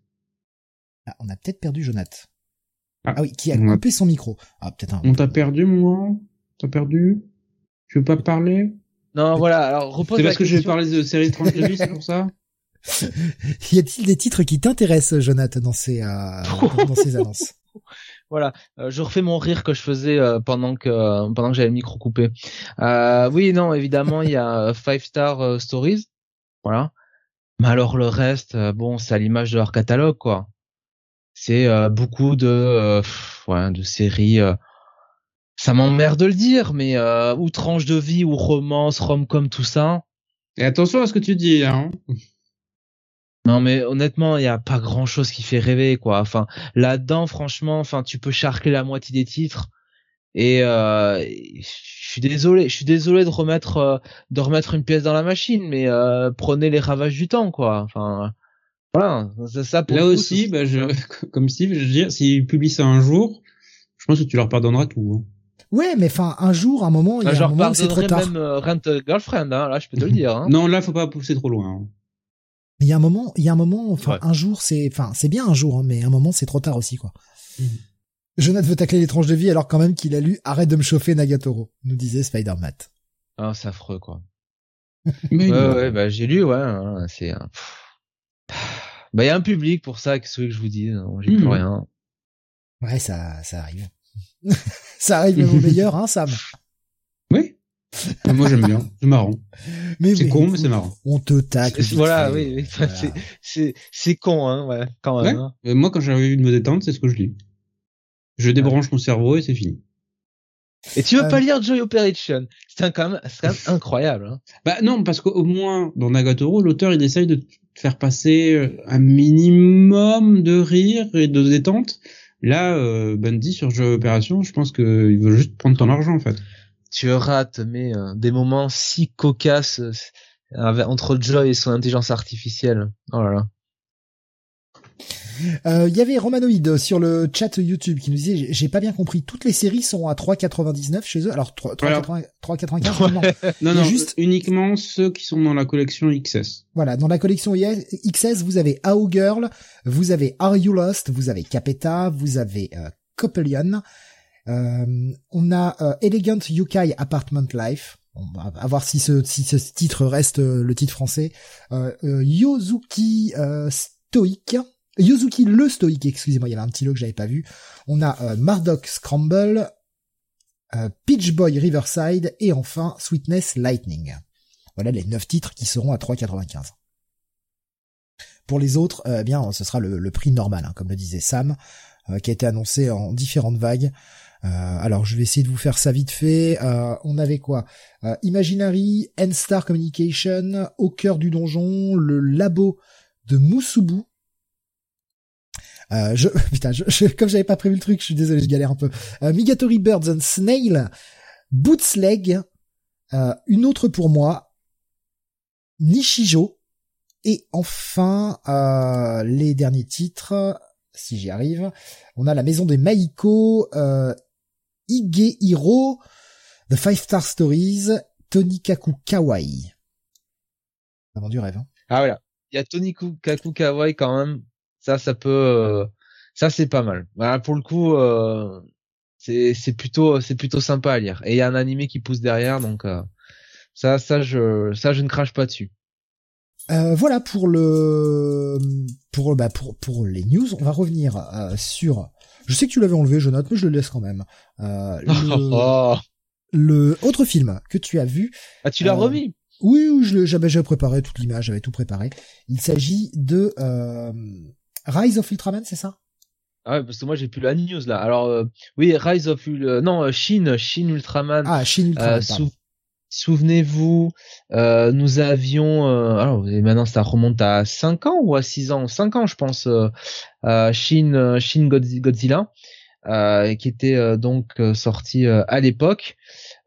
Ah, On a peut-être perdu Jonath. Ah, ah, oui, qui a coupé son micro. Ah, peut-être un... On t'a perdu, moi? T'as perdu? Tu veux pas parler? Non, voilà, alors repose C'est parce que je vais parler de série de c'est pour ça? Y a-t-il des titres qui t'intéressent, Jonathan, dans ces, euh, dans ces annonces? Voilà, euh, je refais mon rire que je faisais euh, pendant que pendant que j'avais le micro coupé. Euh, oui, non, évidemment, il y a Five Star Stories, voilà. Mais alors le reste, bon, c'est à l'image de leur catalogue, quoi. C'est beaucoup de ouais, de séries ça m'emmerde de le dire, mais euh, ou tranche de vie, ou romance, rom-com, tout ça. Et attention à ce que tu dis, hein. Non, mais honnêtement, il y a pas grand chose qui fait rêver, quoi. Enfin, là-dedans, franchement, enfin, tu peux charcler la moitié des titres. Et euh, je suis désolé, je suis désolé de remettre euh, de remettre une pièce dans la machine, mais euh, prenez les ravages du temps, quoi. Enfin, voilà, ça. ça Là aussi, bah, je, comme Steve, je veux dire, s'ils publient ça un jour, je pense que tu leur pardonneras tout. Hein. Ouais, mais enfin, un jour, un moment, il y a bah, un moment c'est trop tard. même euh, Rent Girlfriend, hein, là, je peux te le dire. Hein. non, là, faut pas pousser trop loin. Hein. Il y a un moment, il y a un moment, enfin, un jour, c'est, enfin, c'est bien un jour, hein, mais un moment, c'est trop tard aussi, quoi. Mm Jonathan veut tacler les tranches de vie alors quand même qu'il a lu Arrête de me chauffer Nagatoro, nous disait Spider-Man. Ah, c'est affreux, quoi. ouais, ouais, bah, j'ai lu, ouais, hein, c'est, bah, il y a un public pour ça, qu'est-ce que je vous dis, j'ai plus mhm. rien. Ouais, ça, ça arrive. ça arrive même au meilleur, hein, Sam. Oui. Ah, moi j'aime bien, c'est marrant. Mais c'est con, mais c'est marrant. On te tacle. Voilà, oui, c'est c'est con, hein, ouais, quand même. Hein. Moi, quand j'ai envie de me détendre, c'est ce que je lis. Je débranche mon cerveau et c'est fini. Et tu veux pas euh. lire Joy Operation? C'est quand même, quand même incroyable. Hein. Bah non, parce qu'au moins dans Nagatoro, l'auteur il essaye de faire passer euh, un minimum de rire et de détente Là, euh, Bundy sur jeu opération, je pense qu'il veut juste prendre ton argent en fait. Tu rates, mais euh, des moments si cocasses euh, entre Joy et son intelligence artificielle. Oh là là. Euh, il y avait Romanoïde sur le chat YouTube qui nous disait j'ai pas bien compris. Toutes les séries sont à 3,99 chez eux? Alors 3,95 non. Non, juste uniquement ceux qui sont dans la collection XS voilà dans la collection XS vous avez How Girl vous avez Are You Lost vous avez Capeta vous avez euh, Coppelion euh, on a euh, Elegant Yukai Apartment Life on va voir si ce, si ce titre reste le titre français. Yozuki Stoic, Yuzuki le stoïque, excusez-moi, il y avait un petit lot que j'avais pas vu. On a euh, Marduk Scramble, euh, Peach Boy Riverside et enfin Sweetness Lightning. Voilà les neuf titres qui seront à 3,95. Pour les autres, euh, eh bien, ce sera le, prix normal, hein, comme le disait Sam, euh, qui a été annoncé en différentes vagues. Alors, je vais essayer de vous faire ça vite fait. on avait quoi? Imaginary, N-Star Communication, Au cœur du donjon, le labo de Musubu, euh, je, putain, comme j'avais pas prévu le truc, je suis désolé, je galère un peu. Euh, Migatori Birds and Snail, Bootsleg, euh, une autre pour moi, Nishijo, et enfin euh, les derniers titres, si j'y arrive, on a la maison des Maiko, euh, Igehiro, The Five Star Stories, Tonikaku Kawaii. Ça vend du rêve. Hein. Ah voilà, il y a Tonikaku Kawaii quand même ça, ça peut, euh, ça c'est pas mal. Voilà, pour le coup, euh, c'est c'est plutôt c'est plutôt sympa à lire. Et il y a un animé qui pousse derrière, donc euh, ça ça je ça je ne crache pas dessus. voilà pour le pour bah pour pour les news. On va revenir sur. Je sais que tu l'avais enlevé, je note, mais je le laisse quand même. le... le autre film que tu as vu. Ah, tu l'as remis? Oui, oui, je j'avais préparé toute l'image, j'avais tout préparé. Il s'agit de Rise of Ultraman, c'est ça? Ah ouais, parce que moi j'ai plus la news là. Alors euh, oui, Rise of euh, non euh, Shin Shin Ultraman. Ah Shin Ultraman. Souvenez-vous, nous avions alors maintenant ça remonte à 5 ans ou à 6 ans, 5 ans je pense Shin Shin Godzilla qui était donc sorti à l'époque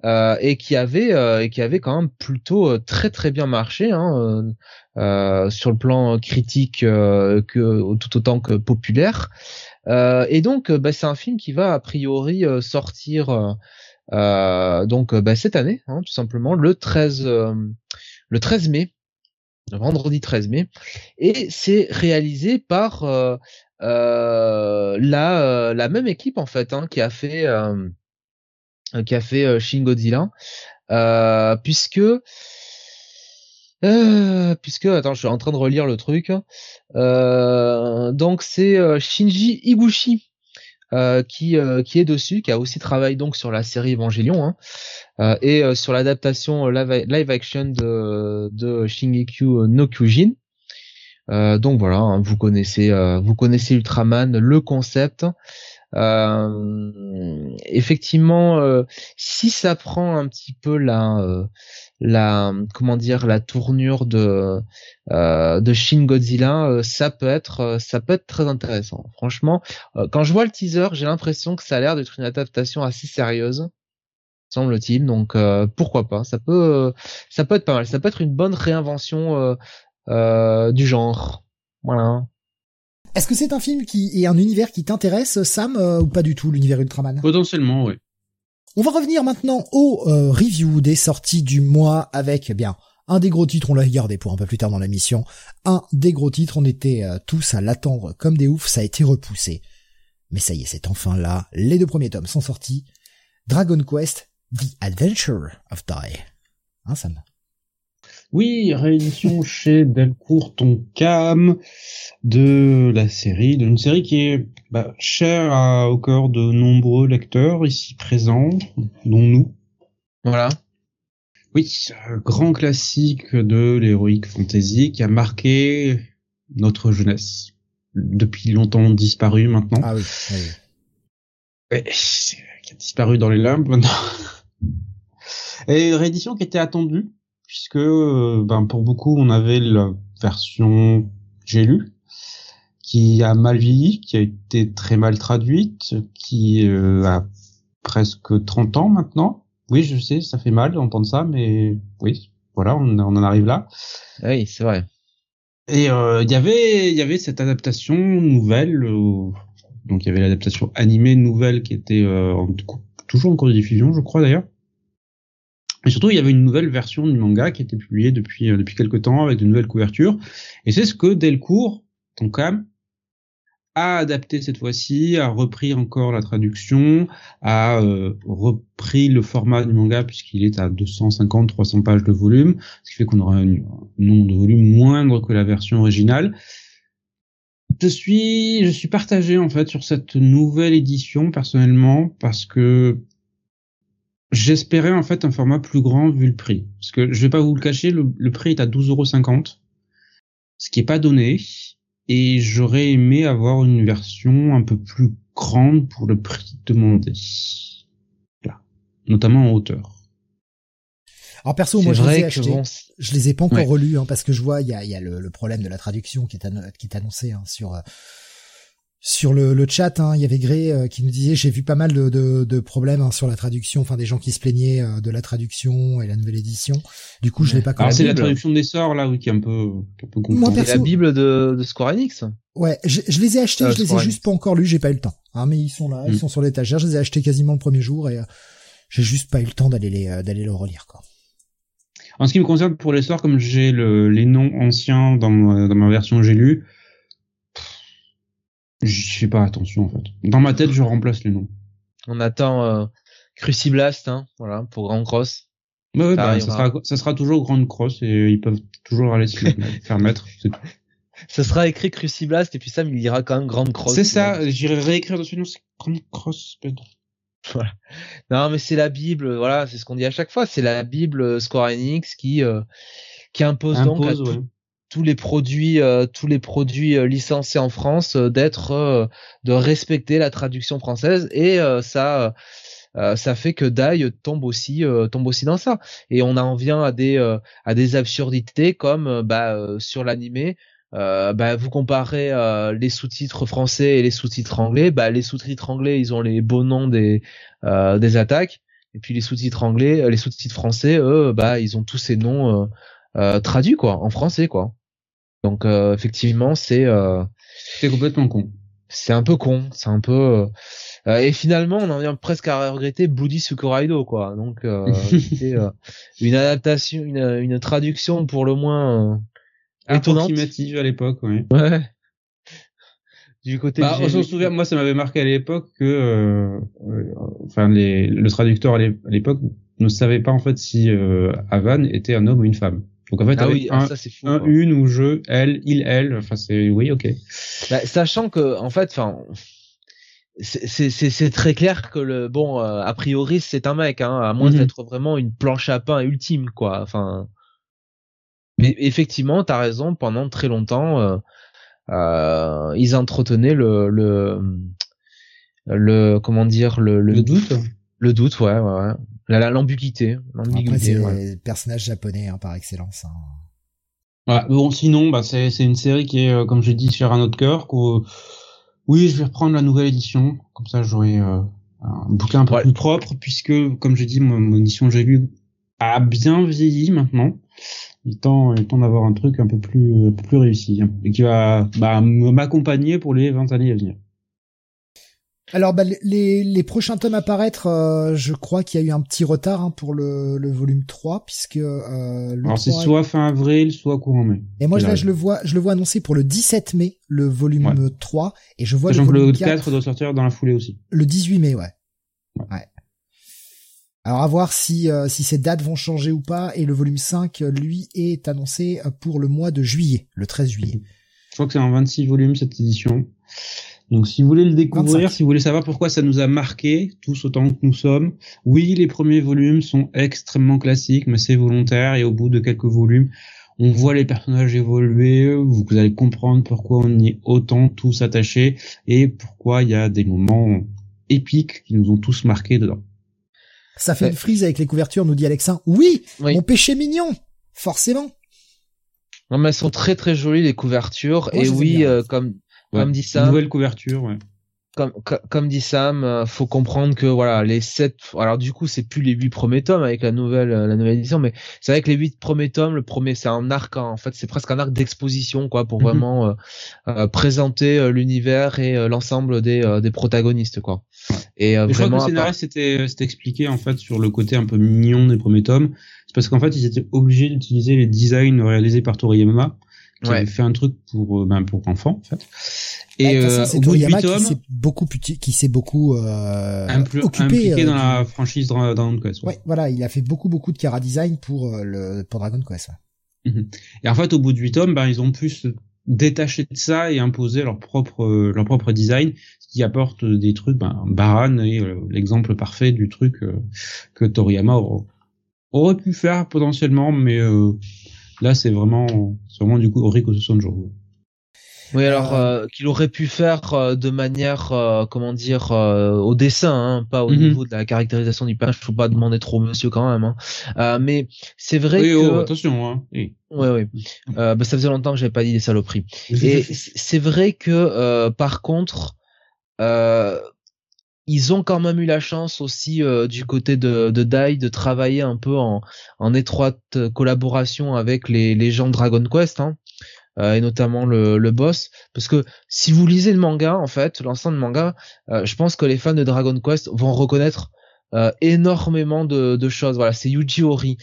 et qui avait qui avait quand même plutôt très très bien marché hein, euh, sur le plan critique euh, que tout autant que populaire. Euh, et donc, bah, c'est un film qui va a priori sortir donc bah, cette année, hein, tout simplement, le 13 le 13 mai, vendredi 13 mai, et c'est réalisé par la la même équipe en fait hein, qui a fait qui a fait Shin Godzilla, puisque euh, puisque attends, je suis en train de relire le truc. Euh, donc c'est euh, Shinji Higuchi qui qui est dessus, qui a aussi travaillé donc sur la série Evangelion hein, et sur l'adaptation live, action de de Shingeki no Kyojin. donc voilà, hein, vous connaissez vous connaissez Ultraman, le concept. effectivement, si ça prend un petit peu la la comment dire la tournure de euh, de Shin Godzilla euh, ça peut être euh, ça peut être très intéressant. Franchement quand je vois le teaser j'ai l'impression que ça a l'air d'être une adaptation assez sérieuse semble-t-il. Donc pourquoi pas ça peut ça peut être pas mal. Ça peut être une bonne réinvention du genre. Voilà. Est-ce que c'est un film qui est un univers qui t'intéresse Sam ou pas du tout l'univers Ultraman? Potentiellement oui on va revenir maintenant au euh, review des sorties du mois avec eh bien un des gros titres, on l'a gardé pour un peu plus tard dans la mission. Un des gros titres, on était euh, tous à l'attendre comme des oufs, ça a été repoussé. Mais ça y est, c'est enfin là. Les deux premiers tomes sont sortis. Dragon Quest, The Adventure of Die. Hein, Sam? Oui, réédition chez Delcourt Tonkam de la série, d'une série qui est bah, chère au cœur de nombreux lecteurs ici présents, dont nous. Voilà. Oui, grand classique de l'héroïque fantasy qui a marqué notre jeunesse, depuis longtemps disparu maintenant. Ah oui. oui. qui a disparu dans les limbes maintenant. Et une réédition qui était attendue puisque euh, ben, pour beaucoup on avait la version j'ai lu qui a mal vieilli, qui a été très mal traduite, qui euh, a presque 30 ans maintenant. Oui, je sais, ça fait mal d'entendre ça, mais oui, voilà, on, on en arrive là. Oui, c'est vrai. Et euh, il y avait, il y avait cette adaptation nouvelle, donc il y avait l'adaptation animée nouvelle qui était en, toujours en cours de diffusion, je crois d'ailleurs. Et surtout, il y avait une nouvelle version du manga qui était publiée depuis euh, depuis quelques temps avec de nouvelles couvertures. Et c'est ce que Delcourt, Tonkam, a adapté cette fois-ci, a repris encore la traduction, a euh, repris le format du manga puisqu'il est à 250-300 pages de volume, ce qui fait qu'on aura un nombre de volumes moindre que la version originale. Je suis, je suis partagé en fait sur cette nouvelle édition personnellement parce que J'espérais en fait un format plus grand vu le prix. Parce que je vais pas vous le cacher, le, prix est à 12,50€, ce qui est pas donné. Et j'aurais aimé avoir une version un peu plus grande pour le prix demandé. Là. Notamment en hauteur. Alors perso, moi je les ai achetés. Je les ai pas encore relus hein, parce que je vois il y a, y a le, problème de la traduction qui est, qui est annoncé hein, sur euh, sur le, le chat, hein, il y avait Gré euh, qui nous disait j'ai vu pas mal de, de, de problèmes hein, sur la traduction, enfin des gens qui se plaignaient euh, de la traduction et la nouvelle édition. Du coup, je l'ai pas. Alors c'est la traduction des sorts là, oui, qui est un peu, un peu Moi, la Bible de, de Square Enix. Ouais, je, je, les ai achetés, euh, je les ai juste pas encore lus, j'ai pas eu le temps. Hein, mais ils sont là, ils hmm. sont sur l'étagère, je les ai achetés quasiment le premier jour et j'ai juste pas eu le temps d'aller les d'aller le relire quoi. En ce qui me concerne pour les sorts, comme j'ai le, les noms anciens dans ma, dans ma version j'ai lu, je fais pas attention en fait. Dans ma tête, je remplace les noms. On attend euh, Cruciblast, hein, voilà, pour Grand Cross. Ouais, bah, ça, sera, ça sera toujours Grand Cross et ils peuvent toujours aller se faire mettre, c'est tout. Ça sera écrit Cruciblast et puis Sam il ira quand même Grand Cross. C'est ça, j'irai réécrire dessus, non, c'est Grand Cross. Voilà. Non, mais c'est la Bible, voilà, c'est ce qu'on dit à chaque fois, c'est la Bible Square Enix qui euh, qui impose, donc à, tous les produits euh, tous les produits euh, licenciés en France euh, d'être de respecter la traduction française. Et ça ça fait que Dai tombe aussi tombe aussi dans ça. Et on en vient à des à des absurdités comme bah sur l'animé bah, vous comparez les sous-titres français et les sous-titres anglais. Bah les sous-titres anglais ils ont les beaux noms des des attaques. Et puis les sous-titres anglais les sous-titres français eux bah ils ont tous ces noms traduits quoi en français quoi donc euh, effectivement, c'est euh, c'est complètement con. c'est un peu con, c'est un peu euh, et finalement on en vient presque à regretter Bloody Sukuraido quoi. Donc euh, c'était une adaptation, une, une traduction pour le moins étonnante. à l'époque, oui. Ouais. Du côté bah, on s'en souvient, moi ça m'avait marqué à l'époque que, enfin les, le traducteur à l'époque ne savait pas en fait si Avan était un homme ou une femme. Donc en fait, ah oui, un, ça, fou, un une ou je, elle, il, elle. Enfin, c'est oui, ok. Bah, sachant que en fait, enfin, c'est très clair que le bon, euh, a priori, c'est un mec, hein, à moins mhm. d'être vraiment une planche à pain ultime, quoi. Enfin, mais effectivement, t'as raison. Pendant très longtemps, euh, euh, ils entretenaient le le le comment dire le, le, le doute. Le doute, ouais, ouais. ouais. L'ambiguïté. Le personnage japonais hein, par excellence. Hein. Ouais, bon, sinon, bah, c'est, c'est une série qui est, euh, comme j'ai dit, sur un autre cœur. oui, je vais reprendre la nouvelle édition. Comme ça, j'aurai euh, un bouquin un peu plus propre, puisque, comme j'ai dit, mon, édition j'ai lu a bien vieilli maintenant. Il est temps, il temps d'avoir un truc un peu plus, un peu plus réussi, hein, et qui va bah, m'accompagner pour les 20 années à venir. Alors bah, les, les prochains tomes à paraître, euh, je crois qu'il y a eu un petit retard hein, pour le, le volume 3 puisque euh, le Alors c'est soit fin avril, soit courant mai. Et moi là je le vois je le vois annoncé pour le 17 mai le volume 3 et je vois le volume 4, doit sortir dans la foulée aussi. Le 18 mai, ouais. Ouais. Alors à voir si euh, si ces dates vont changer ou pas et le volume 5 lui est annoncé pour le mois de juillet, le 13 juillet. Je crois que c'est en 26 volumes cette édition. Donc si vous voulez le découvrir, si vous voulez savoir pourquoi ça nous a marqué, tous autant que nous sommes, oui, les premiers volumes sont extrêmement classiques, mais c'est volontaire et au bout de quelques volumes, on voit les personnages évoluer, vous allez comprendre pourquoi on y est autant tous attachés et pourquoi il y a des moments épiques qui nous ont tous marqués dedans. Ça fait une frise avec les couvertures, nous dit Alexin. Oui, mon péché mignon, forcément. Non mais elles sont très très jolies les couvertures et oui, euh, comme comme dit Sam. Nouvelle couverture, ouais. Comme, comme dit Sam, euh, faut comprendre que voilà les sept. Alors du coup, c'est plus les huit premiers tomes avec la nouvelle euh, la nouvelle édition, mais c'est vrai que les huit premiers tomes, le premier c'est un arc hein. en fait, c'est presque un arc d'exposition quoi pour mhm. vraiment euh, présenter l'univers et l'ensemble des des protagonistes quoi. Et, je crois que le scénario c'était c'était expliqué en fait sur le côté un peu mignon des premiers tomes. C'est parce qu'en fait ils étaient obligés d'utiliser les designs réalisés par Toriyama qui ouais. avait fait un truc pour euh, ben pour enfants en fait. Et euh, au bout de 8 tomes, qui s'est beaucoup qui s'est beaucoup euh, occupé impliqué dans la franchise Dragon Quest. Ouais. voilà, il a fait beaucoup beaucoup de cara design pour le pour Dragon Quest. Mhm. Et en fait, au bout de 8 tomes, ben ils ont pu se détacher de ça et imposer leur propre leur propre design, ce qui apporte des trucs. Ben Baran est l'exemple parfait du truc que Toriyama aurait pu faire potentiellement, mais Là, c'est vraiment, c'est vraiment du coup Orico jour. Oui, alors euh, qu'il aurait pu faire euh, de manière, euh, comment dire, au dessin, hein, pas au mhm. niveau de la caractérisation du page. Faut pas demander trop, monsieur, quand même. Hein. mais c'est vrai oui, que. Oh, attention. Hein. Oui. Ouais, oui. bah, ça faisait longtemps que j'avais pas dit des saloperies. Et c'est vrai que, par contre, ils ont quand même eu la chance aussi euh, du côté de, de Dai de travailler un peu en, en étroite collaboration avec les, les gens de Dragon Quest, hein, euh, et notamment le, le boss. Parce que si vous lisez le manga, en fait, l'ensemble de manga, euh, je pense que les fans de Dragon Quest vont reconnaître énormément de, de, choses. Voilà, c'est Yuji Ori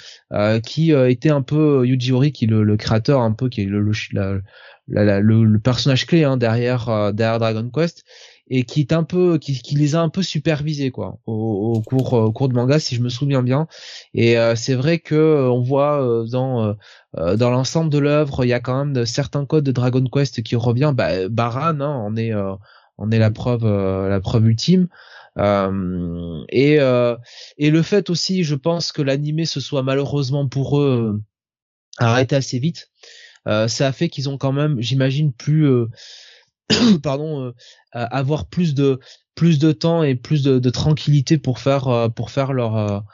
qui était un peu Yuji Ori, qui le, le créateur un peu, qui est le, le, le, personnage clé hein, derrière derrière Dragon Quest et qui est un peu qui, qui les a un peu supervisés quoi au, au cours au cours de manga si je me souviens bien. Et euh, c'est vrai que euh, on voit euh, dans dans l'ensemble de l'œuvre il y a quand même certains codes de Dragon Quest qui revient. Bah, Baran hein, on est on est la preuve la preuve ultime. Et et le fait aussi je pense que l'animé se soit malheureusement pour eux arrêté assez vite ça a fait qu'ils ont quand même j'imagine plus pardon, euh, avoir plus de plus de temps et plus de, tranquillité pour faire euh, pour faire leur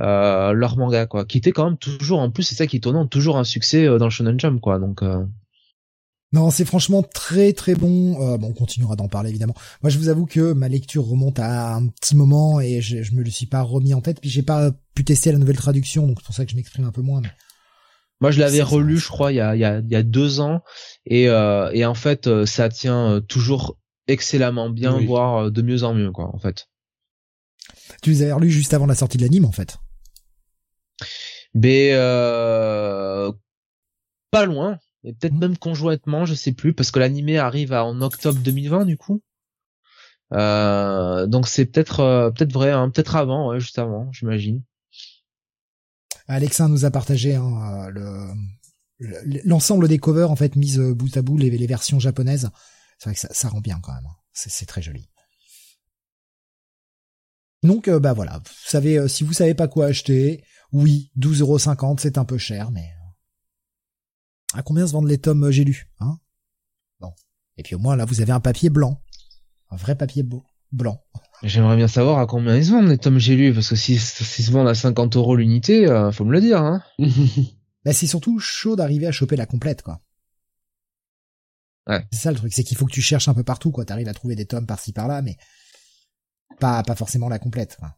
euh, leur manga quoi, qui était quand même toujours en plus c'est ça qui est étonnant, toujours un succès dans le Shonen Jump quoi, donc. Non, c'est franchement très très bon. Bon, on continuera d'en parler évidemment. Moi, je vous avoue que ma lecture remonte à un petit moment et je, je me le suis pas remis en tête. Puis j'ai pas pu tester la nouvelle traduction, donc c'est pour ça que je m'exprime un peu moins. Moi, je l'avais relu, je crois, il y a, il y a, il y a deux ans, et, euh, et en fait, euh, ça tient euh, toujours excellemment bien, voire de mieux en mieux, quoi, en fait. Tu les avais relus juste avant la sortie de l'anime, en fait. Mais pas loin, et peut-être mmh. même conjointement, je sais plus, parce que l'animé arrive en octobre 2020 du coup. Euh, donc c'est peut-être euh, peut-être vrai, hein, peut-être avant, ouais, juste avant, j'imagine. Alexa nous a partagé hein, le l'ensemble des covers en fait mises bout à bout les, versions japonaises. C'est vrai que ça, ça, rend bien quand même. Hein. C'est très joli. Donc euh, bah voilà, vous savez si vous savez pas quoi acheter, oui, 12,50€ c'est un peu cher, mais à combien se vendent les tomes j'ai lus, hein? Bon. Et puis au moins là vous avez un papier blanc. Un vrai papier beau, blanc. J'aimerais bien savoir à combien ils se vendent les tomes j'ai lus, parce que s'ils si, se vendent à 50 euros l'unité, euh, faut me le dire, hein. bah c'est surtout chaud d'arriver à choper la complète, quoi. Ouais. C'est ça le truc, c'est qu'il faut que tu cherches un peu partout, quoi. T'arrives à trouver des tomes par-ci par-là, mais pas pas forcément la complète. Quoi.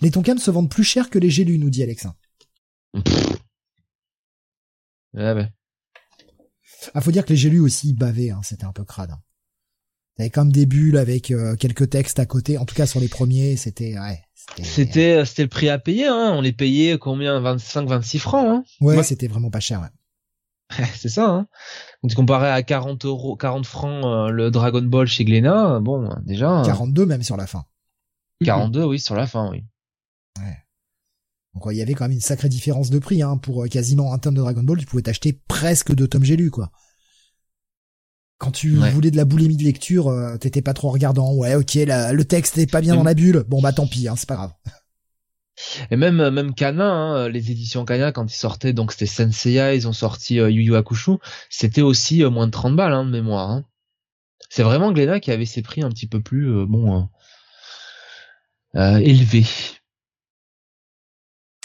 Les Tonkams se vendent plus cher que les Gélus, nous dit Alexin. Ouais, ouais. Ah, faut dire que les Gélus aussi bavaient, hein, c'était un peu crade. Hein. T'avais comme des bulles avec euh, quelques textes à côté. En tout cas, sur les premiers, c'était ouais. C'était euh, c'était le prix à payer. Hein. On les payait combien? 25, 26 francs. Hein ouais, c'était vraiment pas cher. Ouais. c'est ça. Hein. tu comparais à 40 euros, 40 francs euh, le Dragon Ball chez Glénat, bon, déjà. 42 même sur la fin. 42, oui, sur la fin, oui. Ouais. Donc il y avait quand même une sacrée différence de prix hein. pour euh, quasiment un tome de Dragon Ball, tu pouvais t'acheter presque deux tomes Gélu quoi. Quand tu voulais de la boulimie de lecture, euh, t'étais pas trop regardant. Ouais, ok, le texte est pas bien dans la bulle. Bon bah tant pis, hein, c'est pas grave. Et même euh, même Kana, hein, les éditions Kana quand ils sortaient, donc c'était Senseiya, ils ont sorti Yu Yu Hakusho, c'était aussi moins de 30 balles hein, de mémoire. Hein. C'est vraiment Glénat qui avait ses prix un petit peu plus bon élevés.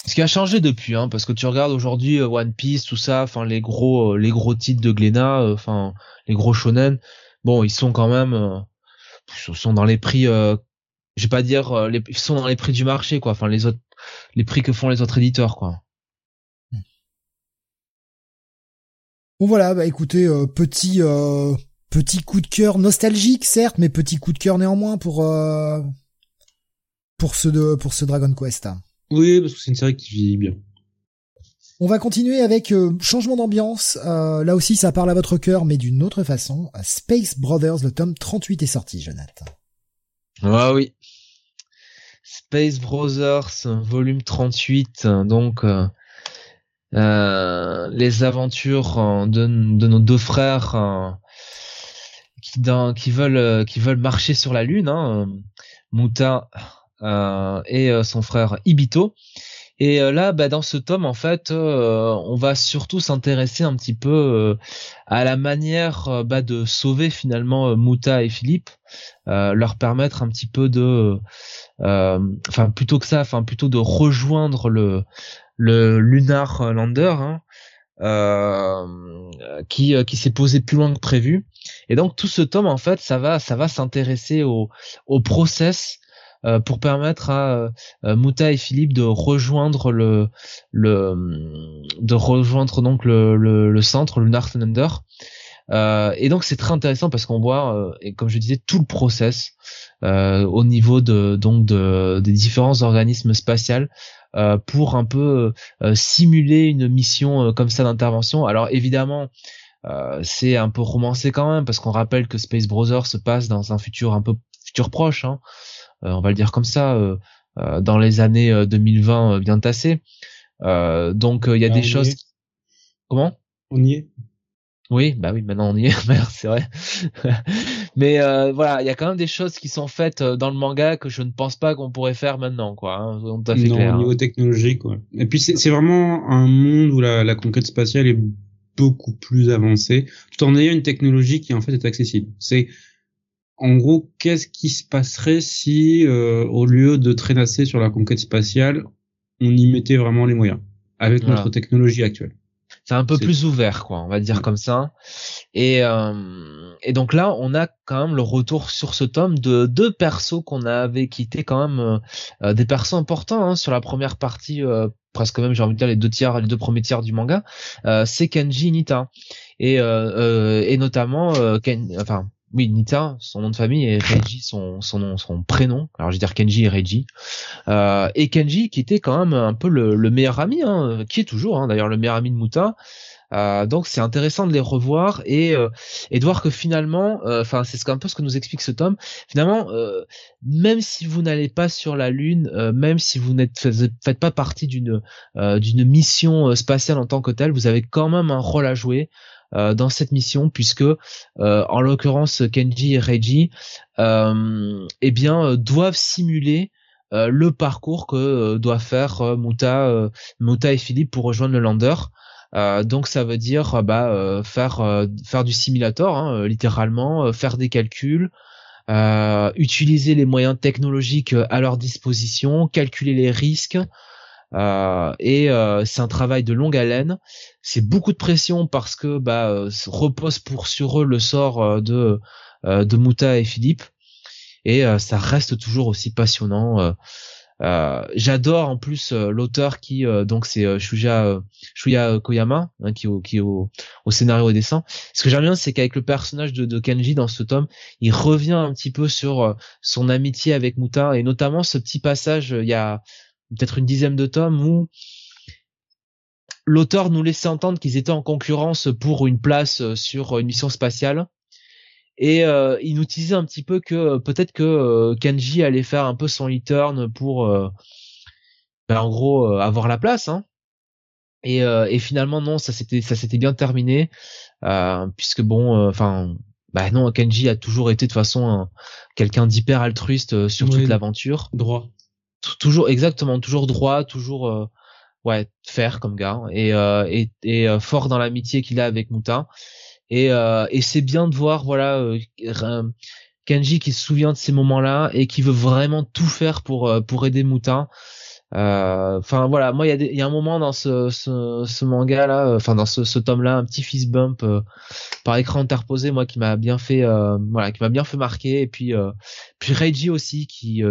Ce qui a changé depuis, hein, parce que tu regardes aujourd'hui euh, One Piece, tout ça, enfin les gros, euh, les gros titres de Glénat, euh, enfin les gros shonen, bon, ils sont quand même, ils sont dans les prix, je vais pas dire, les, ils sont dans les prix du marché, quoi. Enfin les autres, les prix que font les autres éditeurs, quoi. Bon voilà, bah écoutez, petit petit coup de cœur nostalgique certes, mais petit coup de cœur néanmoins pour pour ce de pour ce Dragon Quest. Oui, parce que c'est une série qui vit bien. On va continuer avec euh, changement d'ambiance. Euh, là aussi, ça parle à votre cœur, mais d'une autre façon. Space Brothers, le tome 38 est sorti, Jonathan. Ah oui. Space Brothers, volume 38, donc euh, les aventures de, nos deux frères qui, qui, veulent qui veulent marcher sur la lune. Hein, et euh, son frère Ibito. Et euh, là, bah, dans ce tome, en fait, on va surtout s'intéresser un petit peu à la manière bah, de sauver finalement Muta et Philippe, leur permettre un petit peu de, enfin plutôt que ça, enfin plutôt de rejoindre le le Lunar Lander, hein, qui qui s'est posé plus loin que prévu. Et donc tout ce tome, en fait, ça va ça va s'intéresser au au process euh, pour permettre à euh, Muta et Philippe de rejoindre le le de rejoindre donc le le, le centre le Thunder. Euh, et donc c'est très intéressant parce qu'on voit euh, et comme je disais tout le process au niveau de donc de des différents organismes spatials pour un peu simuler une mission comme ça d'intervention. Alors évidemment c'est un peu romancé quand même parce qu'on rappelle que Space Brothers se passe dans un futur un peu futur proche. Hein. Euh, on va le dire comme ça, euh, euh, dans les années 2020 bien tassées. donc il y a des choses. Comment? On y est. Oui, bah oui, maintenant on y est, c'est vrai. Mais voilà, il y a quand même des choses qui sont faites dans le manga que je ne pense pas qu'on pourrait faire maintenant, quoi. Hein, non, au niveau hein. technologique, quoi. Et puis c'est vraiment un monde où la, la, conquête spatiale est beaucoup plus avancée, tout en ayant une technologie qui en fait est accessible. C'est en gros, qu'est-ce qui se passerait si, euh, au lieu de traînasser sur la conquête spatiale, on y mettait vraiment les moyens avec notre technologie actuelle? C'est un peu plus ouvert quoi on va dire comme ça. Et euh, et donc là on a quand même le retour sur ce tome de deux persos qu'on avait quitté quand même euh, des persos importants hein, sur la première partie presque même j'ai envie de dire les deux tiers les deux premiers tiers du manga. C'est Kenji Nita. Et et notamment Ken, enfin oui, Nita, son nom de famille, et Reiji, son, son nom, son prénom. Alors, je vais dire Kenji et Reiji. Euh, et Kenji, qui était quand même un peu le, meilleur ami, hein, qui est toujours, hein, d'ailleurs, le meilleur ami de Muta. Euh, donc, c'est intéressant de les revoir et, euh, et de voir que finalement, euh, enfin, c'est un peu ce que nous explique ce tome. Finalement, même si vous n'allez pas sur la Lune, même si vous n'êtes faites pas partie d'une d'une mission spatiale en tant que telle, vous avez quand même un rôle à jouer. Euh, dans cette mission puisque euh, en l'occurrence Kenji et Reiji euh, eh bien doivent simuler le parcours que doit faire Muta Muta et Philippe pour rejoindre le lander. donc ça veut dire bah faire faire du simulator hein, littéralement faire des calculs utiliser les moyens technologiques à leur disposition calculer les risques euh, et euh, c'est un travail de longue haleine. C'est beaucoup de pression parce que bah euh, repose pour sur eux le sort de de Muta et Philippe. Et ça reste toujours aussi passionnant. j'adore en plus l'auteur qui donc c'est Shuya Shuya Koyama hein, qui au qui au, au scénario et dessin. Ce que j'aime bien c'est qu'avec le personnage de, de, Kenji dans ce tome, il revient un petit peu sur son amitié avec Muta et notamment ce petit passage il y a peut-être une dizaine de tomes où l'auteur nous laissait entendre qu'ils étaient en concurrence pour une place euh, sur une mission spatiale. Et euh, il nous disait un petit peu que euh, peut-être que Kenji allait faire un peu son e-turn pour ben, en gros avoir la place hein. et, et finalement non ça s'était ça s'était bien terminé. Puisque bon enfin bah non Kenji a toujours été de façon quelqu'un d'hyper altruiste sur toute l'aventure. Droit toujours exactement, toujours droit, toujours euh, ouais faire comme gars et euh, et, et euh, fort dans l'amitié qu'il a avec Moutin et et c'est bien de voir voilà Kenji qui se souvient de ces moments-là et qui veut vraiment tout faire pour pour aider Moutin euh, enfin voilà, moi il y, a y a un moment dans ce, ce, ce manga là, euh, enfin dans ce, ce tome là, un petit fist bump euh, par écran interposé, moi qui m'a bien fait, voilà, qui m'a bien fait marquer. Et puis puis Reiji aussi qui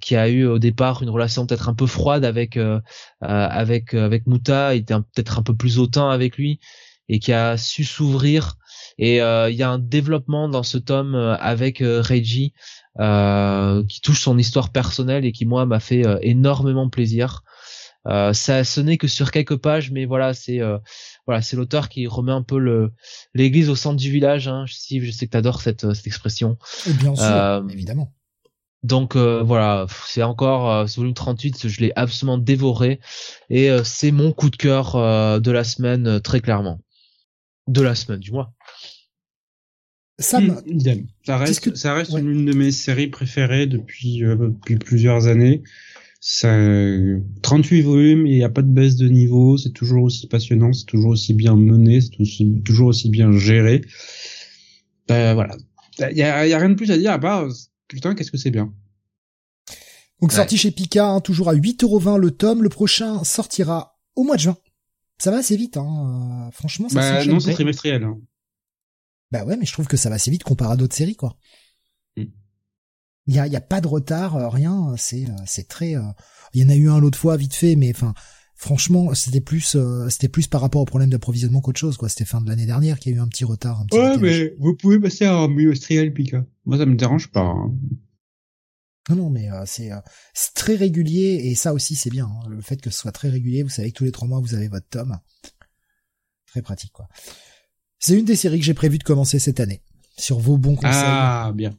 qui a eu au départ une relation peut-être un peu froide avec avec avec Muta, il était peut-être un peu plus hautain avec lui et qui a su s'ouvrir. Et il y a un développement dans ce tome avec Reiji euh, qui touche son histoire personnelle et qui moi m'a fait euh, énormément plaisir. Euh, ça ce n'est que sur quelques pages, mais voilà, c'est voilà, c'est l'auteur qui remet un peu le l'église au centre du village. Hein. Steve, je sais que t'adores cette cette expression. bien sûr, évidemment. Donc voilà, c'est encore ce volume 38, je l'ai absolument dévoré et c'est mon coup de cœur de la semaine très clairement. De la semaine du mois. Sam, ça reste, ça reste une de mes séries préférées depuis, euh, depuis plusieurs années. Ça, 38 volumes, il n'y a pas de baisse de niveau, c'est toujours aussi passionnant, c'est toujours aussi bien mené, c'est toujours aussi bien géré. Ben voilà, il y a, y a, rien de plus à dire à part putain qu'est-ce que c'est bien. Donc sorti chez Pika, hein, toujours à 8,20€ le tome. Le prochain sortira au mois de juin. Ça va assez vite, hein. Euh, franchement. Ça bah, non, c'est trimestriel. Hein. Bah ouais, mais je trouve que ça va assez vite comparé à d'autres séries, quoi. Mm. Il y a, y a pas de retard, euh, rien. C'est, euh, c'est très. Euh, il y en a eu un l'autre fois, vite fait, mais enfin, franchement, c'était plus, c'était plus par rapport au problème d'approvisionnement qu'autre chose, quoi. C'était fin de l'année dernière qu'il y a eu un petit retard. ouais, mais vous pouvez passer à un trial Pika. Moi, ça me dérange pas. Hein. Non, non, mais c'est, c'est très régulier et ça aussi c'est bien. Hein. le fait que ce soit très régulier, vous savez que tous les trois mois vous avez votre tome, très pratique quoi. C'est une des séries que j'ai prévu de commencer cette année. Sur vos bons conseils. Ah, bien.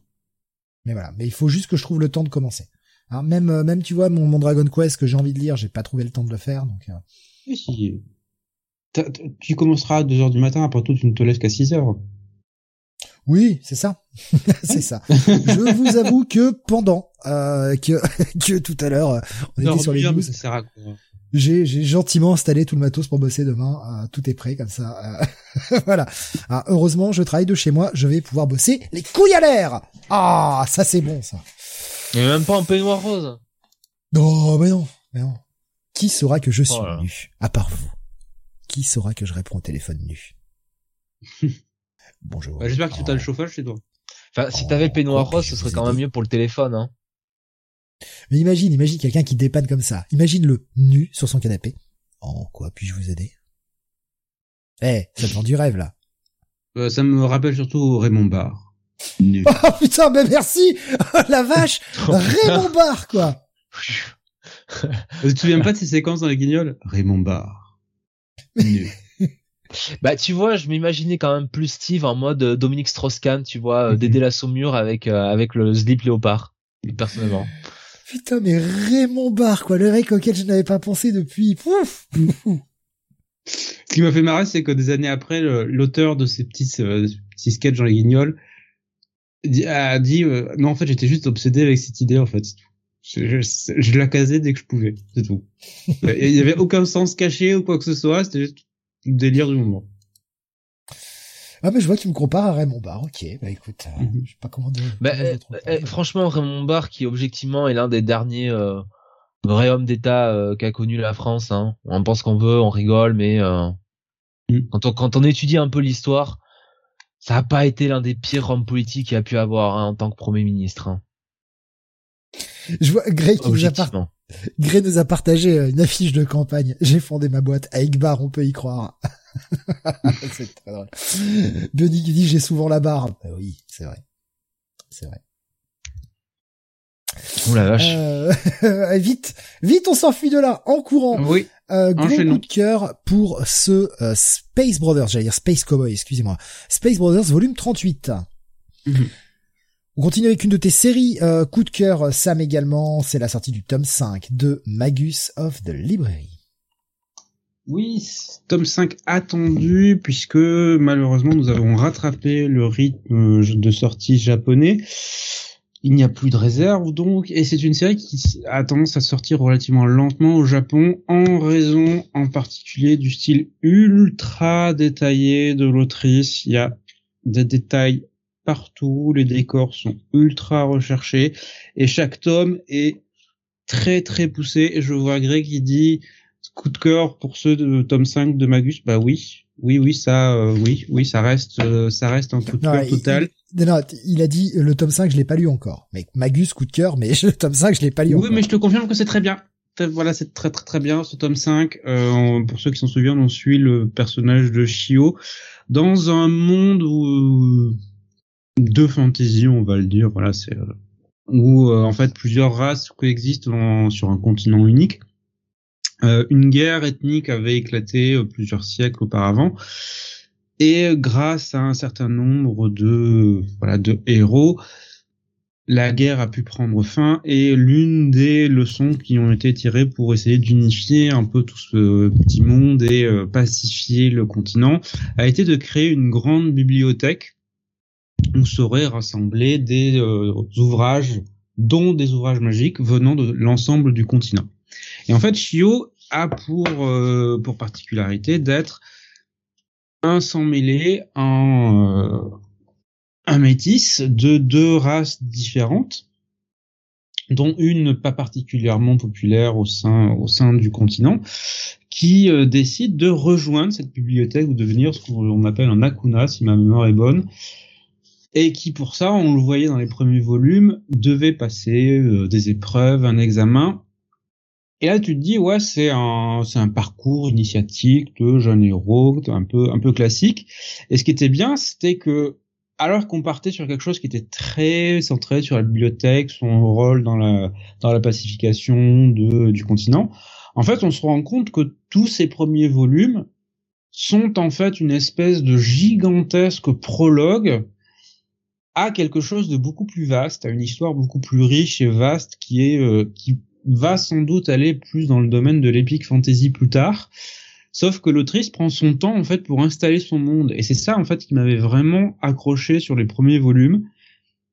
Mais voilà. Mais il faut juste que je trouve le temps de commencer. Hein, même, euh, même, tu vois, mon, mon, Dragon Quest que j'ai envie de lire, j'ai pas trouvé le temps de le faire, donc. Euh... si. Tu commenceras à 2 heures du matin, après tout, tu ne te laisses qu'à 6 heures. Oui, c'est ça. c'est ça. Je vous avoue que pendant euh, que que tout à l'heure on était sur les news, ça sert à quoi? J'ai gentiment installé tout le matos pour bosser demain. Euh, tout est prêt comme ça. Euh, voilà. Ah, heureusement, je travaille de chez moi. Je vais pouvoir bosser les couilles à l'air. Ah, ça c'est bon ça. Et même pas en peignoir rose. Non, mais non, mais non. Qui saura que je suis oh nu À part vous? Qui saura que je réponds au téléphone nu? Bonjour. Bah, J'espère que tu as le chauffage chez toi. Enfin, si t'avais le peignoir oh, rose, ce serait quand même mieux pour le téléphone, hein. Mais imagine, imagine quelqu'un qui dépanne comme ça. Imagine-le nu sur son canapé. En quoi puis-je vous aider? Eh, ça te vend du rêve là. Euh, ça me rappelle surtout Raymond Barre. Nul. Oh putain, ben merci. Oh, la vache, Raymond Barre quoi. tu te souviens pas de ces séquences dans les guignols? Raymond Barre. Nul. Bah tu vois, je m'imaginais quand même plus Steve en mode euh, Dominique Strauss-Kahn, tu vois, euh, Mhm. d'aider la Saumure avec euh, avec le slip léopard, personnellement. Putain, mais Raymond Barre quoi, le mec auquel je n'avais pas pensé depuis. Pouf. Ce qui m'a fait marrer, c'est que des années après, l'auteur de ces petits, euh, petits sketchs dans les guignols a dit euh, non en fait j'étais juste obsédé avec cette idée en fait. c'est tout. Je, je, je la casais dès que je pouvais, c'est tout. Il y avait aucun sens caché ou quoi que ce soit, c'était juste le délire du moment. Ah mais je vois qu'il me compare à Raymond Barre. Ok, bah écoute, euh, Mhm. je sais pas comment de. Bah, comment euh, euh, franchement, Raymond Barre, qui objectivement est l'un des derniers euh, vrais hommes d'État euh, qu'a connu la France. Hein. On pense qu'on veut, on rigole, mais euh, Mm. quand, on, quand on étudie un peu l'histoire, ça a pas été l'un des pires hommes politiques qu'il a pu avoir hein, en tant que Premier ministre. Hein, Je vois Grey qui nous a, par- objectivement. Grey nous a partagé une affiche de campagne. J'ai fondé ma boîte avec barre, on peut y croire. c'est très drôle. Benny qui dit j'ai souvent la barre. Bah oui, c'est vrai. C'est vrai. Ouh la vache. Euh, vite, vite, on s'enfuit de là, en courant. Oui. Euh, gros coup de cœur pour ce euh, Space Brothers, j'allais dire Space Cowboy, excusez-moi. Space Brothers volume 38. Mhm. On continue avec une de tes séries, euh, coup de cœur, Sam également, c'est la sortie du tome 5 de Magus of the Library. Oui, tome 5 attendu puisque malheureusement nous avons rattrapé le rythme de sortie japonais. Il n'y a plus de réserve donc et c'est une série qui a tendance à sortir relativement lentement au Japon en raison en particulier du style ultra détaillé de l'autrice. Il y a des détails partout, les décors sont ultra recherchés et chaque tome est très très poussé et je vois Greg qui dit coup de cœur pour ceux de tome 5 de Magus, bah oui, oui, oui, ça, euh, oui, oui, ça reste, euh, ça reste un coup de cœur il- total. il, non, il a dit euh, le tome 5 je l'ai pas lu encore. Mais Magus, coup de cœur, mais le tome 5 je l'ai pas lu Oui, encore. mais je te confirme que c'est très bien. Voilà, c'est très très très bien ce tome 5. Euh, on- pour ceux qui s'en souviennent, on suit le personnage de Shio dans un monde où de fantasy, on va le dire. Voilà, c'est euh, où euh, en fait plusieurs races coexistent en- sur un continent unique. Euh, une guerre ethnique avait éclaté euh, plusieurs siècles auparavant. Et grâce à un certain nombre de héros, la guerre a pu prendre fin et l'une des leçons qui ont été tirées pour essayer d'unifier un peu tout ce petit monde et euh, pacifier le continent a été de créer une grande bibliothèque où seraient rassemblés des ouvrages, dont des ouvrages magiques venant de l'ensemble du continent. Et en fait, Shio a pour euh, particularité d'être un sans mêlé, un euh, un métis de deux races différentes, dont une pas particulièrement populaire au sein du continent, qui euh, décide de rejoindre cette bibliothèque ou devenir ce qu'on appelle un akuna, si ma mémoire est bonne, et qui pour ça, on le voyait dans les premiers volumes, devait passer des épreuves, un examen. Et là, tu te dis, ouais, c'est un, c'est un parcours initiatique de jeune héros, un peu, un peu classique. Et ce qui était bien, c'était que, alors qu'on partait sur quelque chose qui était très centré sur la bibliothèque, son rôle dans la, dans la pacification de, du continent, en fait, on se rend compte que tous ces premiers volumes sont en fait une espèce de gigantesque prologue à quelque chose de beaucoup plus vaste, à une histoire beaucoup plus riche et vaste qui est euh, qui va sans doute aller plus dans le domaine de l'épique fantasy plus tard. Sauf que l'autrice prend son temps en fait pour installer son monde et c'est ça en fait qui m'avait vraiment accroché sur les premiers volumes.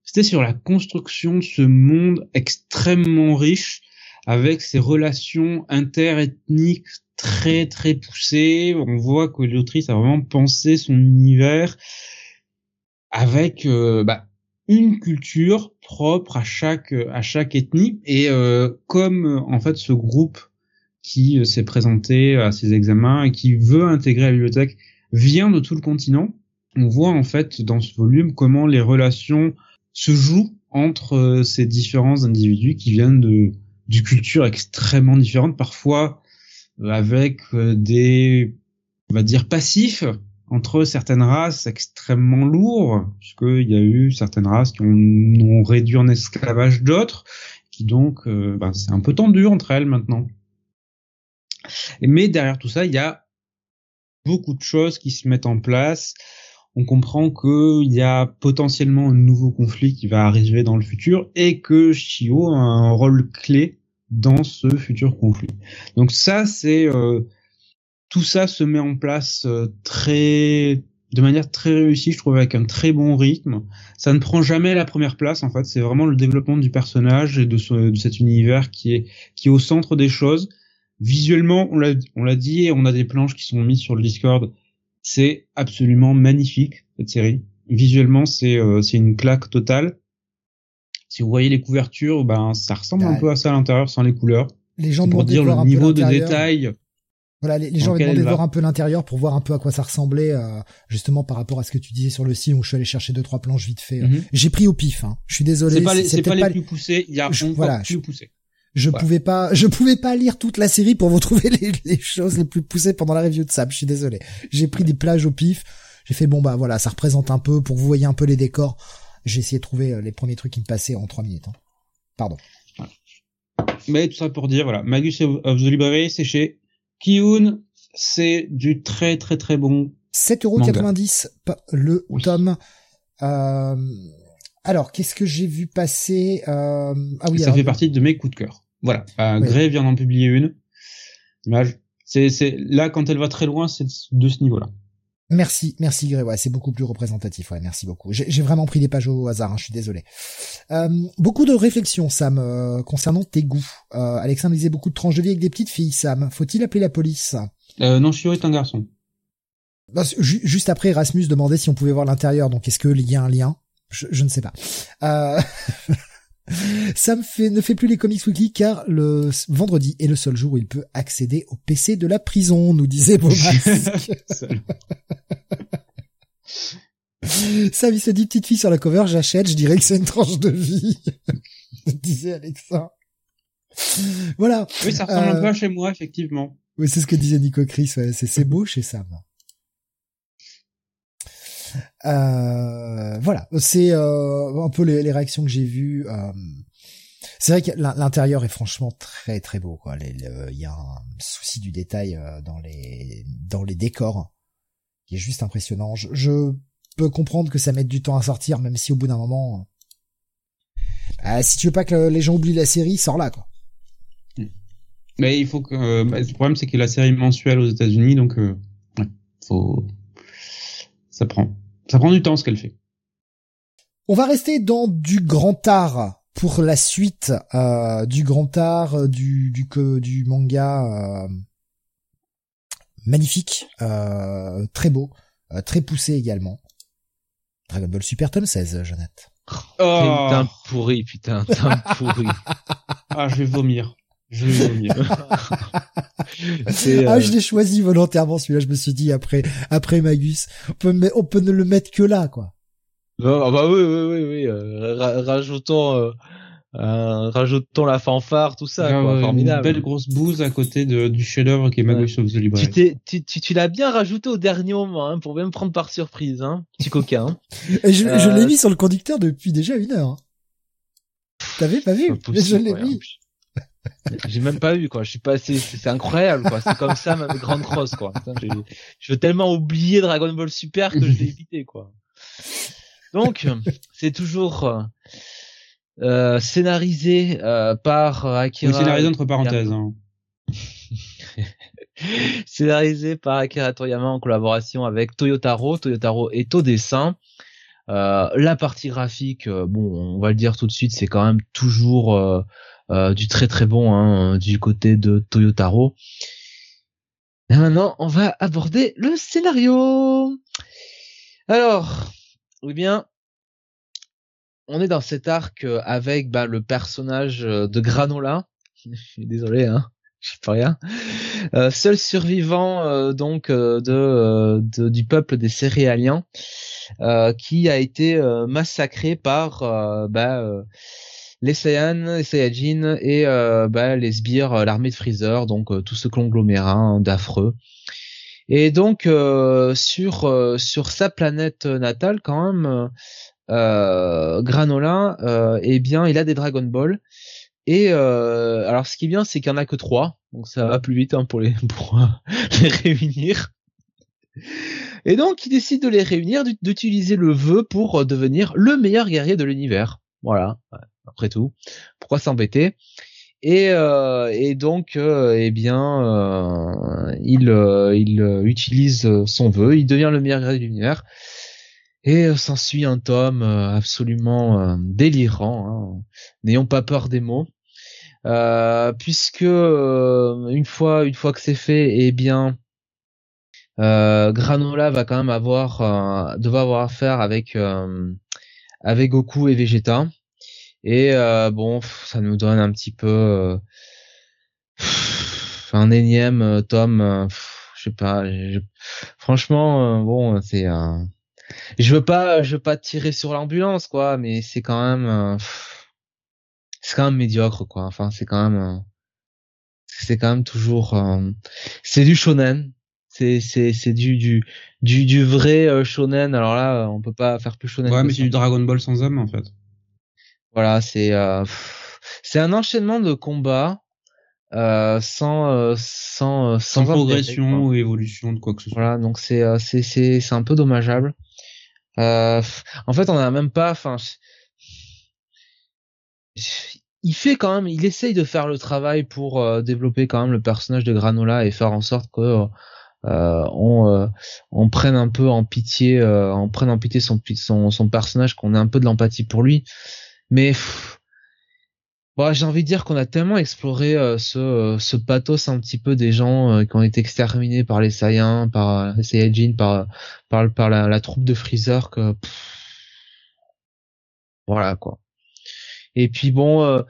C'était sur la construction de ce monde extrêmement riche avec ses relations interethniques très très poussées. On voit que l'autrice a vraiment pensé son univers avec euh, bah, une culture propre à chaque à chaque ethnie. Et euh, comme en fait ce groupe qui euh, s'est présenté à ces examens et qui veut intégrer la bibliothèque vient de tout le continent on voit en fait dans ce volume comment les relations se jouent entre euh, ces différents individus qui viennent de du cultures extrêmement différentes parfois euh, avec des on va dire passif entre certaines races extrêmement lourdes, puisqu'il y a eu certaines races qui ont, réduit en esclavage d'autres, qui donc, euh, ben, c'est un peu tendu entre elles maintenant. Mais derrière tout ça, il y a beaucoup de choses qui se mettent en place. On comprend qu'il y a potentiellement un nouveau conflit qui va arriver dans le futur et que Shio a un rôle clé dans ce futur conflit. Donc ça, c'est euh, tout ça se met en place euh, très de manière très réussie, je trouve, avec un très bon rythme. Ça ne prend jamais la première place, en fait. C'est vraiment le développement du personnage et de, ce, de cet univers qui est qui est au centre des choses. Visuellement, on l'a on l'a dit, on a des planches qui sont mises sur le Discord. C'est absolument magnifique cette série. Visuellement, c'est euh, c'est une claque totale. Si vous voyez les couvertures, ben ça ressemble un peu à ça à l'intérieur sans les couleurs. Les gens pour dire le niveau de détail. Voilà, les, les gens avaient demandé de voir un peu l'intérieur pour voir un peu à quoi ça ressemblait, euh, justement par rapport à ce que tu disais sur le site où je suis allé chercher deux trois planches vite fait. Mhm. J'ai pris au pif, hein. je suis désolé. C'est pas les, pas les pas plus poussés, il y a Je- voilà, plus poussé. Je Voilà. pouvais pas, je pouvais pas lire toute la série pour vous trouver les, les choses les plus poussées pendant la review de Sab. Je suis désolé. J'ai pris des plages au pif. J'ai fait bon bah voilà, ça représente un peu pour vous voyez un peu les décors. J'ai essayé de trouver euh, les premiers trucs qui me passaient en trois minutes. hein. Pardon. Mais tout ça pour dire, voilà, Magus of the Library, c'est chez Kiun, c'est du très très très bon. 7,90€ pa- le Oui. tome. Euh, alors, qu'est-ce que j'ai vu passer euh, Ah oui, ça alors, fait partie de mes coups de cœur. Voilà, euh, Oui. Grey vient d'en publier une. Image. C'est, c'est, là, quand elle va très loin, c'est de ce niveau-là. Merci, merci Gré, ouais, c'est beaucoup plus représentatif, ouais, merci beaucoup. J'ai vraiment pris des pages au hasard, hein, je suis désolé. Euh, beaucoup de réflexions, Sam, euh, concernant tes goûts. Euh, Alexandre disait beaucoup de tranches de vie avec des petites filles, Sam. Faut-il appeler la police? Euh, non, Shio est un garçon. Bah, ju- Juste après, Erasmus demandait si on pouvait voir l'intérieur, donc est-ce qu'il y a un lien? Je, je ne sais pas. Euh... Sam fait, ne fait plus les Comics Weekly car le vendredi est le seul jour où il peut accéder au PC de la prison, nous disait Beaumasque. Sam, il se dit petite fille sur la cover, j'achète, je dirais que c'est une tranche de vie, disait Alexa. Voilà. oui, ça ressemble Euh, un peu à chez moi, effectivement. Oui, c'est ce que disait Nico Chris, ouais, c'est beau chez Sam. Euh, voilà, c'est euh, un peu les, réactions que j'ai vues. euh, c'est vrai que l'in- l'intérieur est franchement très très beau. quoi. Il y a un souci du détail euh, dans les dans les décors qui est juste impressionnant. Je, peux comprendre que ça mette du temps à sortir, même si au bout d'un moment, euh, si tu veux pas que les gens oublient la série, sors là quoi. Mais il faut que, bah, le problème, c'est que la série mensuelle aux États-Unis, donc, faut, ça prend, ça prend du temps ce qu'elle fait. On va rester dans du grand art pour la suite euh, du grand art euh, du du du manga euh, magnifique, euh, très beau, euh, très poussé également. Dragon Ball Super tome 16, Jeannette. Oh, Putain pourri, putain, putain pourri. ah, je vais vomir. Ah, euh, je l'ai choisi volontairement celui-là. Je me suis dit après après Magus, on peut me- on peut ne le mettre que là quoi. Non, ah bah oui, oui, oui, oui. euh, ra- rajoutons, euh, euh, rajoutons la fanfare, tout ça, Ah quoi, ouais, formidable. Une belle grosse bouse à côté de, du chef-d'œuvre qui est Magus of the Tu Library. t'es, tu, tu, tu l'as bien rajouté au dernier moment, hein, pour bien me prendre par surprise, hein, petit coquin. hein. Et je, je Euh, l'ai mis sur le conducteur depuis déjà une heure. hein. T'avais pas vu Je l'ai ouais, mis. J'ai même pas vu, quoi. Je suis passé, c'est incroyable, quoi. C'est comme ça, ma grande cross, quoi. Putain, je veux tellement oublier Dragon Ball Super que je l'ai évité, quoi. Donc, c'est toujours euh, euh, scénarisé euh, par euh, Akira. Oui, scénarisé entre parenthèses. Hein. scénarisé par Akira Toriyama en collaboration avec Toyotaro. Toyotaro est au dessin. Euh, la partie graphique, euh, bon, on va le dire tout de suite, c'est quand même toujours euh, du très très bon hein, du côté de Toyotaro. Et maintenant, on va aborder le scénario. Alors, oui bien, on est dans cet arc euh, avec bah, le personnage euh, de Granola. Désolé, hein, je sais pas rien. Seul survivant donc de, du peuple des céréaliens qui a été massacré par bah, les Saiyans, les Saiyajin et euh, bah, les sbires, euh, l'armée de Freezer, donc euh, tout ce conglomérat hein, d'affreux. Et donc sur sur sa planète natale quand même, Granola, eh bien il a des Dragon Ball. Et alors ce qui est bien, c'est qu'il y en a que trois, donc ça va plus vite hein, pour les pour les réunir. Et donc, il décide de les réunir, d'utiliser le vœu pour devenir le meilleur guerrier de l'univers. Voilà, après tout. Pourquoi s'embêter? Et, euh, et donc, euh, eh bien, euh, il, il utilise son vœu, il devient le meilleur guerrier de l'univers. Et s'ensuit un tome absolument délirant. Hein. N'ayons pas peur des mots. puisque une fois une fois que c'est fait, eh bien Granola va quand même avoir devoir avoir affaire avec avec Goku et Vegeta et bon ça nous donne un petit peu un énième tome je sais pas franchement bon c'est je veux pas je veux pas tirer sur l'ambulance quoi mais c'est quand même c'est quand même médiocre quoi enfin c'est quand même c'est quand même toujours c'est du shonen c'est c'est c'est du du du du vrai euh, shonen. Alors là, on peut pas faire plus shonen. Ouais, mais c'est du Dragon Ball sans homme en fait. Voilà, c'est euh, c'est un enchaînement de combats euh, sans euh, sans sans, progression ou évolution de quoi que ce soit. Voilà, donc c'est c'est c'est c'est un peu dommageable. en fait, on a même pas. Enfin, il fait quand même, il essaye de faire le travail pour développer quand même le personnage de Granola et faire en sorte que euh, on, euh, on prenne un peu en pitié, euh, on prenne en pitié son, son, son personnage, qu'on ait un peu de l'empathie pour lui. Mais Bon, j'ai envie de dire qu'on a tellement exploré ce, ce pathos un petit peu des gens qui ont été exterminés par les Saiyans, par les Saiyajin, par par, par la, troupe de Freezer que voilà quoi. Et puis bon,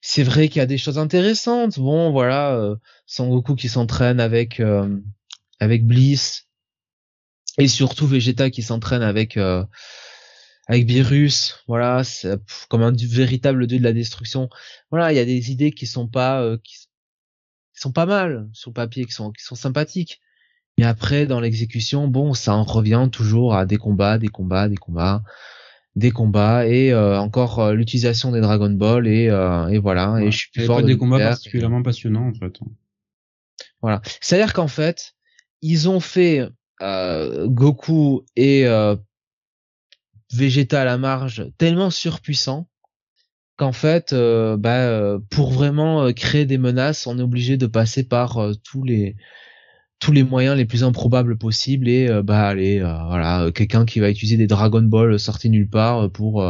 c'est vrai qu'il y a des choses intéressantes. Bon, voilà, Son Goku qui s'entraîne avec avec Bliss et surtout Vegeta qui s'entraîne avec euh, avec Virus, voilà, c'est comme un véritable dieu de la destruction. Voilà, il y a des idées qui sont pas euh, qui, sont pas mal sur le papier, qui sont qui sont sympathiques. Mais après, dans l'exécution, bon, ça en revient toujours à des combats, des combats, des combats, des combats et euh, encore l'utilisation des Dragon Ball et, et voilà. et je suis plus fort des combats particulièrement passionnants en fait. Voilà, c'est-à-dire qu'en fait, ils ont fait euh, Goku et euh, Vegeta à la marge tellement surpuissants qu'en fait, euh, bah, euh, pour vraiment créer des menaces, on est obligé de passer par tous les tous les moyens les plus improbables possibles et bah allez voilà quelqu'un qui va utiliser des Dragon Ball sortis nulle part pour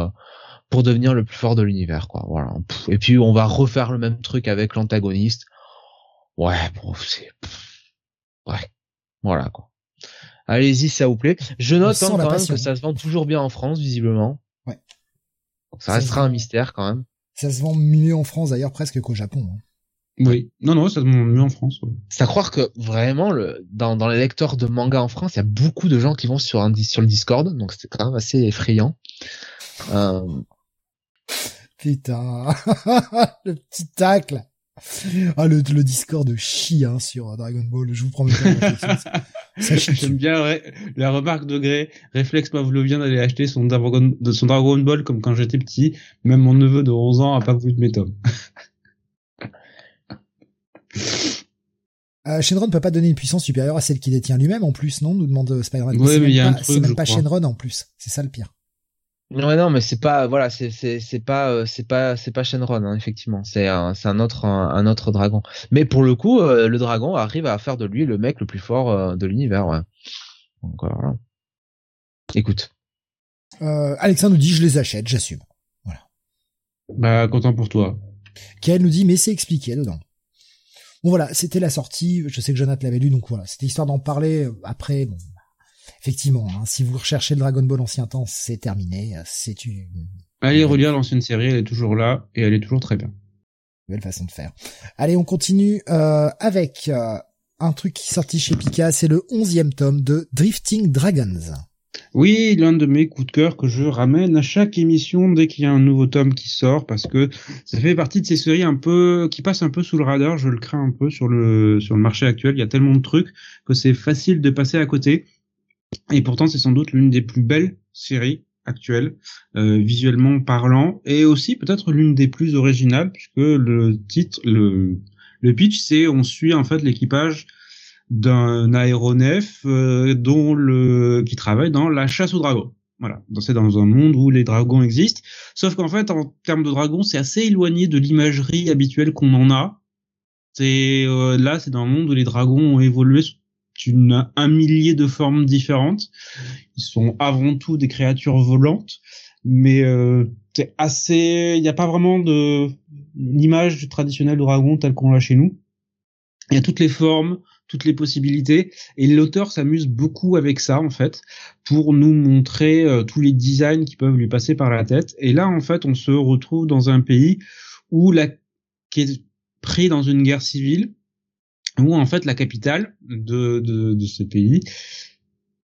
pour devenir le plus fort de l'univers quoi. Voilà. Et puis on va refaire le même truc avec l'antagoniste. Ouais bon c'est ouais. Voilà quoi. Allez-y, ça vous plaît. Je note hein, quand même que ça se vend toujours bien en France, visiblement. Ouais. ça, restera un mystère quand même. Ça se vend mieux en France d'ailleurs presque qu'au Japon. Hein. Oui. Non, non, ça se vend mieux en France. C'est à croire que vraiment, le, dans, dans les lecteurs de manga en France, il y a beaucoup de gens qui vont sur, un, sur le Discord, donc c'est quand même assez effrayant. Euh... Putain, le petit tacle. Ah, le, le Discord chie hein, sur Dragon Ball, je vous promets. J'aime bien la remarque de Grey. Réflexe vient d'aller acheter son Dragon, son Dragon Ball comme quand j'étais petit. Même mon neveu de 11 ans a pas voulu de mes tomes. Euh, Shenron peut pas donner une puissance supérieure à celle qu'il détient lui-même en plus, non? Nous demande Spider-Man. Oui, mais il y a un truc. C'est même pas Shenron en plus. C'est ça le pire. Ouais, non, mais c'est pas, voilà, c'est c'est c'est pas euh, c'est pas c'est pas Shenron, hein, effectivement. C'est un c'est un autre un, autre dragon. Mais pour le coup, euh, le dragon arrive à faire de lui le mec le plus fort euh, de l'univers. Ouais. Donc voilà. Écoute. Alexandre nous dit je les achète, j'assume. Voilà. Bah content pour toi. Kael nous dit mais c'est expliqué dedans. Bon voilà, c'était la sortie. Je sais que Jonathan l'avait lu, donc voilà, c'était histoire d'en parler. Après, bon, effectivement, hein, si vous recherchez le Dragon Ball ancien temps, c'est terminé. C'est une. Allez relire l'ancienne série, elle est toujours là et elle est toujours très bien. Belle façon de faire. Allez, on continue euh, avec euh, un truc qui est sorti chez Pika, c'est le onzième tome de Drifting Dragons. Oui, l'un de mes coups de cœur que je ramène à chaque émission dès qu'il y a un nouveau tome qui sort parce que ça fait partie de ces séries un peu qui passent un peu sous le radar, je le crains un peu sur le sur le marché actuel, il y a tellement de trucs que c'est facile de passer à côté. Et pourtant, c'est sans doute l'une des plus belles séries actuelles, euh, visuellement parlant, et aussi peut-être l'une des plus originales, puisque le titre, le, le pitch, c'est on suit en fait l'équipage d'un aéronef euh, dont le qui travaille dans la chasse aux dragons. Voilà, c'est dans un monde où les dragons existent. Sauf qu'en fait, en termes de dragons, c'est assez éloigné de l'imagerie habituelle qu'on en a. C'est euh, là, c'est dans un monde où les dragons ont évolué une, un millier de formes différentes. Ils sont avant tout des créatures volantes, mais euh, c'est assez. Il n'y a pas vraiment de l'image du traditionnel dragon tel qu'on l'a chez nous. Il y a toutes les formes, toutes les possibilités, et l'auteur s'amuse beaucoup avec ça en fait pour nous montrer euh, tous les designs qui peuvent lui passer par la tête. Et là en fait, on se retrouve dans un pays où la qui est pris dans une guerre civile où en fait la capitale de, de, de ce pays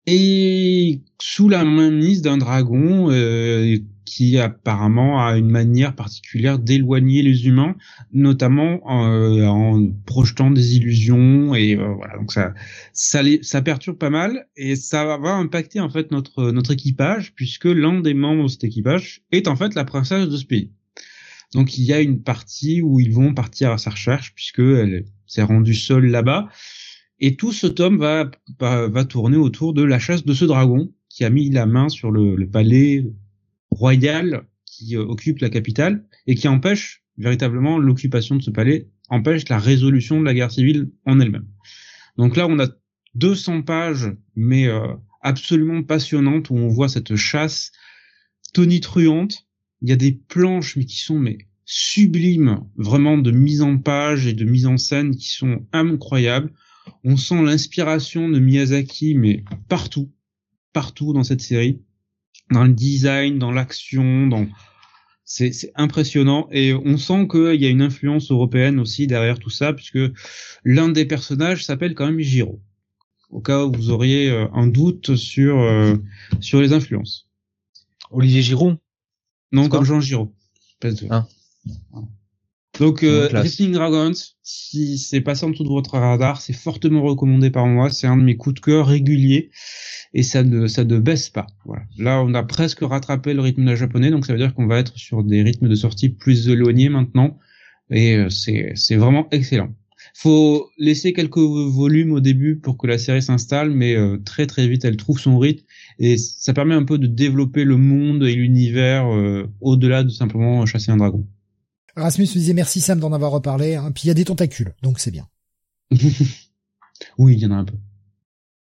est sous la mainmise d'un dragon euh, qui apparemment a une manière particulière d'éloigner les humains, notamment euh, en projetant des illusions et euh, voilà donc ça ça les, ça perturbe pas mal et ça va impacter en fait notre notre équipage puisque l'un des membres de cet équipage est en fait la princesse de ce pays. Donc il y a une partie où ils vont partir à sa recherche puisque elle s'est rendue seule là-bas. Et tout ce tome va, va, tourner autour de la chasse de ce dragon qui a mis la main sur le, palais royal qui euh, occupe la capitale et qui empêche véritablement l'occupation de ce palais, empêche la résolution de la guerre civile en elle-même. Donc là, on a 200 pages, mais euh, absolument passionnantes, où on voit cette chasse tonitruante. Il y a des planches, mais qui sont mais sublimes, vraiment de mise en page et de mise en scène qui sont incroyables. On sent l'inspiration de Miyazaki, mais partout, partout dans cette série, dans le design, dans l'action, dans c'est impressionnant et on sent qu'il y a une influence européenne aussi derrière tout ça puisque l'un des personnages s'appelle quand même Giro. Au cas où vous auriez euh, un doute sur euh, sur les influences. Olivier Giron Non, comme Jean Giraud. Ah. Donc, euh, Dragons, si c'est passé en dessous de votre radar, c'est fortement recommandé par moi. C'est un de mes coups de cœur réguliers et ça ne ça ne baisse pas. Voilà. Là, on a presque rattrapé le rythme japonais, donc ça veut dire qu'on va être sur des rythmes de sortie plus éloignés maintenant et euh, c'est c'est vraiment excellent. Faut laisser quelques volumes au début pour que la série s'installe, mais euh, très très vite elle trouve son rythme et ça permet un peu de développer le monde et l'univers euh, au-delà de simplement chasser un dragon. Rasmus disait merci Sam d'en avoir reparlé, hein. puis il y a des tentacules, donc c'est bien. oui, il y en a un peu.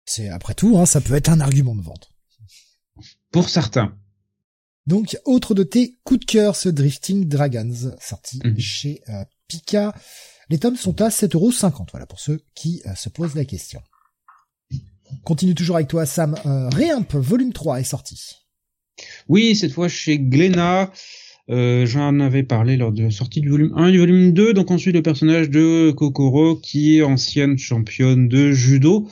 C'est après tout, hein, ça peut être un argument de vente. Pour certains. Donc, autre de tes coups de cœur, ce Drifting Dragons, sorti mhm. chez euh, Pika. Les tomes sont à 7,50€, voilà, pour ceux qui euh, se posent la question. Continue toujours avec toi, Sam. Euh, Réimp, volume 3 est sorti. Oui, cette fois chez Glénat. Euh, J'en avais parlé lors de la sortie du volume 1 et du volume 2. Donc ensuite, le personnage de Kokoro, qui est ancienne championne de judo,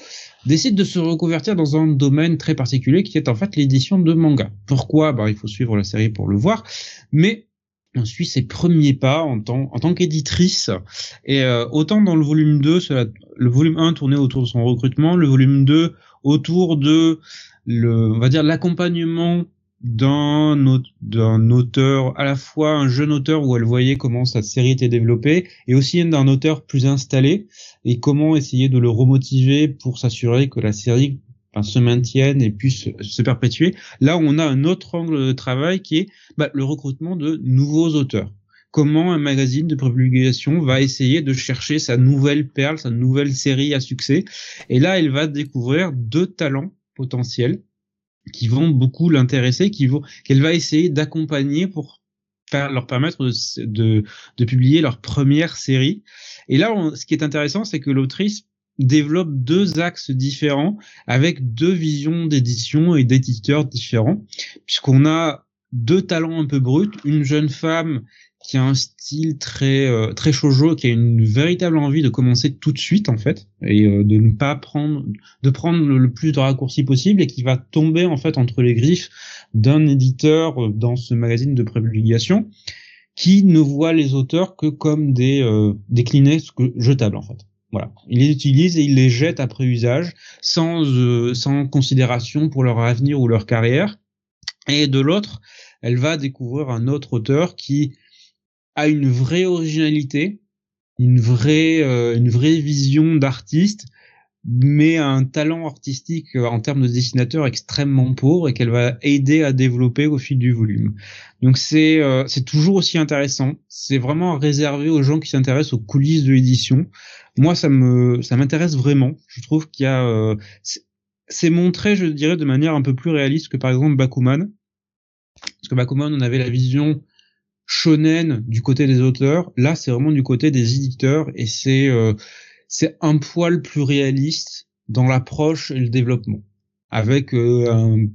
décide de se reconvertir dans un domaine très particulier qui est en fait l'édition de manga. Pourquoi? Bah, Il faut suivre la série pour le voir. Mais on suit ses premiers pas en tant, qu'éditrice. Et euh, autant dans le volume 2, le volume 1 tournait autour de son recrutement, le volume 2 autour de le, on va dire l'accompagnement d'un d'un auteur à la fois un jeune auteur où elle voyait comment sa série était développée et aussi d'un auteur plus installé et comment essayer de le remotiver pour s'assurer que la série se maintienne et puisse se perpétuer. Là, on a un autre angle de travail qui est bah, le recrutement de nouveaux auteurs. Comment un magazine de publication va essayer de chercher sa nouvelle perle, sa nouvelle série à succès? Et là, elle va découvrir deux talents potentiels qui vont beaucoup l'intéresser, qui vont, qu'elle va essayer d'accompagner pour leur permettre de, de, publier leur première série. Et là, ce qui est intéressant, c'est que l'autrice développe deux axes différents avec deux visions d'édition et d'éditeurs différents, puisqu'on a deux talents un peu bruts, une jeune femme qui a un style très euh, très shoujo, qui a une véritable envie de commencer tout de suite en fait et euh, de ne pas prendre de prendre le plus de raccourcis possible et qui va tomber en fait entre les griffes d'un éditeur euh, dans ce magazine de prépublication qui ne voit les auteurs que comme des euh, des jetables en fait. Voilà, il les utilise et il les jette après usage sans sans considération pour leur avenir ou leur carrière. Et de l'autre, elle va découvrir un autre auteur qui a une vraie originalité, une vraie, euh, une vraie vision d'artiste, mais un talent artistique euh, en termes de dessinateur extrêmement pauvre et qu'elle va aider à développer au fil du volume. Donc c'est euh, c'est toujours aussi intéressant. C'est vraiment réservé aux gens qui s'intéressent aux coulisses de l'édition. Moi ça me ça m'intéresse vraiment. Je trouve qu'il y a c'est montré, je dirais, de manière un peu plus réaliste que par exemple Bakuman. Parce que Bakuman, on avait la vision shonen du côté des auteurs. Là, c'est vraiment du côté des éditeurs et c'est euh, c'est un poil plus réaliste dans l'approche et le développement, avec euh,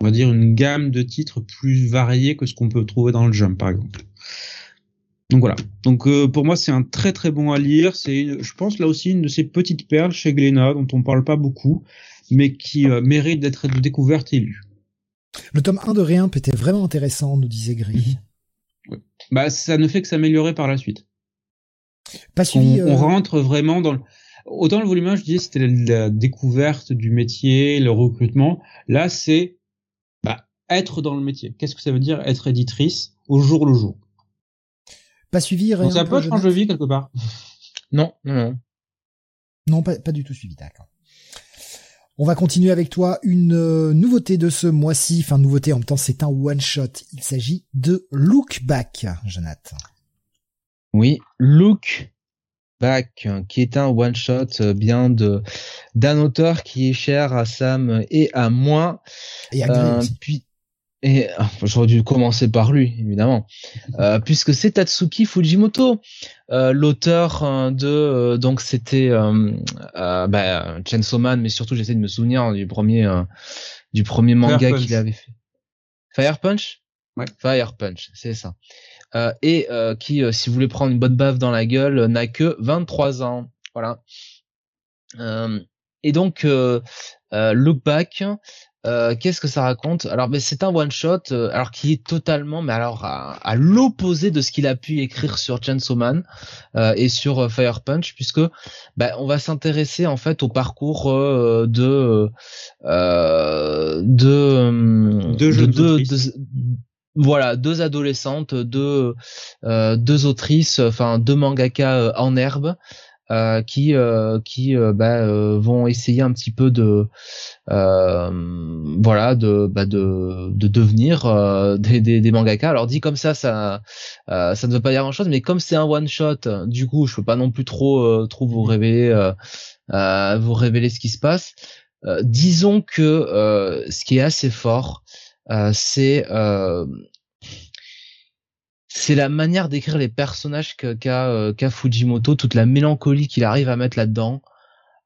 on va dire une gamme de titres plus variée que ce qu'on peut trouver dans le Jump, par exemple. Donc voilà. Donc euh, pour moi, c'est un très très bon à lire. C'est, je pense là aussi une de ces petites perles chez Glénat dont on parle pas beaucoup, mais qui mérite d'être découverte et lue. Le tome 1 de Rien était vraiment intéressant, nous disait Gris. Bah, ça ne fait que s'améliorer par la suite. Pas suivi, on, on, euh, rentre vraiment dans le... Autant le volume 1, je disais, c'était la, découverte du métier, le recrutement. Là, c'est bah, être dans le métier. Qu'est-ce que ça veut dire être éditrice au jour le jour? Pas suivi, rien. Donc, ça peut changer de vie quelque part. Non, non, non. Non, pas, pas du tout suivi, d'accord. On va continuer avec toi une euh, nouveauté de ce mois-ci. Enfin, nouveauté en même temps, c'est un one-shot. Il s'agit de Look Back, Jonathan. Oui, Look Back, qui est un one-shot euh, bien de d'un auteur qui est cher à Sam et à moi. Et à euh, Puis, et j'aurais dû commencer par lui, évidemment, euh, puisque c'est Tatsuki Fujimoto, euh, l'auteur euh, de euh, donc c'était bah, Chainsaw Man, mais surtout j'essaie de me souvenir du premier du premier manga qu'il avait fait. Fire Punch? Ouais. Fire Punch, c'est ça. et qui, si vous voulez prendre une bonne baffe dans la gueule, n'a que 23 ans. Voilà. et donc, Look Back, euh, qu'est-ce que ça raconte? Alors, ben, c'est un one shot, euh, alors qui est totalement, mais alors à, l'opposé de ce qu'il a pu écrire sur Chainsaw Man euh, et sur Fire Punch, puisque ben, on va s'intéresser en fait au parcours de de deux de, voilà deux adolescentes, deux deux autrices, enfin deux mangaka en herbe. Euh, qui euh, qui euh, bah, vont essayer un petit peu de voilà de bah, de de devenir des, des, des mangaka. Alors dit comme ça, ça ça ne veut pas dire grand chose, mais comme c'est un one shot, du coup, je peux pas non plus trop trop vous révéler vous révéler ce qui se passe. disons que ce qui est assez fort, c'est c'est la manière d'écrire les personnages qu'a euh, Fujimoto, toute la mélancolie qu'il arrive à mettre là-dedans.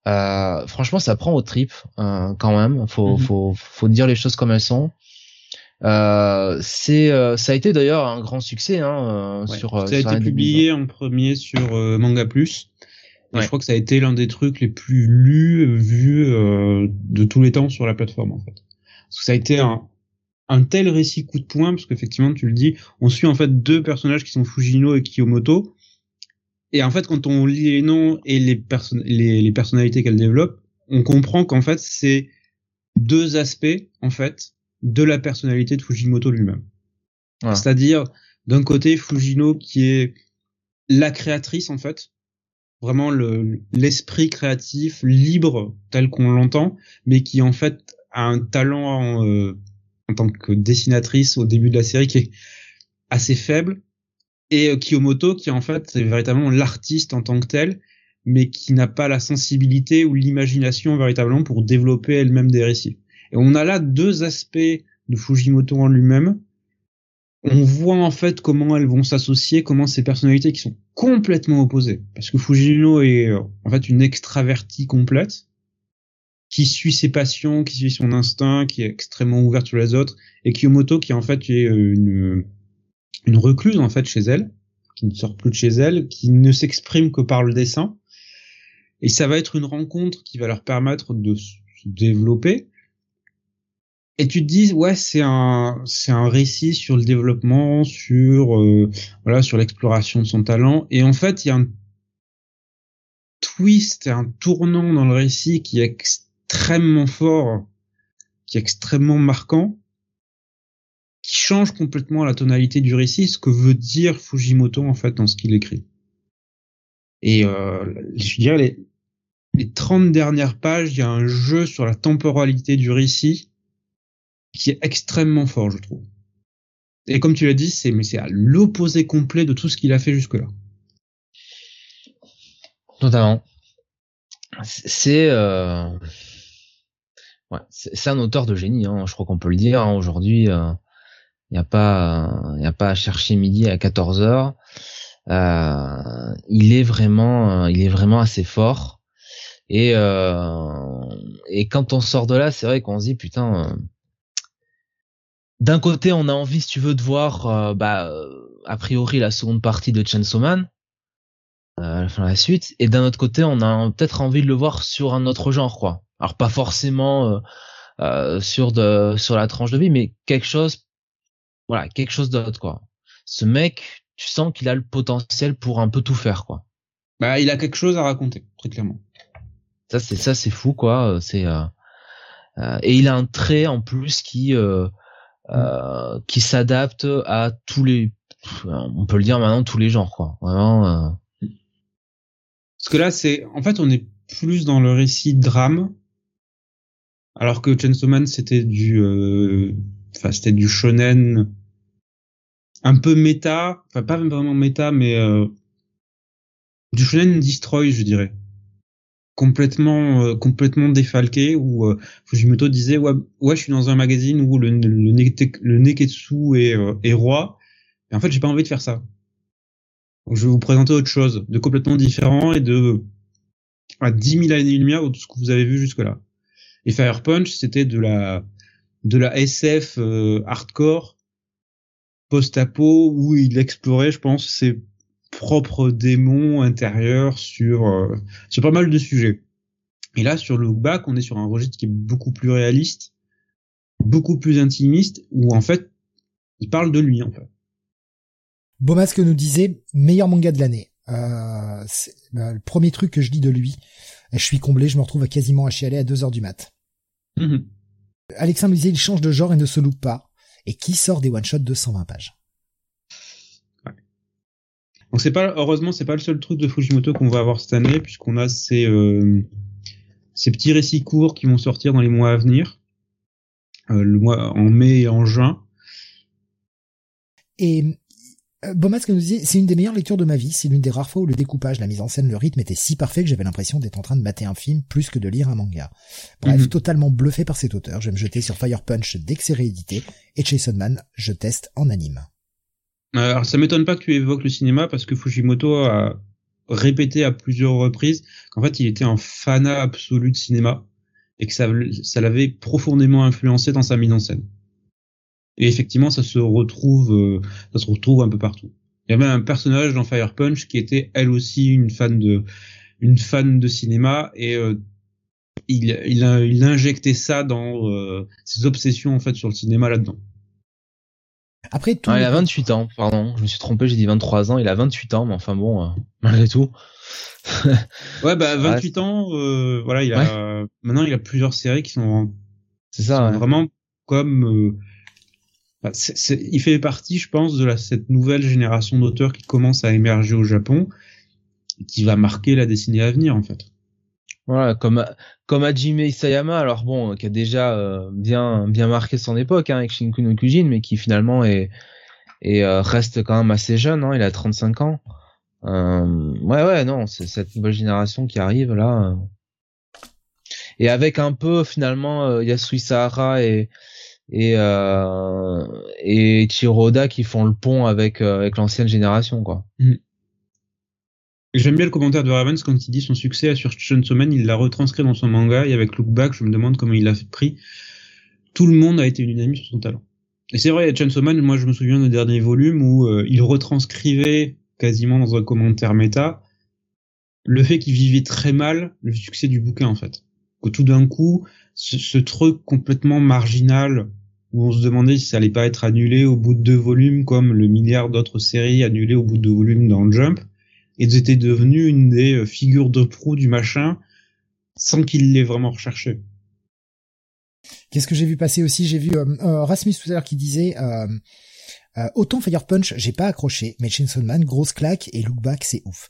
Euh, franchement, ça prend aux tripes euh, quand même. Faut, mm-hmm. faut, faut dire les choses comme elles sont. Euh, c'est, euh, ça a été d'ailleurs un grand succès hein, sur. Ça a été publié en premier sur Manga Plus. Et je crois que ça a été l'un des trucs les plus lus, vus de tous les temps sur la plateforme en fait. Parce que ça a été un, un tel récit coup de poing, parce qu'effectivement, tu le dis, on suit en fait deux personnages qui sont Fujino et Kiyomoto. Et en fait, quand on lit les noms et les, les, personnalités qu'elle développe, on comprend qu'en fait, c'est deux aspects, en fait, de la personnalité de Fujimoto lui-même. C'est-à-dire, d'un côté, Fujino qui est la créatrice, en fait, vraiment le l'esprit créatif libre tel qu'on l'entend, mais qui en fait a un talent euh, en tant que dessinatrice au début de la série qui est assez faible et euh, Kiyomoto qui en fait est véritablement l'artiste en tant que tel mais qui n'a pas la sensibilité ou l'imagination véritablement pour développer elle-même des récits. Et on a là deux aspects de Fujimoto en lui-même. On voit en fait comment elles vont s'associer, comment ces personnalités qui sont complètement opposées. Parce que Fujino est euh, en fait une extravertie complète, qui suit ses passions, qui suit son instinct, qui est extrêmement ouvert sur les autres, et Kiyomoto qui en fait est euh, une une recluse en fait chez elle, qui ne sort plus de chez elle, qui ne s'exprime que par le dessin. Et ça va être une rencontre qui va leur permettre de se développer. Et tu te dis ouais c'est un c'est un récit sur le développement, sur euh, voilà sur l'exploration de son talent. Et en fait il y a un twist un tournant dans le récit qui est extrêmement fort, qui est extrêmement marquant qui change complètement la tonalité du récit, ce que veut dire Fujimoto en fait dans ce qu'il écrit. Et euh, je dirais les, les 30 dernières pages, il y a un jeu sur la temporalité du récit qui est extrêmement fort, je trouve. Et comme tu l'as dit, c'est mais c'est à l'opposé complet de tout ce qu'il a fait jusque-là. Totalement. C'est euh... c'est un auteur de génie, hein, je crois qu'on peut le dire hein, aujourd'hui. Euh il n'y a pas, à chercher midi à 14 heures. Euh, il est vraiment, il est vraiment assez fort. Et euh, quand on sort de là, c'est vrai qu'on se dit putain. Euh, d'un côté, on a envie, si tu veux, de voir, euh, bah, a priori, la seconde partie de Chainsaw Man, euh, enfin la suite. Et d'un autre côté, on a peut-être envie de le voir sur un autre genre, quoi. Alors pas forcément sur de sur la tranche de vie, mais quelque chose voilà, quelque chose d'autre, quoi. Ce mec, tu sens qu'il a le potentiel pour un peu tout faire, quoi. Bah, il a quelque chose à raconter, très clairement. Ça, c'est ça, c'est fou, quoi. C'est euh, euh, et il a un trait en plus qui euh, euh qui s'adapte à tous les, on peut le dire maintenant, tous les genres, quoi. Vraiment. Euh. Parce que là, c'est, en fait, on est plus dans le récit drame, alors que Chainsaw Man, c'était du enfin c'était du shonen un peu méta, enfin pas vraiment méta, mais euh, du shonen destroy, je dirais, complètement euh, complètement défalqué où euh, Fujimoto disait ouais ouais je suis dans un magazine où le le, neketsu est est roi, et en fait j'ai pas envie de faire ça. Donc je vais vous présenter autre chose de complètement différent et de à 10 000 années-lumière de ce que vous avez vu jusque-là. Et Fire Punch, c'était de la de la SF euh, hardcore post-apo où il explorait, je pense, ses propres démons intérieurs sur euh, sur pas mal de sujets. Et là, sur le Look Back, on est sur un registre qui est beaucoup plus réaliste, beaucoup plus intimiste, où en fait, il parle de lui en fait. Beaumasque nous disait meilleur manga de l'année. Euh, c'est bah, le premier truc que je lis de lui. Je suis comblé, je me retrouve à quasiment à chialer à 2 heures du mat. Mm-hmm. Alexandre disait il change de genre et ne se loupe pas. Et qui sort des one-shots de 120 pages Donc c'est pas heureusement c'est pas le seul truc de Fujimoto qu'on va avoir cette année puisqu'on a ces euh, ces petits récits courts qui vont sortir dans les mois à venir, euh, le mois en mai et en juin. Et euh, Bomasque nous disait, c'est une des meilleures lectures de ma vie, c'est l'une des rares fois où le découpage, la mise en scène, le rythme était si parfait que j'avais l'impression d'être en train de mater un film plus que de lire un manga. Bref, mhm. totalement bluffé par cet auteur, je vais me jeter sur Fire Punch dès que c'est réédité, et Jason Man, je teste en anime. Alors ça m'étonne pas que tu évoques le cinéma parce que Fujimoto a répété à plusieurs reprises qu'en fait il était un fanat absolu de cinéma et que ça, ça l'avait profondément influencé dans sa mise en scène. Et effectivement, ça se retrouve, euh, ça se retrouve un peu partout. Il y avait un personnage dans Fire Punch qui était elle aussi une fan de, une fan de cinéma et euh, il, il, a, il injecté ça dans euh, ses obsessions en fait sur le cinéma là-dedans. Après tout. il a 28 ans, pardon, je me suis trompé, j'ai dit 23 ans, il a 28 ans, mais enfin bon, malgré tout. ouais, bah 28 ans, voilà, il a maintenant il a plusieurs séries qui sont, c'est ça, vraiment comme il fait partie, je pense, de la, cette nouvelle génération d'auteurs qui commence à émerger au Japon, qui va marquer la décennie à venir, en fait. Voilà, comme comme Hajime Isayama, alors bon, qui a déjà euh, bien bien marqué son époque hein, avec Shinku no Kyujin, mais qui finalement est et euh, reste quand même assez jeune. Hein, il a 35 ans. Euh, ouais, ouais, non, c'est cette nouvelle génération qui arrive là. Et avec un peu finalement Yasui Sahara et et euh, et Chiroda qui font le pont avec euh, avec l'ancienne génération quoi. Mm. J'aime bien le commentaire de Ravens quand il dit son succès sur Chainsaw Man, il l'a retranscrit dans son manga et avec Look Back, je me demande comment il l'a pris. Tout le monde a été unanime sur son talent. Et c'est vrai, Chainsaw Man, moi je me souviens du dernier volume où euh, il retranscrivait quasiment dans un commentaire méta le fait qu'il vivait très mal le succès du bouquin en fait. Que tout d'un coup, ce, truc complètement marginal où on se demandait si ça allait pas être annulé au bout de deux volumes comme le milliard d'autres séries annulées au bout de deux volumes dans le Jump, et était devenu une des euh, figures de proue du machin sans qu'il l'ait vraiment recherché. Qu'est-ce que j'ai vu passer aussi? J'ai vu euh, euh, Rasmus tout à l'heure qui disait euh, euh, autant Fire Punch, j'ai pas accroché, mais Chainsaw Man, grosse claque et Look Back, c'est ouf.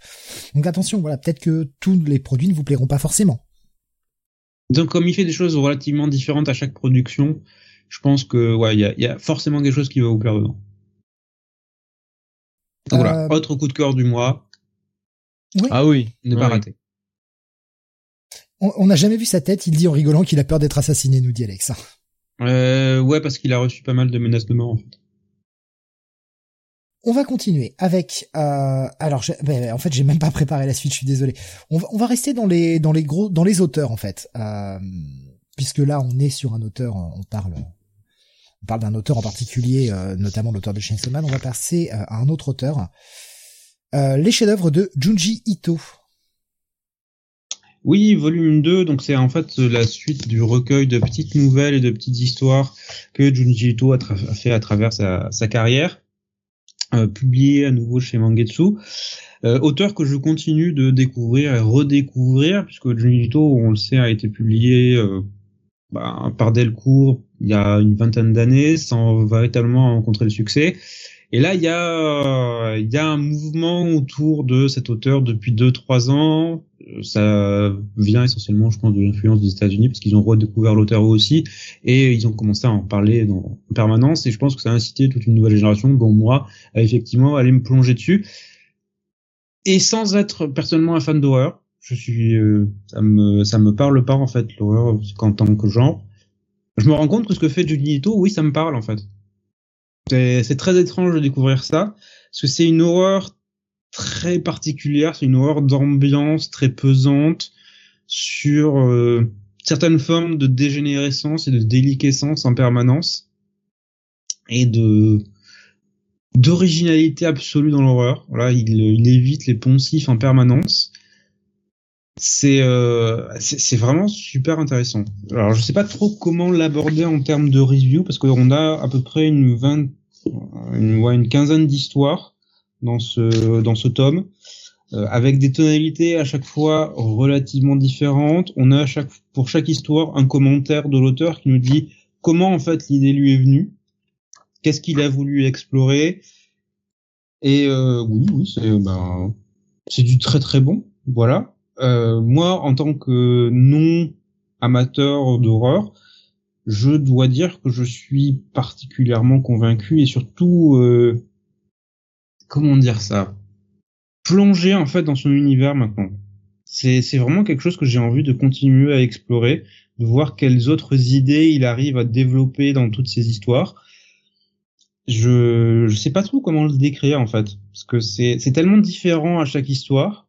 Donc attention, voilà, peut-être que tous les produits ne vous plairont pas forcément. Donc comme il fait des choses relativement différentes à chaque production, je pense que ouais, il y a, y a, forcément quelque chose qui va vous plaire dedans. Donc, voilà, autre coup de cœur du mois. Oui. Ah oui, ne pas rater on n'a jamais vu sa tête, il dit en rigolant qu'il a peur d'être assassiné, nous dit Alex. Euh, ouais, parce qu'il a reçu pas mal de menaces de mort en fait. On va continuer avec. Euh, alors, ben, en fait, j'ai même pas préparé la suite. Je suis désolé. On va, rester dans les dans les gros dans les auteurs en fait, euh, puisque là, on est sur un auteur. On parle on parle d'un auteur en particulier, euh, notamment l'auteur de Chainsaw Man. On va passer euh, à un autre auteur. Euh, les chefs-d'œuvre de Junji Ito. Oui, volume 2, donc c'est en fait la suite du recueil de petites nouvelles et de petites histoires que Junji Ito a, fait à travers sa, carrière, euh, publié à nouveau chez Mangetsu. Euh, auteur que je continue de découvrir et redécouvrir, puisque Junji Ito, on le sait, a été publié euh, bah, par Delcourt il y a une vingtaine d'années, sans véritablement rencontrer le succès. Et là, il y a, il y a un mouvement autour de cet auteur depuis 2-3 ans. Ça vient essentiellement, je pense, de l'influence des États-Unis parce qu'ils ont redécouvert l'auteur aussi et ils ont commencé à en parler en permanence. Et je pense que ça a incité toute une nouvelle génération, dont moi, à effectivement aller me plonger dessus. Et sans être personnellement un fan d'horreur, je suis, euh, ça me, ça me parle pas en fait l'horreur en tant que genre. Je me rends compte que ce que fait Junji Ito, oui, ça me parle en fait. C'est très étrange de découvrir ça, parce que c'est une horreur très particulière, c'est une horreur d'ambiance très pesante sur euh, certaines formes de dégénérescence et de déliquescence en permanence et de d'originalité absolue dans l'horreur. Voilà, il, il, évite les poncifs en permanence. C'est euh, c'est vraiment super intéressant. Alors je sais pas trop comment l'aborder en termes de review parce qu'on a à peu près une vingt, une, ouais, une quinzaine d'histoires dans ce dans ce tome euh, avec des tonalités à chaque fois relativement différentes. On a à chaque pour chaque histoire un commentaire de l'auteur qui nous dit comment en fait l'idée lui est venue, qu'est-ce qu'il a voulu explorer. Et euh, oui, oui, c'est ben c'est du très très bon. Voilà. Euh, moi, en tant que non amateur d'horreur, je dois dire que je suis particulièrement convaincu et surtout, euh, comment dire ça, plongé en fait dans son univers maintenant. C'est c'est vraiment quelque chose que j'ai envie de continuer à explorer, de voir quelles autres idées il arrive à développer dans toutes ces histoires. Je je sais pas trop comment le décrire en fait, parce que c'est c'est tellement différent à chaque histoire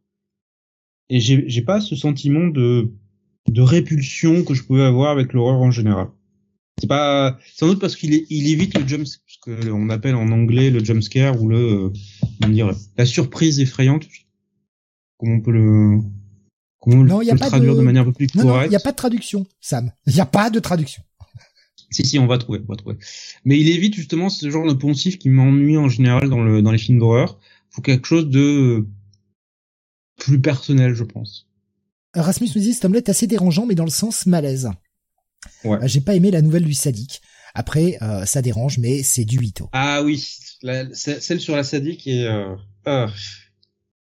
et j'ai j'ai pas ce sentiment de de répulsion que je pouvais avoir avec l'horreur en général. C'est pas sans doute parce qu'il il évite le jump ce que on appelle en anglais le jump scare ou le euh, comment dire la surprise effrayante. Comment on peut le comment on peut le traduire de... manière un peu plus correcte il n'y a pas de traduction, Sam. Il n'y a pas de traduction. Si si, on va trouver, on va trouver. Mais il évite justement ce genre de poncif qui m'ennuie en général dans le dans les films d'horreur. Faut quelque chose de plus personnel, je pense. Rasmus nous dit cet omelette assez dérangeant, mais dans le sens malaise. Ouais. Euh, j'ai pas aimé la nouvelle du sadique. Après, euh, ça dérange, mais c'est du Ito. Ah oui, la, celle sur la sadique est, euh, ah,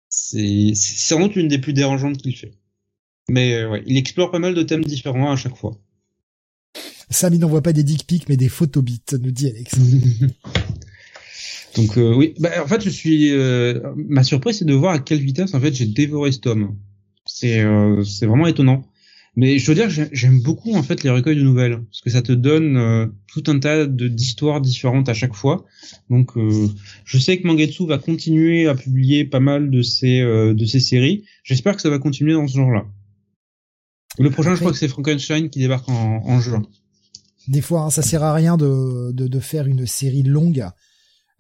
c'est sans doute l'une des plus dérangeantes qu'il fait. Mais euh, ouais, il explore pas mal de thèmes différents à chaque fois. Sam, il n'envoie pas des dick pics, mais des photobits, nous dit Alex. Donc euh, oui, bah, en fait, je suis euh, ma surprise, c'est de voir à quelle vitesse en fait j'ai dévoré ce tome. C'est euh, c'est vraiment étonnant. Mais je veux dire, j'aime beaucoup en fait les recueils de nouvelles parce que ça te donne tout un tas d'histoires différentes à chaque fois. Donc, je sais que Mangetsu va continuer à publier pas mal de ces de ces séries. J'espère que ça va continuer dans ce genre-là. Le prochain, je crois que c'est Frankenstein qui débarque en, en juin. Des fois, hein, ça sert à rien de, de, de faire une série longue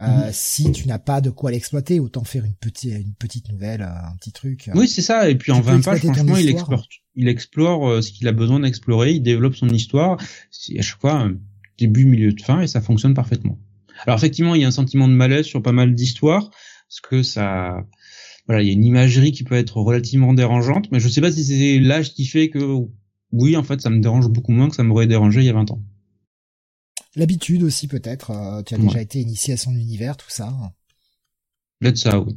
euh, Mhm. si tu n'as pas de quoi l'exploiter. Autant faire une petite, une petite nouvelle, euh, un petit truc. Oui, c'est ça. Et puis en peux 20 pages, franchement, il explore, il explore euh, ce qu'il a besoin d'explorer, il développe son histoire. C'est à chaque fois un début, milieu, de fin, et ça fonctionne parfaitement. Alors effectivement, il y a un sentiment de malaise sur pas mal d'histoires, parce que ça, voilà, il y a une imagerie qui peut être relativement dérangeante, mais je sais pas si c'est l'âge qui fait que, oui, en fait, ça me dérange beaucoup moins que ça m'aurait dérangé il y a 20 ans. L'habitude aussi peut-être. euh, tu as Ouais. déjà été initié à son univers, tout ça. Peut-être ça, oui.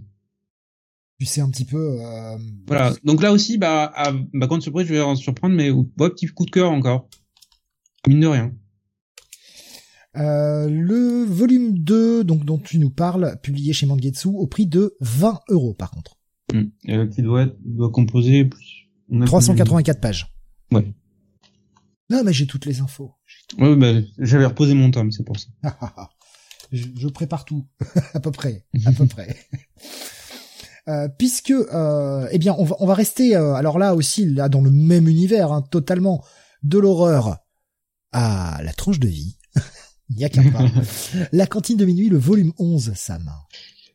Tu sais un petit peu. euh, Voilà. Donc là aussi, bah, à, bah, grande surprise, je vais en surprendre, mais ouais, petit coup de cœur encore. Mine de rien. Euh, le volume 2, donc dont tu nous parles, publié chez Mangetsu, au prix de 20 euros par contre. Euh, qui doit être, doit composer plus- on a 384 pages. Ouais. Non, mais j'ai toutes les infos. bah, j'avais reposé mon tome, c'est pour ça. je, je prépare tout, à peu près, à peu près. Euh, puisque, euh, eh bien, on va, on va rester, euh, alors là aussi, là, dans le même univers, hein, totalement, de l'horreur à la tranche de vie. Il n'y a qu'un pas. la cantine de minuit, le volume 11, Sam.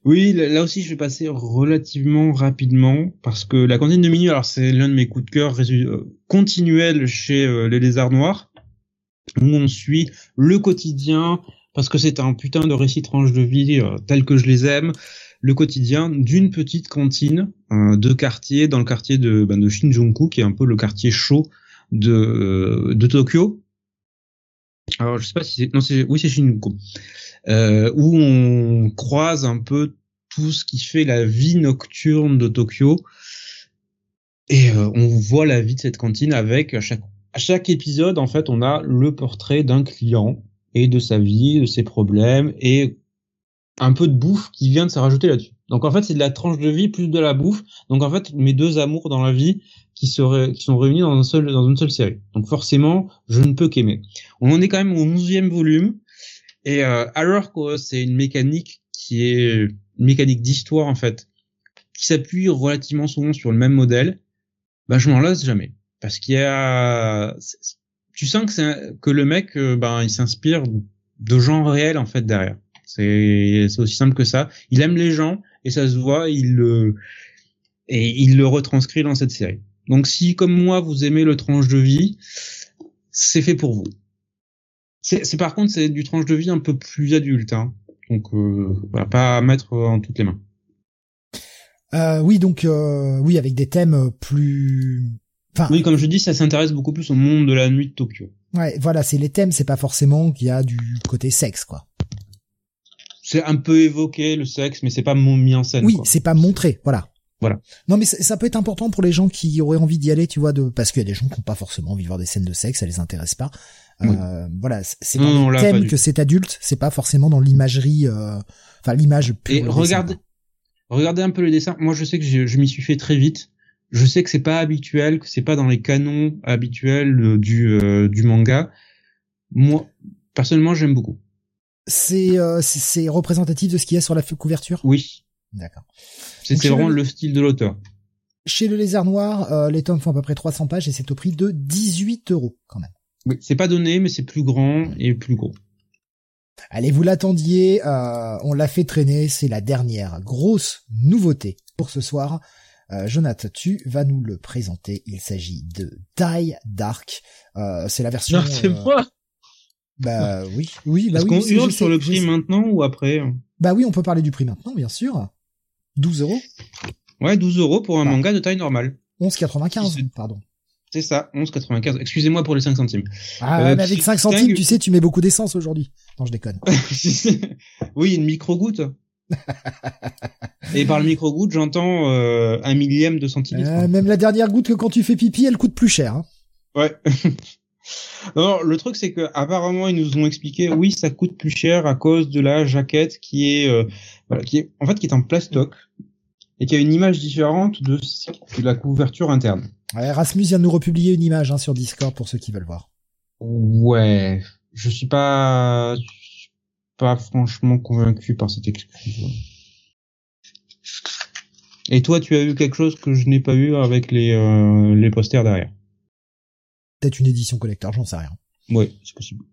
Oui, là aussi, je vais passer relativement rapidement parce que la cantine de minuit, alors c'est l'un de mes coups de cœur euh, continuels chez euh, les Lézards Noirs, où on suit le quotidien parce que c'est un putain de récit tranche de vie euh, tel que je les aime, le quotidien d'une petite cantine de quartier dans le quartier de, ben, de Shinjuku, qui est un peu le quartier chaud de, de Tokyo. Alors je sais pas si c'est non c'est oui c'est Shinjuku euh, où on croise un peu tout ce qui fait la vie nocturne de Tokyo. Et euh, on voit la vie de cette cantine avec à chaque à chaque épisode en fait on a le portrait d'un client et de sa vie de ses problèmes et un peu de bouffe qui vient de se rajouter là-dessus. Donc en fait c'est de la tranche de vie plus de la bouffe. Donc en fait mes deux amours dans la vie qui qui sont réunis dans un seul dans une seule série. Donc forcément je ne peux qu'aimer. On en est quand même au 11e volume. Et euh, alors que c'est une mécanique qui est une mécanique d'histoire en fait, qui s'appuie relativement souvent sur le même modèle, bah je m'en lasse jamais. Parce qu'il y a, tu sens que un- que le mec, euh, ben il s'inspire de gens réels en fait derrière. C'est aussi simple que ça. Il aime les gens et ça se voit. Il le et il le retranscrit dans cette série. Donc si comme moi vous aimez le tranche de vie, c'est fait pour vous. C'est, c'est par contre c'est du tranche de vie un peu plus adulte, hein. donc euh, voilà, pas à mettre en toutes les mains. Euh, oui, donc, euh, oui, avec des thèmes plus... Enfin, Oui, comme je dis, ça s'intéresse beaucoup plus au monde de la nuit de Tokyo. ouais, voilà, c'est les thèmes, c'est pas forcément qu'il y a du côté sexe, quoi. C'est un peu évoqué le sexe, mais c'est pas mis en scène. Oui, c'est pas montré, voilà. Voilà. Non, mais ça peut être important pour les gens qui auraient envie d'y aller, tu vois, de parce qu'il y a des gens qui n'ont pas forcément envie de voir des scènes de sexe, ça les intéresse pas. Oui. Euh, voilà, c'est- dans le thème que c'est adulte, c'est pas forcément dans l'imagerie, euh, enfin l'image. Et regardez, regardez un peu le dessin. Moi, je sais que je, je m'y suis fait très vite. Je sais que c'est pas habituel, que c'est pas dans les canons habituels du euh, du manga. Moi, personnellement, j'aime beaucoup. C'est euh, c'est- c'est représentatif de ce qu'il y a sur la couverture? Oui, D'accord. c'est c'est je vraiment le style de l'auteur. Chez le Lézard Noir, euh, les tomes font à peu près 300 pages et c'est au prix de 18 euros quand même. Oui, c'est pas donné, mais c'est plus grand et plus gros. Allez, vous l'attendiez, euh, on l'a fait traîner, c'est la dernière grosse nouveauté pour ce soir. Euh, Jonathan, tu vas nous le présenter. Il s'agit de Die Dark. Euh, c'est la version. euh, Bah oui, oui, bah Est-ce oui. qu'on hurle sur le prix maintenant ou après Bah oui, on peut parler du prix maintenant, bien sûr. 12 euros, Ouais, 12 euros pour un Ah. manga de taille normale. 11,95, C'est- pardon. C'est ça, 11,95. Excusez-moi pour les 5 centimes. Ah, Euh, mais avec qui 5 centimes, tu sais, tu mets beaucoup d'essence aujourd'hui. Non, je déconne. oui, une micro-goutte. Et par le micro-goutte, j'entends euh, un millième de centilitre. Euh, même la dernière goutte que quand tu fais pipi, elle coûte plus cher. hein. Ouais. non, le truc c'est que apparemment ils nous ont expliqué, oui, ça coûte plus cher à cause de la jaquette qui est, euh, voilà, qui est en fait qui est en plastoc et qui a une image différente de, de la couverture interne. Ouais, Rasmus vient de nous republier une image hein, sur Discord pour ceux qui veulent voir. Ouais, je suis pas, je suis pas franchement convaincu par cette excuse. Et toi, tu as eu quelque chose que je n'ai pas eu avec les euh, les posters derrière? Peut-être une édition collector, j'en sais rien. Ouais, c'est possible.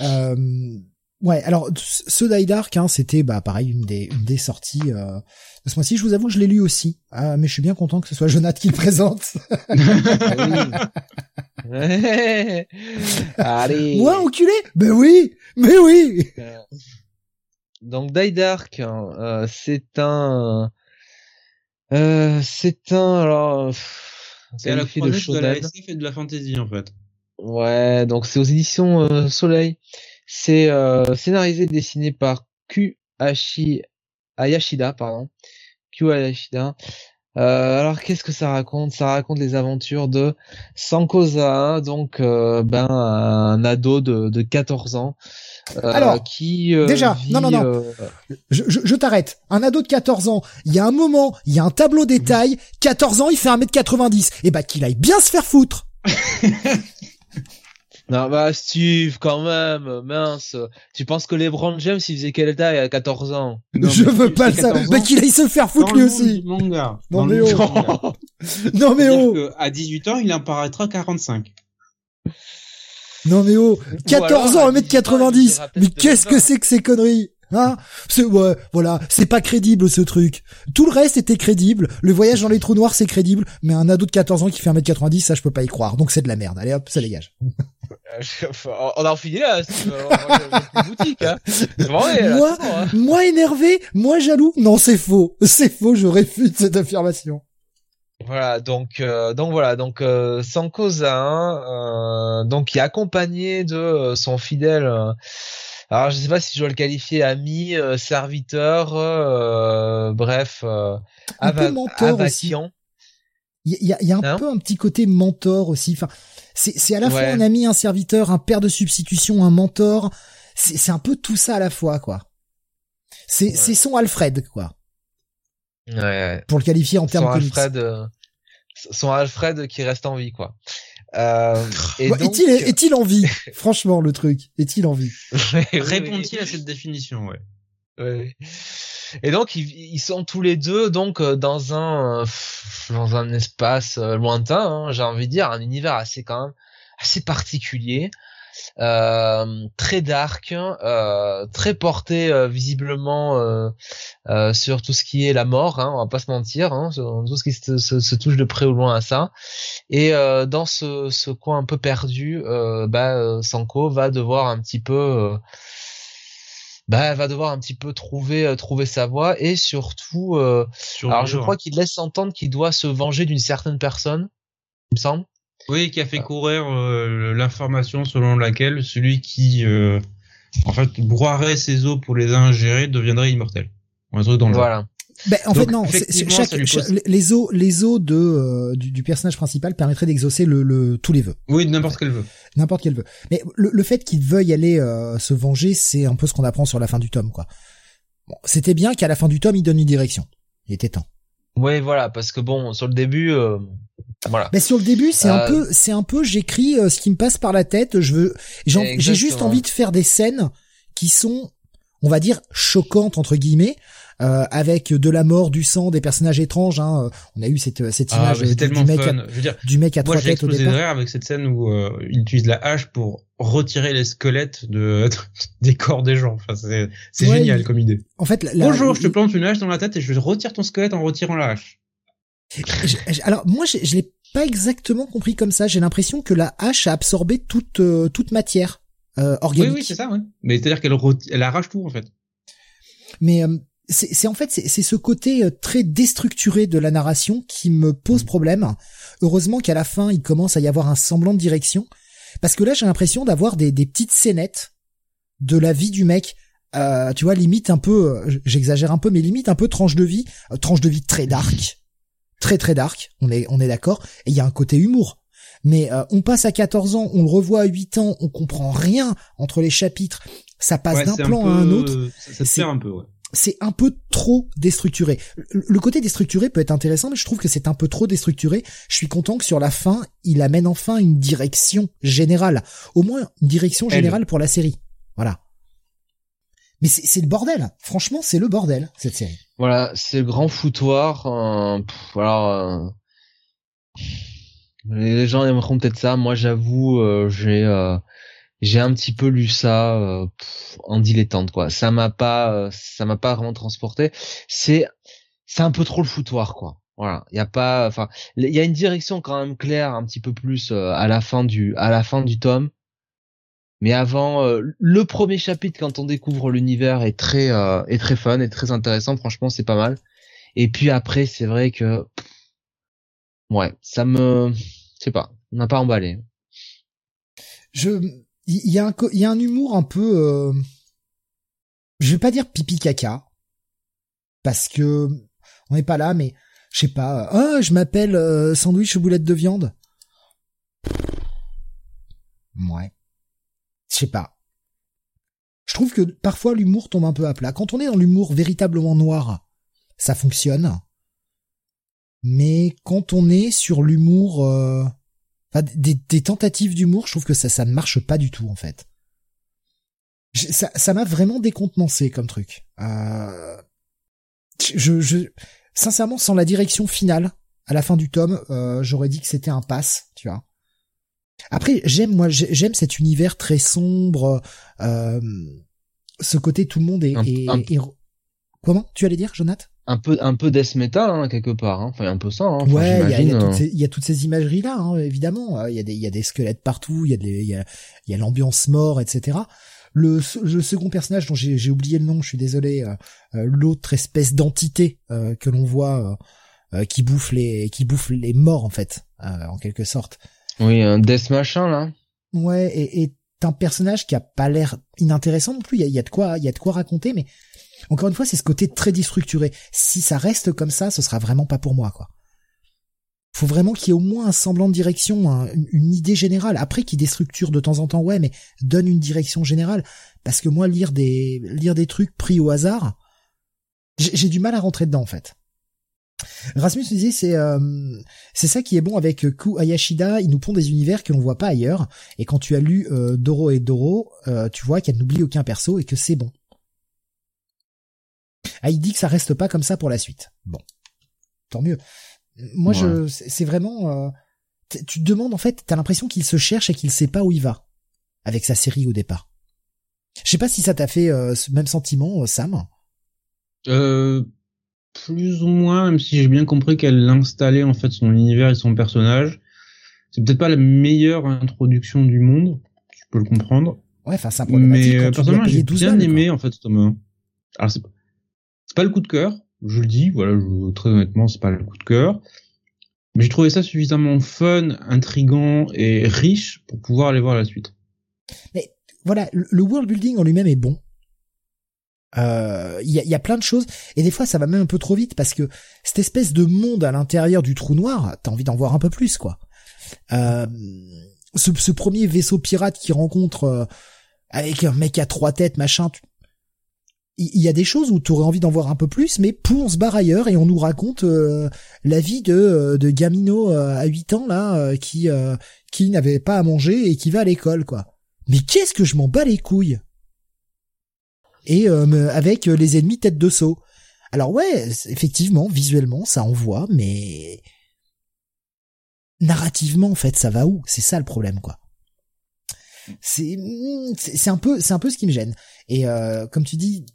Euh, ouais, alors ce Die Dark, hein, c'était bah pareil une des une des sorties euh, de ce mois-ci. Je vous avoue je l'ai lu aussi, euh, mais je suis bien content que ce soit Jonathan qui le présente. Allez. Moi enculé? Ben oui, mais oui. Donc Die Dark, hein, euh, c'est un, euh, c'est un alors. C'est à la fois de, de la SF et de la fantasy en fait. Ouais, donc c'est aux éditions euh, Soleil. C'est euh, scénarisé et dessiné par Q Ayashida, pardon. Q Ayashida. Euh, alors qu'est-ce que ça raconte? Ça raconte les aventures de Sankoza, donc euh, ben un ado de, de 14 ans. Euh, alors, qui déjà, non non non, je, je, je t'arrête. Un ado de 14 ans, il y a un moment, il y a un tableau détail. 14 ans, il fait 1m90. Et bah qu'il aille bien se faire foutre. Non, bah, Steve, quand même, mince. Tu penses que les LeBron James, il faisait quelle taille à 14 ans? Non, Je veux pas le savoir. Mais qu'il aille se faire foutre lui aussi. Manga. Non, mais oh. non, mais oh. À 18 ans, il apparaîtra 45. Non, mais oh. 14 ans, 1m90. Mais qu'est-ce que c'est que ces conneries? Hein? C'est ouais, voilà, c'est pas crédible ce truc. Tout le reste était crédible. Le voyage dans les trous noirs c'est crédible, mais un ado de 14 ans qui fait 1m90, ça je peux pas y croire. Donc c'est de la merde. Allez hop, ça dégage. On a fini là, boutique hein. moi, hein. moi énervé, moi jaloux. Non, c'est faux. C'est faux, je réfute cette affirmation. Voilà, donc euh, donc voilà, donc euh, Sankoza, euh, donc qui est accompagné de euh, son fidèle euh, alors je sais pas si je dois le qualifier ami, euh, serviteur, euh, bref, euh, un peu mentor aussi. Il y a, y a un hein peu un petit côté mentor aussi. Enfin, c'est c'est à la fois un ami, un serviteur, un père de substitution, un mentor. C'est c'est un peu tout ça à la fois quoi. C'est c'est son Alfred quoi. Ouais, Pour le qualifier en termes son Alfred, euh, son Alfred qui reste en vie quoi. Euh, et ouais, donc... Est-il est-il en vie? Franchement, le truc. Est-il en vie? Répond-il à cette définition? Ouais. Et donc ils, ils, sont tous les deux donc euh, dans un dans un espace euh, lointain, hein, j'ai envie de dire, un univers assez quand même assez particulier euh, très dark, euh, très porté euh, visiblement euh, sur tout ce qui est la mort, hein, on va pas se mentir, hein, tout ce qui se, se, se, touche de près ou loin à ça. Et dans ce, ce, coin un peu perdu, bah, Sanko va devoir un petit peu bah, va devoir un petit peu trouver trouver sa voie et surtout euh, alors je crois qu'il laisse entendre qu'il doit se venger d'une certaine personne il me semble oui, qui a fait courir euh, l'information selon laquelle celui qui, euh, en fait, broierait ses os pour les ingérer deviendrait immortel. Un truc dans le voilà. Ben, en fait non, chaque, les os les os de euh, du, du, personnage principal permettraient d'exaucer le, le, tous les vœux. Oui, n'importe quel vœu. N'importe quel vœu. Mais le, le fait qu'il veuille aller euh, se venger, c'est un peu ce qu'on apprend sur la fin du tome quoi. Bon, c'était bien qu'à la fin du tome, il donne une direction. Il était temps. Oui, voilà, parce que bon, sur le début, euh, voilà. Mais sur le début, c'est un peu, c'est un peu, j'écris euh, ce qui me passe par la tête. Je veux, j'ai juste envie de faire des scènes qui sont, on va dire, choquantes entre guillemets, euh, avec de la mort, du sang, des personnages étranges. Hein. On a eu cette cette ah, image du, du, mec, à, je veux dire, du mec à moi, trois têtes au départ. avec cette scène où euh, il utilise la hache pour retirer les squelettes de des corps des gens. Enfin, c'est c'est Ouais, génial il- comme idée. En fait, la- Bonjour, je te plante une hache dans la tête et je retire ton squelette en retirant la hache. Je- je- alors moi, je, je l'ai pas exactement compris comme ça. J'ai l'impression que la hache a absorbé toute euh, toute matière euh, Oui, organique. oui, c'est ça, ouais. Mais c'est-à-dire qu'elle elle arrache tout en fait. Mais euh, c'est en fait c'est c'est ce côté euh, très déstructuré de la narration qui me pose problème. Heureusement qu'à la fin il commence à y avoir un semblant de direction, parce que là j'ai l'impression d'avoir des des petites scénettes de la vie du mec. Euh, tu vois limite un peu, euh, j'exagère un peu, mais limite un peu tranche de vie, euh, tranche de vie très dark, très très dark. On est on est d'accord. Et il y a un côté humour. Mais euh, on passe à 14 ans, on le revoit à 8 ans, on comprend rien entre les chapitres. Ça passe Ouais, d'un plan peu- à un autre Ça, ça se perd un peu, ouais. C'est un peu trop déstructuré. Le côté déstructuré peut être intéressant, mais je trouve que c'est un peu trop déstructuré. Je suis content que sur la fin, il amène enfin une direction générale. Au moins, une direction générale pour la série. Voilà. Mais c'est le bordel. Franchement, c'est le bordel, cette série. Voilà, c'est le grand foutoir. euh, pff, alors, euh, les gens aimeront peut-être ça. Moi, j'avoue, euh, j'ai, euh, j'ai un petit peu lu ça euh, en dilettante quoi. Ça m'a pas euh, ça m'a pas vraiment transporté. C'est c'est un peu trop le foutoir quoi. Voilà, il y a pas enfin il y a une direction quand même claire un petit peu plus euh, à la fin du à la fin du tome. Mais avant le premier chapitre quand on découvre l'univers est très est très fun et très intéressant, franchement, c'est pas mal. Et puis après, c'est vrai que ouais, ça me je sais pas, on n'a pas emballé. Je il y, a un il y a un humour un peu euh, je vais pas dire pipi caca parce que on n'est pas là mais je sais pas ah je m'appelle euh, sandwich aux boulettes de viande. Ouais. Je sais pas. Je trouve que parfois l'humour tombe un peu à plat. Quand on est dans l'humour véritablement noir ça fonctionne. Mais quand on est sur l'humour euh, des, tentatives d'humour, je trouve que ça, ça ne marche pas du tout en fait. ça, ça m'a vraiment décontenancé comme truc. Euh, je, je, sincèrement, sans la direction finale à la fin du tome, euh, j'aurais dit que c'était un pass, tu vois. Après, j'aime moi, j'aime cet univers très sombre, euh, ce côté tout le monde est, est... Comment? Tu allais dire, Jonathan? Un peu un peu death metal hein, quelque part hein. enfin un peu ça hein. ouais il y a, y, a toutes ces, y a toutes ces imageries là hein, évidemment il y a des il y a des squelettes partout il y a des il y a il y a l'ambiance mort etc le, le second personnage dont j'ai oublié le nom je suis désolé euh, euh, l'autre espèce d'entité euh, que l'on voit qui bouffe les qui bouffe les morts en fait en quelque sorte oui un death machin là ouais et, et un personnage qui a pas l'air inintéressant non plus il y a, y a de quoi il y a de quoi raconter mais encore une fois, c'est ce côté très déstructuré. Si ça reste comme ça, ce sera vraiment pas pour moi, quoi. Faut vraiment qu'il y ait au moins un semblant de direction, une idée générale. Après, qui déstructure de temps en temps, ouais, mais donne une direction générale. Parce que moi, lire des lire des trucs pris au hasard, j'ai du mal à rentrer dedans, en fait. Rasmus nous disait c'est euh, c'est ça qui est bon avec Ku Ayashida, il nous pond des univers que l'on voit pas ailleurs et quand tu as lu euh, Doro et Doro, euh, tu vois qu'elle n'oublie aucun perso et que c'est bon. Ah, il dit que ça reste pas comme ça pour la suite. Bon, tant mieux. Moi, je, c'est vraiment, euh, tu te demandes en fait, t'as l'impression qu'il se cherche et qu'il sait pas où il va avec sa série au départ. Je sais pas si ça t'a fait euh, ce même sentiment, euh, Sam. Euh, plus ou moins, même si j'ai bien compris qu'elle installait en fait son univers et son personnage. C'est peut-être pas la meilleure introduction du monde, je peux le comprendre. Ouais, enfin, c'est un Mais personnellement, j'ai bien aimé en fait ce tome Alors c'est c'est pas le coup de cœur, je le dis, voilà, très honnêtement, c'est pas le coup de cœur. Mais j'ai trouvé ça suffisamment fun, intrigant et riche pour pouvoir aller voir la suite. Mais voilà, le world building en lui-même est bon. Euh, il y, a, plein de choses et des fois ça va même un peu trop vite parce que cette espèce de monde à l'intérieur du trou noir, t'as envie d'en voir un peu plus quoi. Euh, ce, premier vaisseau pirate qui rencontre euh, avec un mec à trois têtes machin, il y a des choses où tu aurais envie d'en voir un peu plus, mais pour on se barre ailleurs et on nous raconte euh, la vie de, euh, de Gamino euh, à 8 ans là qui qui n'avait pas à manger et qui va à l'école quoi. Mais qu'est-ce que je m'en bats les couilles Et avec les ennemis tête de saut. Alors ouais, effectivement, visuellement ça envoie, mais narrativement en fait ça va où? C'est ça le problème quoi. C'est c'est un peu c'est un peu ce qui me gêne. Et comme tu dis,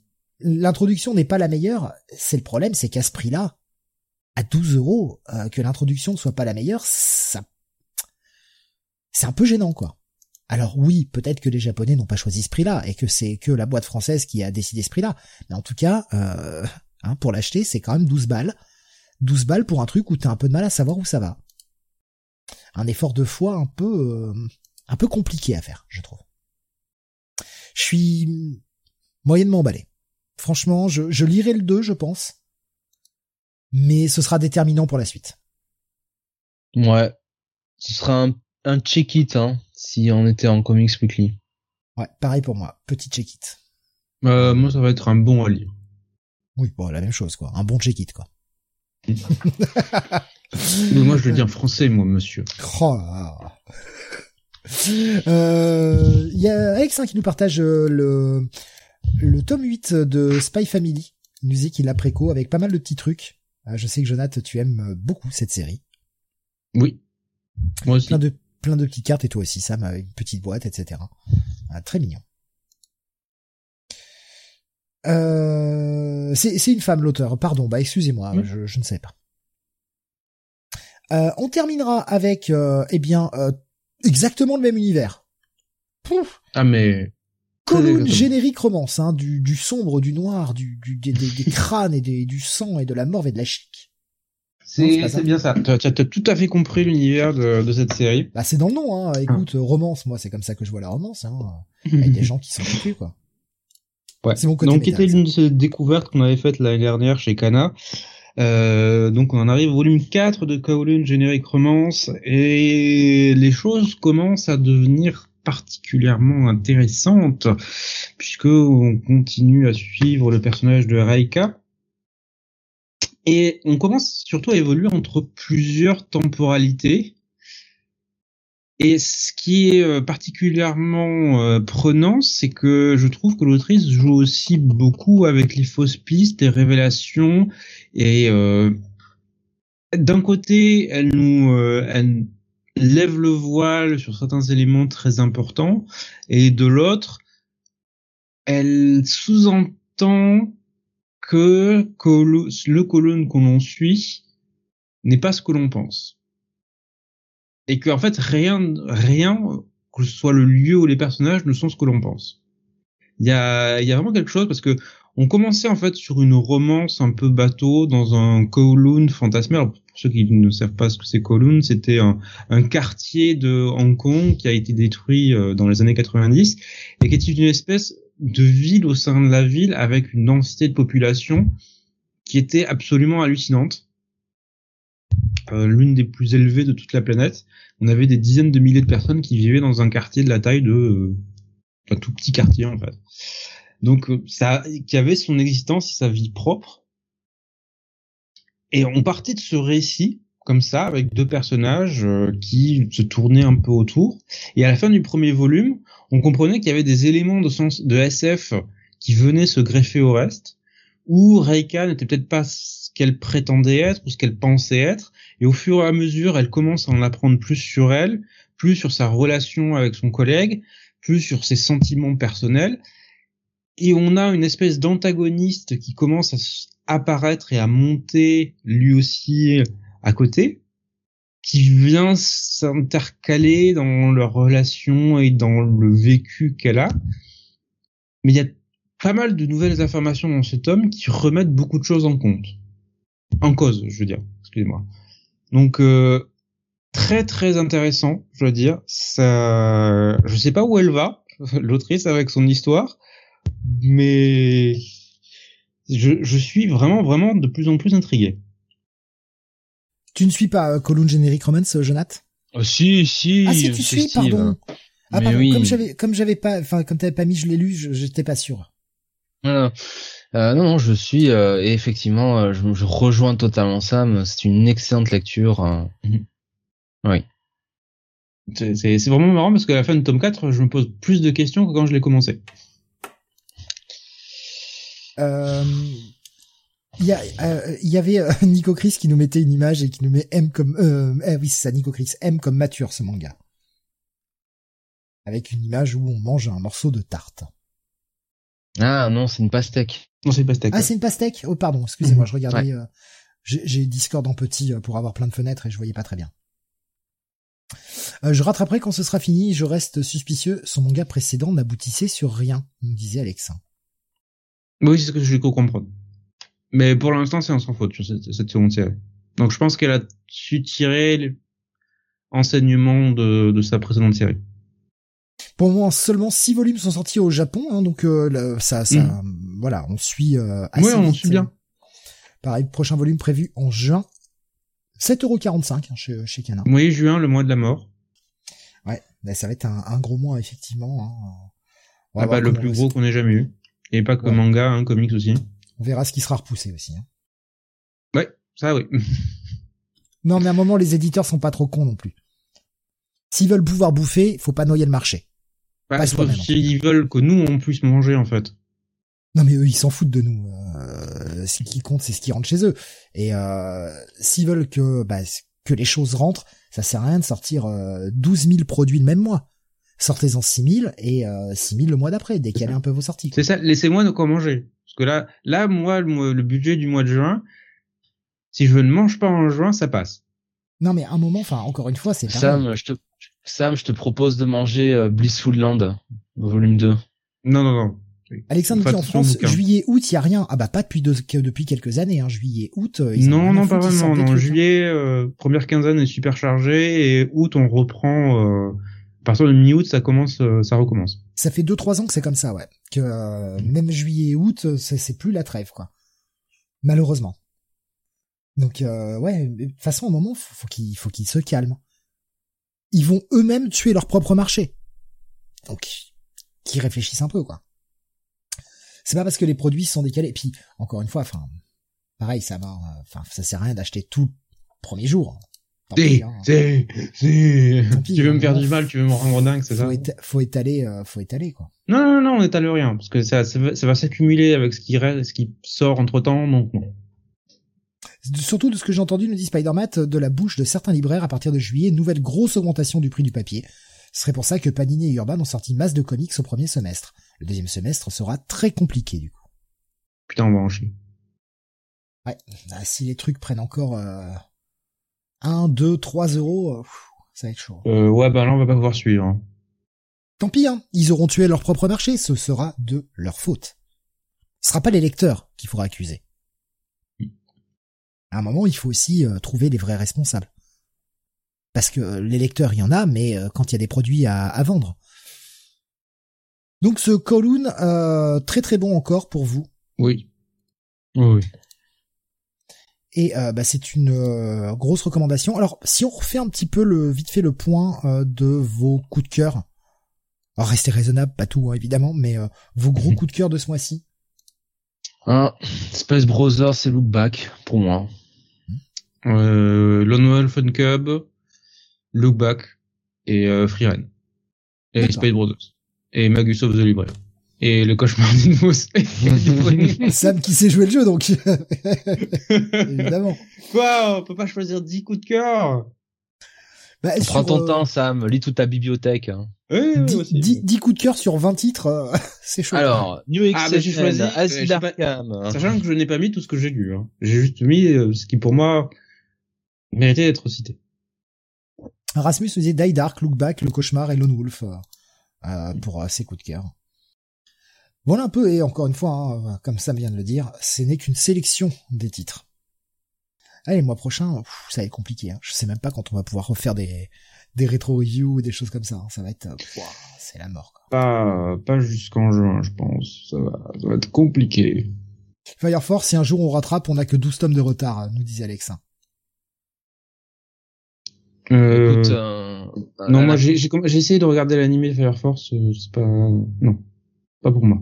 l'introduction n'est pas la meilleure, c'est le problème, c'est qu'à ce prix-là, à 12 euros, euh, que l'introduction ne soit pas la meilleure, ça, c'est un peu gênant, quoi. Alors oui, peut-être que les Japonais n'ont pas choisi ce prix-là et que c'est que la boîte française qui a décidé ce prix-là. Mais en tout cas, euh, hein, pour l'acheter, c'est quand même 12 balles. 12 balles pour un truc où t'as un peu de mal à savoir où ça va. Un effort de foi un peu, euh, un peu compliqué à faire, je trouve. Je suis moyennement emballé. Franchement, je, je lirai le 2, je pense. Mais ce sera déterminant pour la suite. Ouais. Ce sera un, un check-it, hein, si on était en Comics Weekly. Ouais, pareil pour moi. Petit check-it. Euh, moi, ça va être un bon à lire. Oui, bon, la même chose, quoi. Un bon check-it, quoi. Mais moi, je le dis en français, moi, monsieur. Oh euh, il y a Alex hein, qui nous partage euh, le le tome 8 de Spy Family. Musique il a préco avec pas mal de petits trucs. Ah, je sais que Jonathan, tu aimes beaucoup cette série. Oui. Moi aussi. Plein de, plein de petites cartes et toi aussi, Sam, avec une petite boîte, etc. Ah, très mignon. Euh, c'est une femme l'auteur. Pardon, bah excusez-moi, je, je, ne sais pas. Euh, on terminera avec, euh, eh bien, euh, exactement le même univers. Pouf. Ah mais comme générique romance, hein, du, du sombre, du noir, du, du des, des, crânes et des, du sang et de la mort et de la chic. C'est bien ça. Tu as, tout à fait compris l'univers de, de, cette série. Bah c'est dans le nom. Hein. Écoute, ah. romance, moi c'est comme ça que je vois la romance. Hein. Avec des gens qui sont occupés quoi. Ouais. C'est mon côté. Donc, était l'une de ces découvertes qu'on avait faites l'année dernière chez Kana. Euh, donc on en arrive au volume 4 de Kowloon Générique Romance et les choses commencent à devenir particulièrement intéressantes puisque on continue à suivre le personnage de Raika. Et on commence surtout à évoluer entre plusieurs temporalités. Et ce qui est euh, particulièrement euh, prenant, c'est que je trouve que l'autrice joue aussi beaucoup avec les fausses pistes, les révélations, et euh, d'un côté, elle nous, lève le voile sur certains éléments très importants, et de l'autre, elle sous-entend que, le colonne qu'on l'on suit n'est pas ce que l'on pense et que en fait rien rien que ce soit le lieu ou les personnages ne sont ce que l'on pense. Il y a vraiment quelque chose parce que on commençait en fait sur une romance un peu bateau dans un Kowloon fantasmé. pour ceux qui ne savent pas ce que c'est Kowloon, c'était un, quartier de Hong Kong qui a été détruit euh, dans les années 90 et qui est une espèce de ville au sein de la ville avec une densité de population qui était absolument hallucinante. Euh, l'une des plus élevées de toute la planète. On avait des dizaines de milliers de personnes qui vivaient dans un quartier de la taille de euh, un tout petit quartier en fait. Donc euh, ça, qui avait son existence et sa vie propre. Et on partait de ce récit comme ça avec deux personnages qui se tournaient un peu autour. Et à la fin du premier volume, on comprenait qu'il y avait des éléments de, sens, de SF qui venaient se greffer au reste, où Reika n'était peut-être pas ce qu'elle prétendait être ou ce qu'elle pensait être, et au fur et à mesure, elle commence à en apprendre plus sur elle, plus sur sa relation avec son collègue, plus sur ses sentiments personnels. Et on a une espèce d'antagoniste qui commence à apparaître et à monter lui aussi à côté, qui vient s'intercaler dans leur relation et dans le vécu qu'elle a. Mais il y a pas mal de nouvelles informations dans cet homme qui remettent beaucoup de choses en compte. En cause, je veux dire. Excusez-moi. Donc euh, très très intéressant, je dois dire. Ça, je sais pas où elle va, l'autrice avec son histoire, mais je, je, suis vraiment vraiment de plus en plus intrigué. Tu ne suis pas euh, Generic Romance, euh, Jonathan? Oh, Si si. Ah si tu suis, pardon. Ah pardon, oui. comme j'avais comme j'avais pas, enfin comme t'avais pas mis, je l'ai lu, j'étais pas sûr. Non, euh, non, non, je suis euh, et effectivement, euh, je, je, rejoins totalement Sam. C'est une excellente lecture. Hein. Mhm. Oui. C'est vraiment marrant parce qu'à la fin de tome 4, je me pose plus de questions que quand je l'ai commencé. Il y, y, avait Nico Chris qui nous mettait une image et qui nous met M comme eh oui c'est ça Nico Chris M comme mature ce manga avec une image où on mange un morceau de tarte. Ah non c'est une pastèque. Non, c'est une pastèque. Ah, c'est une pastèque? Oh, pardon, excusez-moi, je regardais... Euh, j'ai Discord en petit euh, pour avoir plein de fenêtres et je voyais pas très bien. Euh, je rattraperai quand ce sera fini, je reste suspicieux, son manga précédent n'aboutissait sur rien, me disait Alexin. Oui, c'est ce que je peux comprendre. Mais pour l'instant, c'est un sans faute sur cette, cette seconde série. Donc je pense qu'elle a su tirer l'enseignement de, de sa précédente série. Pour moment, seulement six volumes sont sortis au Japon, hein, donc euh, ça, ça, mm. voilà, on suit euh, assez Ouais, on suit bien. Pareil, prochain volume prévu en juin. 7,45€ hein, chez, chez Canin. Oui, juin, le mois de la mort. Ouais, bah, ça va être un, un gros mois, effectivement. Hein. Ah bah, le plus gros qu'on ait jamais eu. Et pas que manga, hein, comics aussi. On verra ce qui sera repoussé aussi. Hein. Ouais, ça oui. non, mais à un moment, les éditeurs sont pas trop cons non plus. S'ils veulent pouvoir bouffer, faut pas noyer le marché. Bah, ils veulent que nous on puisse manger en fait. Non mais eux ils s'en foutent de nous. Euh, ce qui compte c'est ce qui rentre chez eux. Et euh, s'ils veulent que bah, que les choses rentrent, ça sert à rien de sortir euh, 12 000 produits le même mois. Sortez-en 6000 et euh, 6000 le mois d'après, décalez un peu vos sorties. C'est ça, laissez-moi de quoi manger. Parce que là, là, moi, le, le budget du mois de juin, si je ne mange pas en juin, ça passe. Non, mais à un moment, enfin, encore une fois, c'est. Sam, je te, Sam, je te propose de manger euh, Blissful Land, volume 2. Non, non, non. Alexandre dit en France, juillet, août, il y a rien. Ah bah pas depuis depuis quelques années, hein. juillet, août. euh, ils Non, non, pas vraiment. Non, hein. juillet, euh, première quinzaine est super chargée et août, on reprend. Euh, à partir de mi-août, ça commence, euh, ça recommence. Ça fait deux trois ans que c'est comme ça, ouais. Que euh, même juillet et août, euh, c'est plus la trêve, quoi. Malheureusement. Donc euh, ouais, de toute façon, au moment, faut, faut qu'ils faut se calment. Ils vont eux-mêmes tuer leur propre marché. Donc, qu'ils réfléchissent un peu, quoi. C'est pas parce que les produits sont décalés. Et puis, encore une fois, enfin, pareil, ça va. Enfin, ça sert à rien d'acheter tout premier jour. Si, hein. si, si. Tu veux me faire vraiment, du mal, tu veux me rendre dingue, c'est ça Faut, éta- faut étaler, euh, faut étaler, quoi. Non, non, non, on n'étale rien, parce que ça, ça va, s'accumuler avec ce qui reste, ce qui sort entre temps, donc non. Surtout de ce que j'ai entendu, nous dit Spider-Man, de la bouche de certains libraires à partir de juillet, nouvelle grosse augmentation du prix du papier. Ce serait pour ça que Panini et Urban ont sorti masse de comics au premier semestre. Le deuxième semestre sera très compliqué du coup. Putain, on va en chier. Ouais, ah, si les trucs prennent encore euh, 1, 2, 3 euros, euh, ça va être chaud. Euh, ouais, bah là, on va pas pouvoir suivre. hein. Tant pis, hein, ils auront tué leur propre marché, ce sera de leur faute. Ce sera pas les lecteurs qu'il faudra accuser. À un moment, il faut aussi euh, trouver les vrais responsables. Parce que euh, les lecteurs, il y en a, mais quand il y a des produits à, à vendre. Donc ce Kowloon, très très bon encore pour vous. Oui, oui. Et euh, bah, c'est une euh, grosse recommandation. Alors, si on refait un petit peu le vite fait le point euh, de vos coups de cœur, alors restez raisonnable, pas tout hein, évidemment, mais euh, vos gros Mhm. coups de cœur de ce mois-ci. Un, Space Brothers, c'est Look Back, pour moi. Euh, Lone Wolf Fun Cub, Look Back et euh, Free Ren. Et. Space Brothers. Et Magus of the Library. Et le cauchemar d'Inmos. Sam qui sait jouer le jeu, donc évidemment. Quoi On peut pas choisir 10 coups de cœur? Bah, Prends sur, ton euh, temps, Sam, lis toute ta bibliothèque. hein. Oui, oui, dix- aussi. dix- dix coups de cœur sur 20 titres, euh, c'est chaud. Alors, New Ah, bah, j'ai choisi, Asile. Sachant que je n'ai pas mis tout ce que j'ai lu. Hein. J'ai juste mis euh, ce qui, pour moi, méritait d'être cité. Rasmus nous disait Die Dark, Look Back, Le Cauchemar et Lone Wolf pour euh, ses coups de cœur. Voilà un peu, et encore une fois, hein, comme Sam vient de le dire, ce n'est qu'une sélection des titres. Allez, le mois prochain, pff, ça va être compliqué. Hein. Je sais même pas quand on va pouvoir refaire des, des rétro-reviews ou des choses comme ça. hein. Ça va être... euh, c'est la mort. Quoi. Pas, pas jusqu'en juin, je pense. Ça va, ça va être compliqué. Fire Force, si un jour on rattrape, on a que 12 tomes de retard, nous disait Alex. Euh, Écoute, euh, non, euh, moi j'ai essayé de regarder l'animé de Fire Force, c'est pas non, pas pour moi.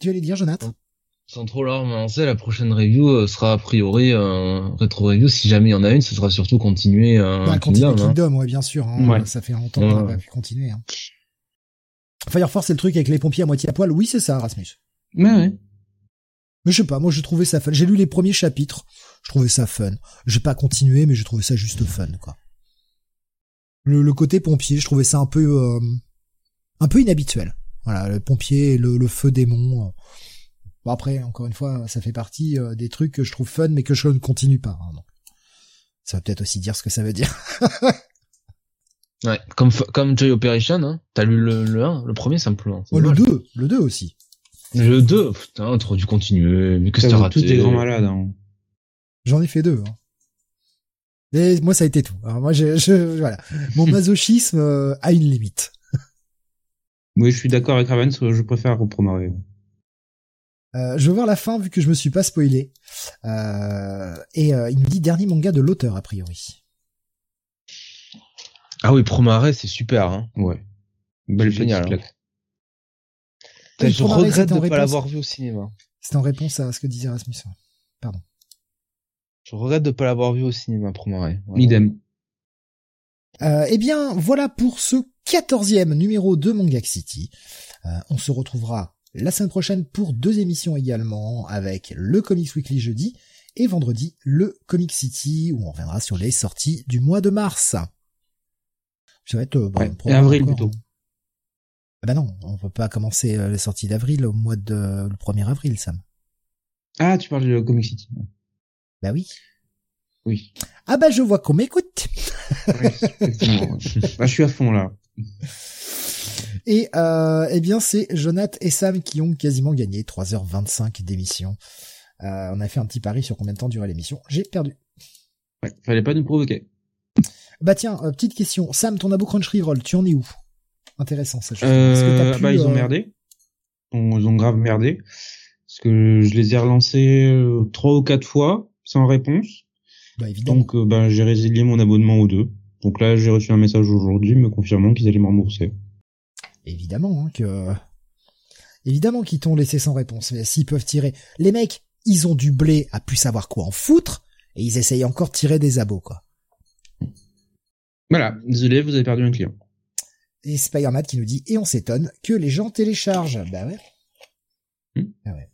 Tu allais dire, Jonathan? Sans trop leur lancer, la prochaine review euh, sera a priori euh, rétro review. Si jamais il y en a une, ce sera surtout continuer euh, Bah, continuer Kingdom. hein. Kingdom, ouais, bien sûr. hein. Ouais. Ça fait longtemps qu'on n'a pas pu continuer. Hein. Fire Force, c'est le truc avec les pompiers à moitié à poil. Oui, c'est ça, Rasmus. Mais ouais. Mais je sais pas, moi j'ai trouvé ça fun. J'ai lu les premiers chapitres, je trouvais ça fun. J'ai pas continué, mais j'ai trouvé ça juste fun, quoi. Le, le côté pompier, je trouvais ça un peu, euh, un peu inhabituel. Voilà, le pompier, le, le feu démon. euh. Bon après, encore une fois, ça fait partie euh, des trucs que je trouve fun, mais que je ne continue pas. hein, donc. Ça va peut-être aussi dire ce que ça veut dire. Ouais, comme comme Joy Operation, hein. T'as lu le, le 1, le premier simplement. Oh, le dommage. 2, le 2 aussi. Le 2, putain, t'aurais dû continuer. Mais que t'as raté tous des grands malades. Hein. J'en ai fait deux. Hein. Et moi, ça a été tout. Alors moi, je, je- voilà, mon masochisme euh, a une limite. Oui, je suis d'accord avec Raven, je préfère Repromaré. Euh, je veux voir la fin vu que je me suis pas spoilé. Euh, et euh, il nous dit dernier manga de l'auteur a priori. Ah oui, Promare, c'est super, hein. Ouais. Belle Génial, hein. Putain, je Promare, regrette de en pas l'avoir vu au cinéma. C'était en réponse à ce que disait Rasmus. Je regrette de pas l'avoir vu au cinéma, Promare. Idem. Euh, eh bien, voilà pour ce quatorzième numéro de Manga City. Euh, on se retrouvera la semaine prochaine pour deux émissions également, avec le Comics Weekly jeudi et vendredi le Comic City où on reviendra sur les sorties du mois de mars. Ça va être euh, bon, Ouais, pour et avril encore, plutôt. Ah bah non, on peut pas commencer euh, les sorties d'avril au mois de le 1er avril, Sam. Ah, tu parles de Comic City. Bah oui. Oui. Ah bah je vois qu'on m'écoute. Ouais, ouais. Bah, je suis à fond là. Et euh, eh bien c'est Jonath et Sam qui ont quasiment gagné 3h25 d'émission. Euh, on a fait un petit pari sur combien de temps durait l'émission. J'ai perdu. Ouais, fallait pas nous provoquer. Bah tiens, euh, petite question. Sam, ton abo Crunchyroll, tu en es où? Intéressant ça. Euh, pu, bah ils ont merdé. Ils ont grave merdé. Parce que je les ai relancés trois ou quatre fois sans réponse. Bah évidemment. Donc bah, j'ai résilié mon abonnement aux deux. Donc là j'ai reçu un message aujourd'hui me confirmant qu'ils allaient me rembourser. Évidemment hein, que évidemment qu'ils t'ont laissé sans réponse. Mais s'ils peuvent tirer, les mecs, ils ont du blé à plus savoir quoi en foutre et ils essayent encore de tirer des abos quoi. Voilà, désolé, vous avez perdu un client. Et Spider-Man qui nous dit et on s'étonne que les gens téléchargent. Bah ouais. Hmm. Ah ouais.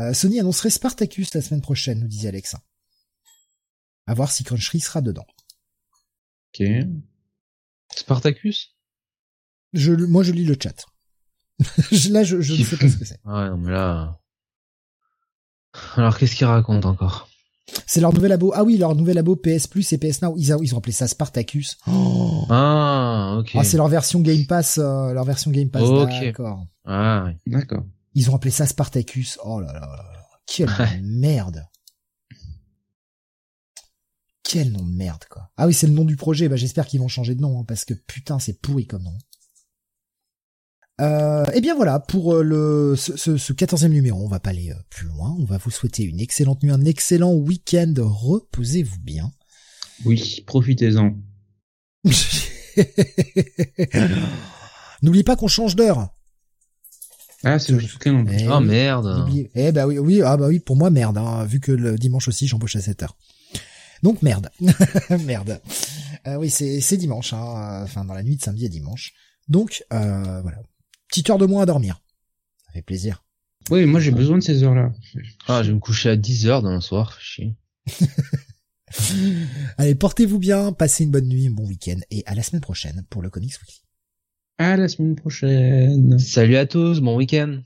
Euh, Sony annoncerait Spartacus la semaine prochaine, nous disait Alex. À voir si Crunchy sera dedans. Ok. Spartacus? Je, moi, je lis le chat. Là, je, je ne sais pas ce que c'est. Ouais, non mais là... Alors qu'est-ce qu'il raconte encore? C'est leur nouvel abo. Ah oui, leur nouvel abo PS Plus et PS Now. Ils, a- ils ont appelé ça Spartacus. Oh. Ah, ok. Ah, c'est leur version Game Pass, euh, leur version Game Pass. Ok. D'accord. Ah, oui. D'accord. Ils ont appelé ça Spartacus. Oh là là là là. Quelle merde. Quel nom de merde, quoi. Ah oui, c'est le nom du projet. Bah, j'espère qu'ils vont changer de nom, hein, parce que putain, c'est pourri comme nom. Euh, et bien voilà, pour euh, le ce, ce, ce 14e numéro, on va pas aller euh, plus loin. On va vous souhaiter une excellente nuit, un excellent week-end. Reposez-vous bien. Oui, profitez-en. N'oubliez pas qu'on change d'heure. Ah, c'est le en plus. Eh Oh oui. merde. Eh bah oui, oui, ah bah oui, pour moi merde, hein, vu que le dimanche aussi j'embauche à 7 heures. Donc merde, merde. Euh, oui, c'est c'est dimanche, hein, enfin dans la nuit de samedi à dimanche. Donc euh, voilà, petite heure de moins à dormir. Ça fait plaisir. Oui, moi j'ai besoin de ces heures-là. Ah, je vais me coucher à 10h demain soir, fais chier. Allez, portez-vous bien, passez une bonne nuit, un bon week-end et à la semaine prochaine pour le Comics Weekly. À la semaine prochaine. Salut à tous, bon week-end.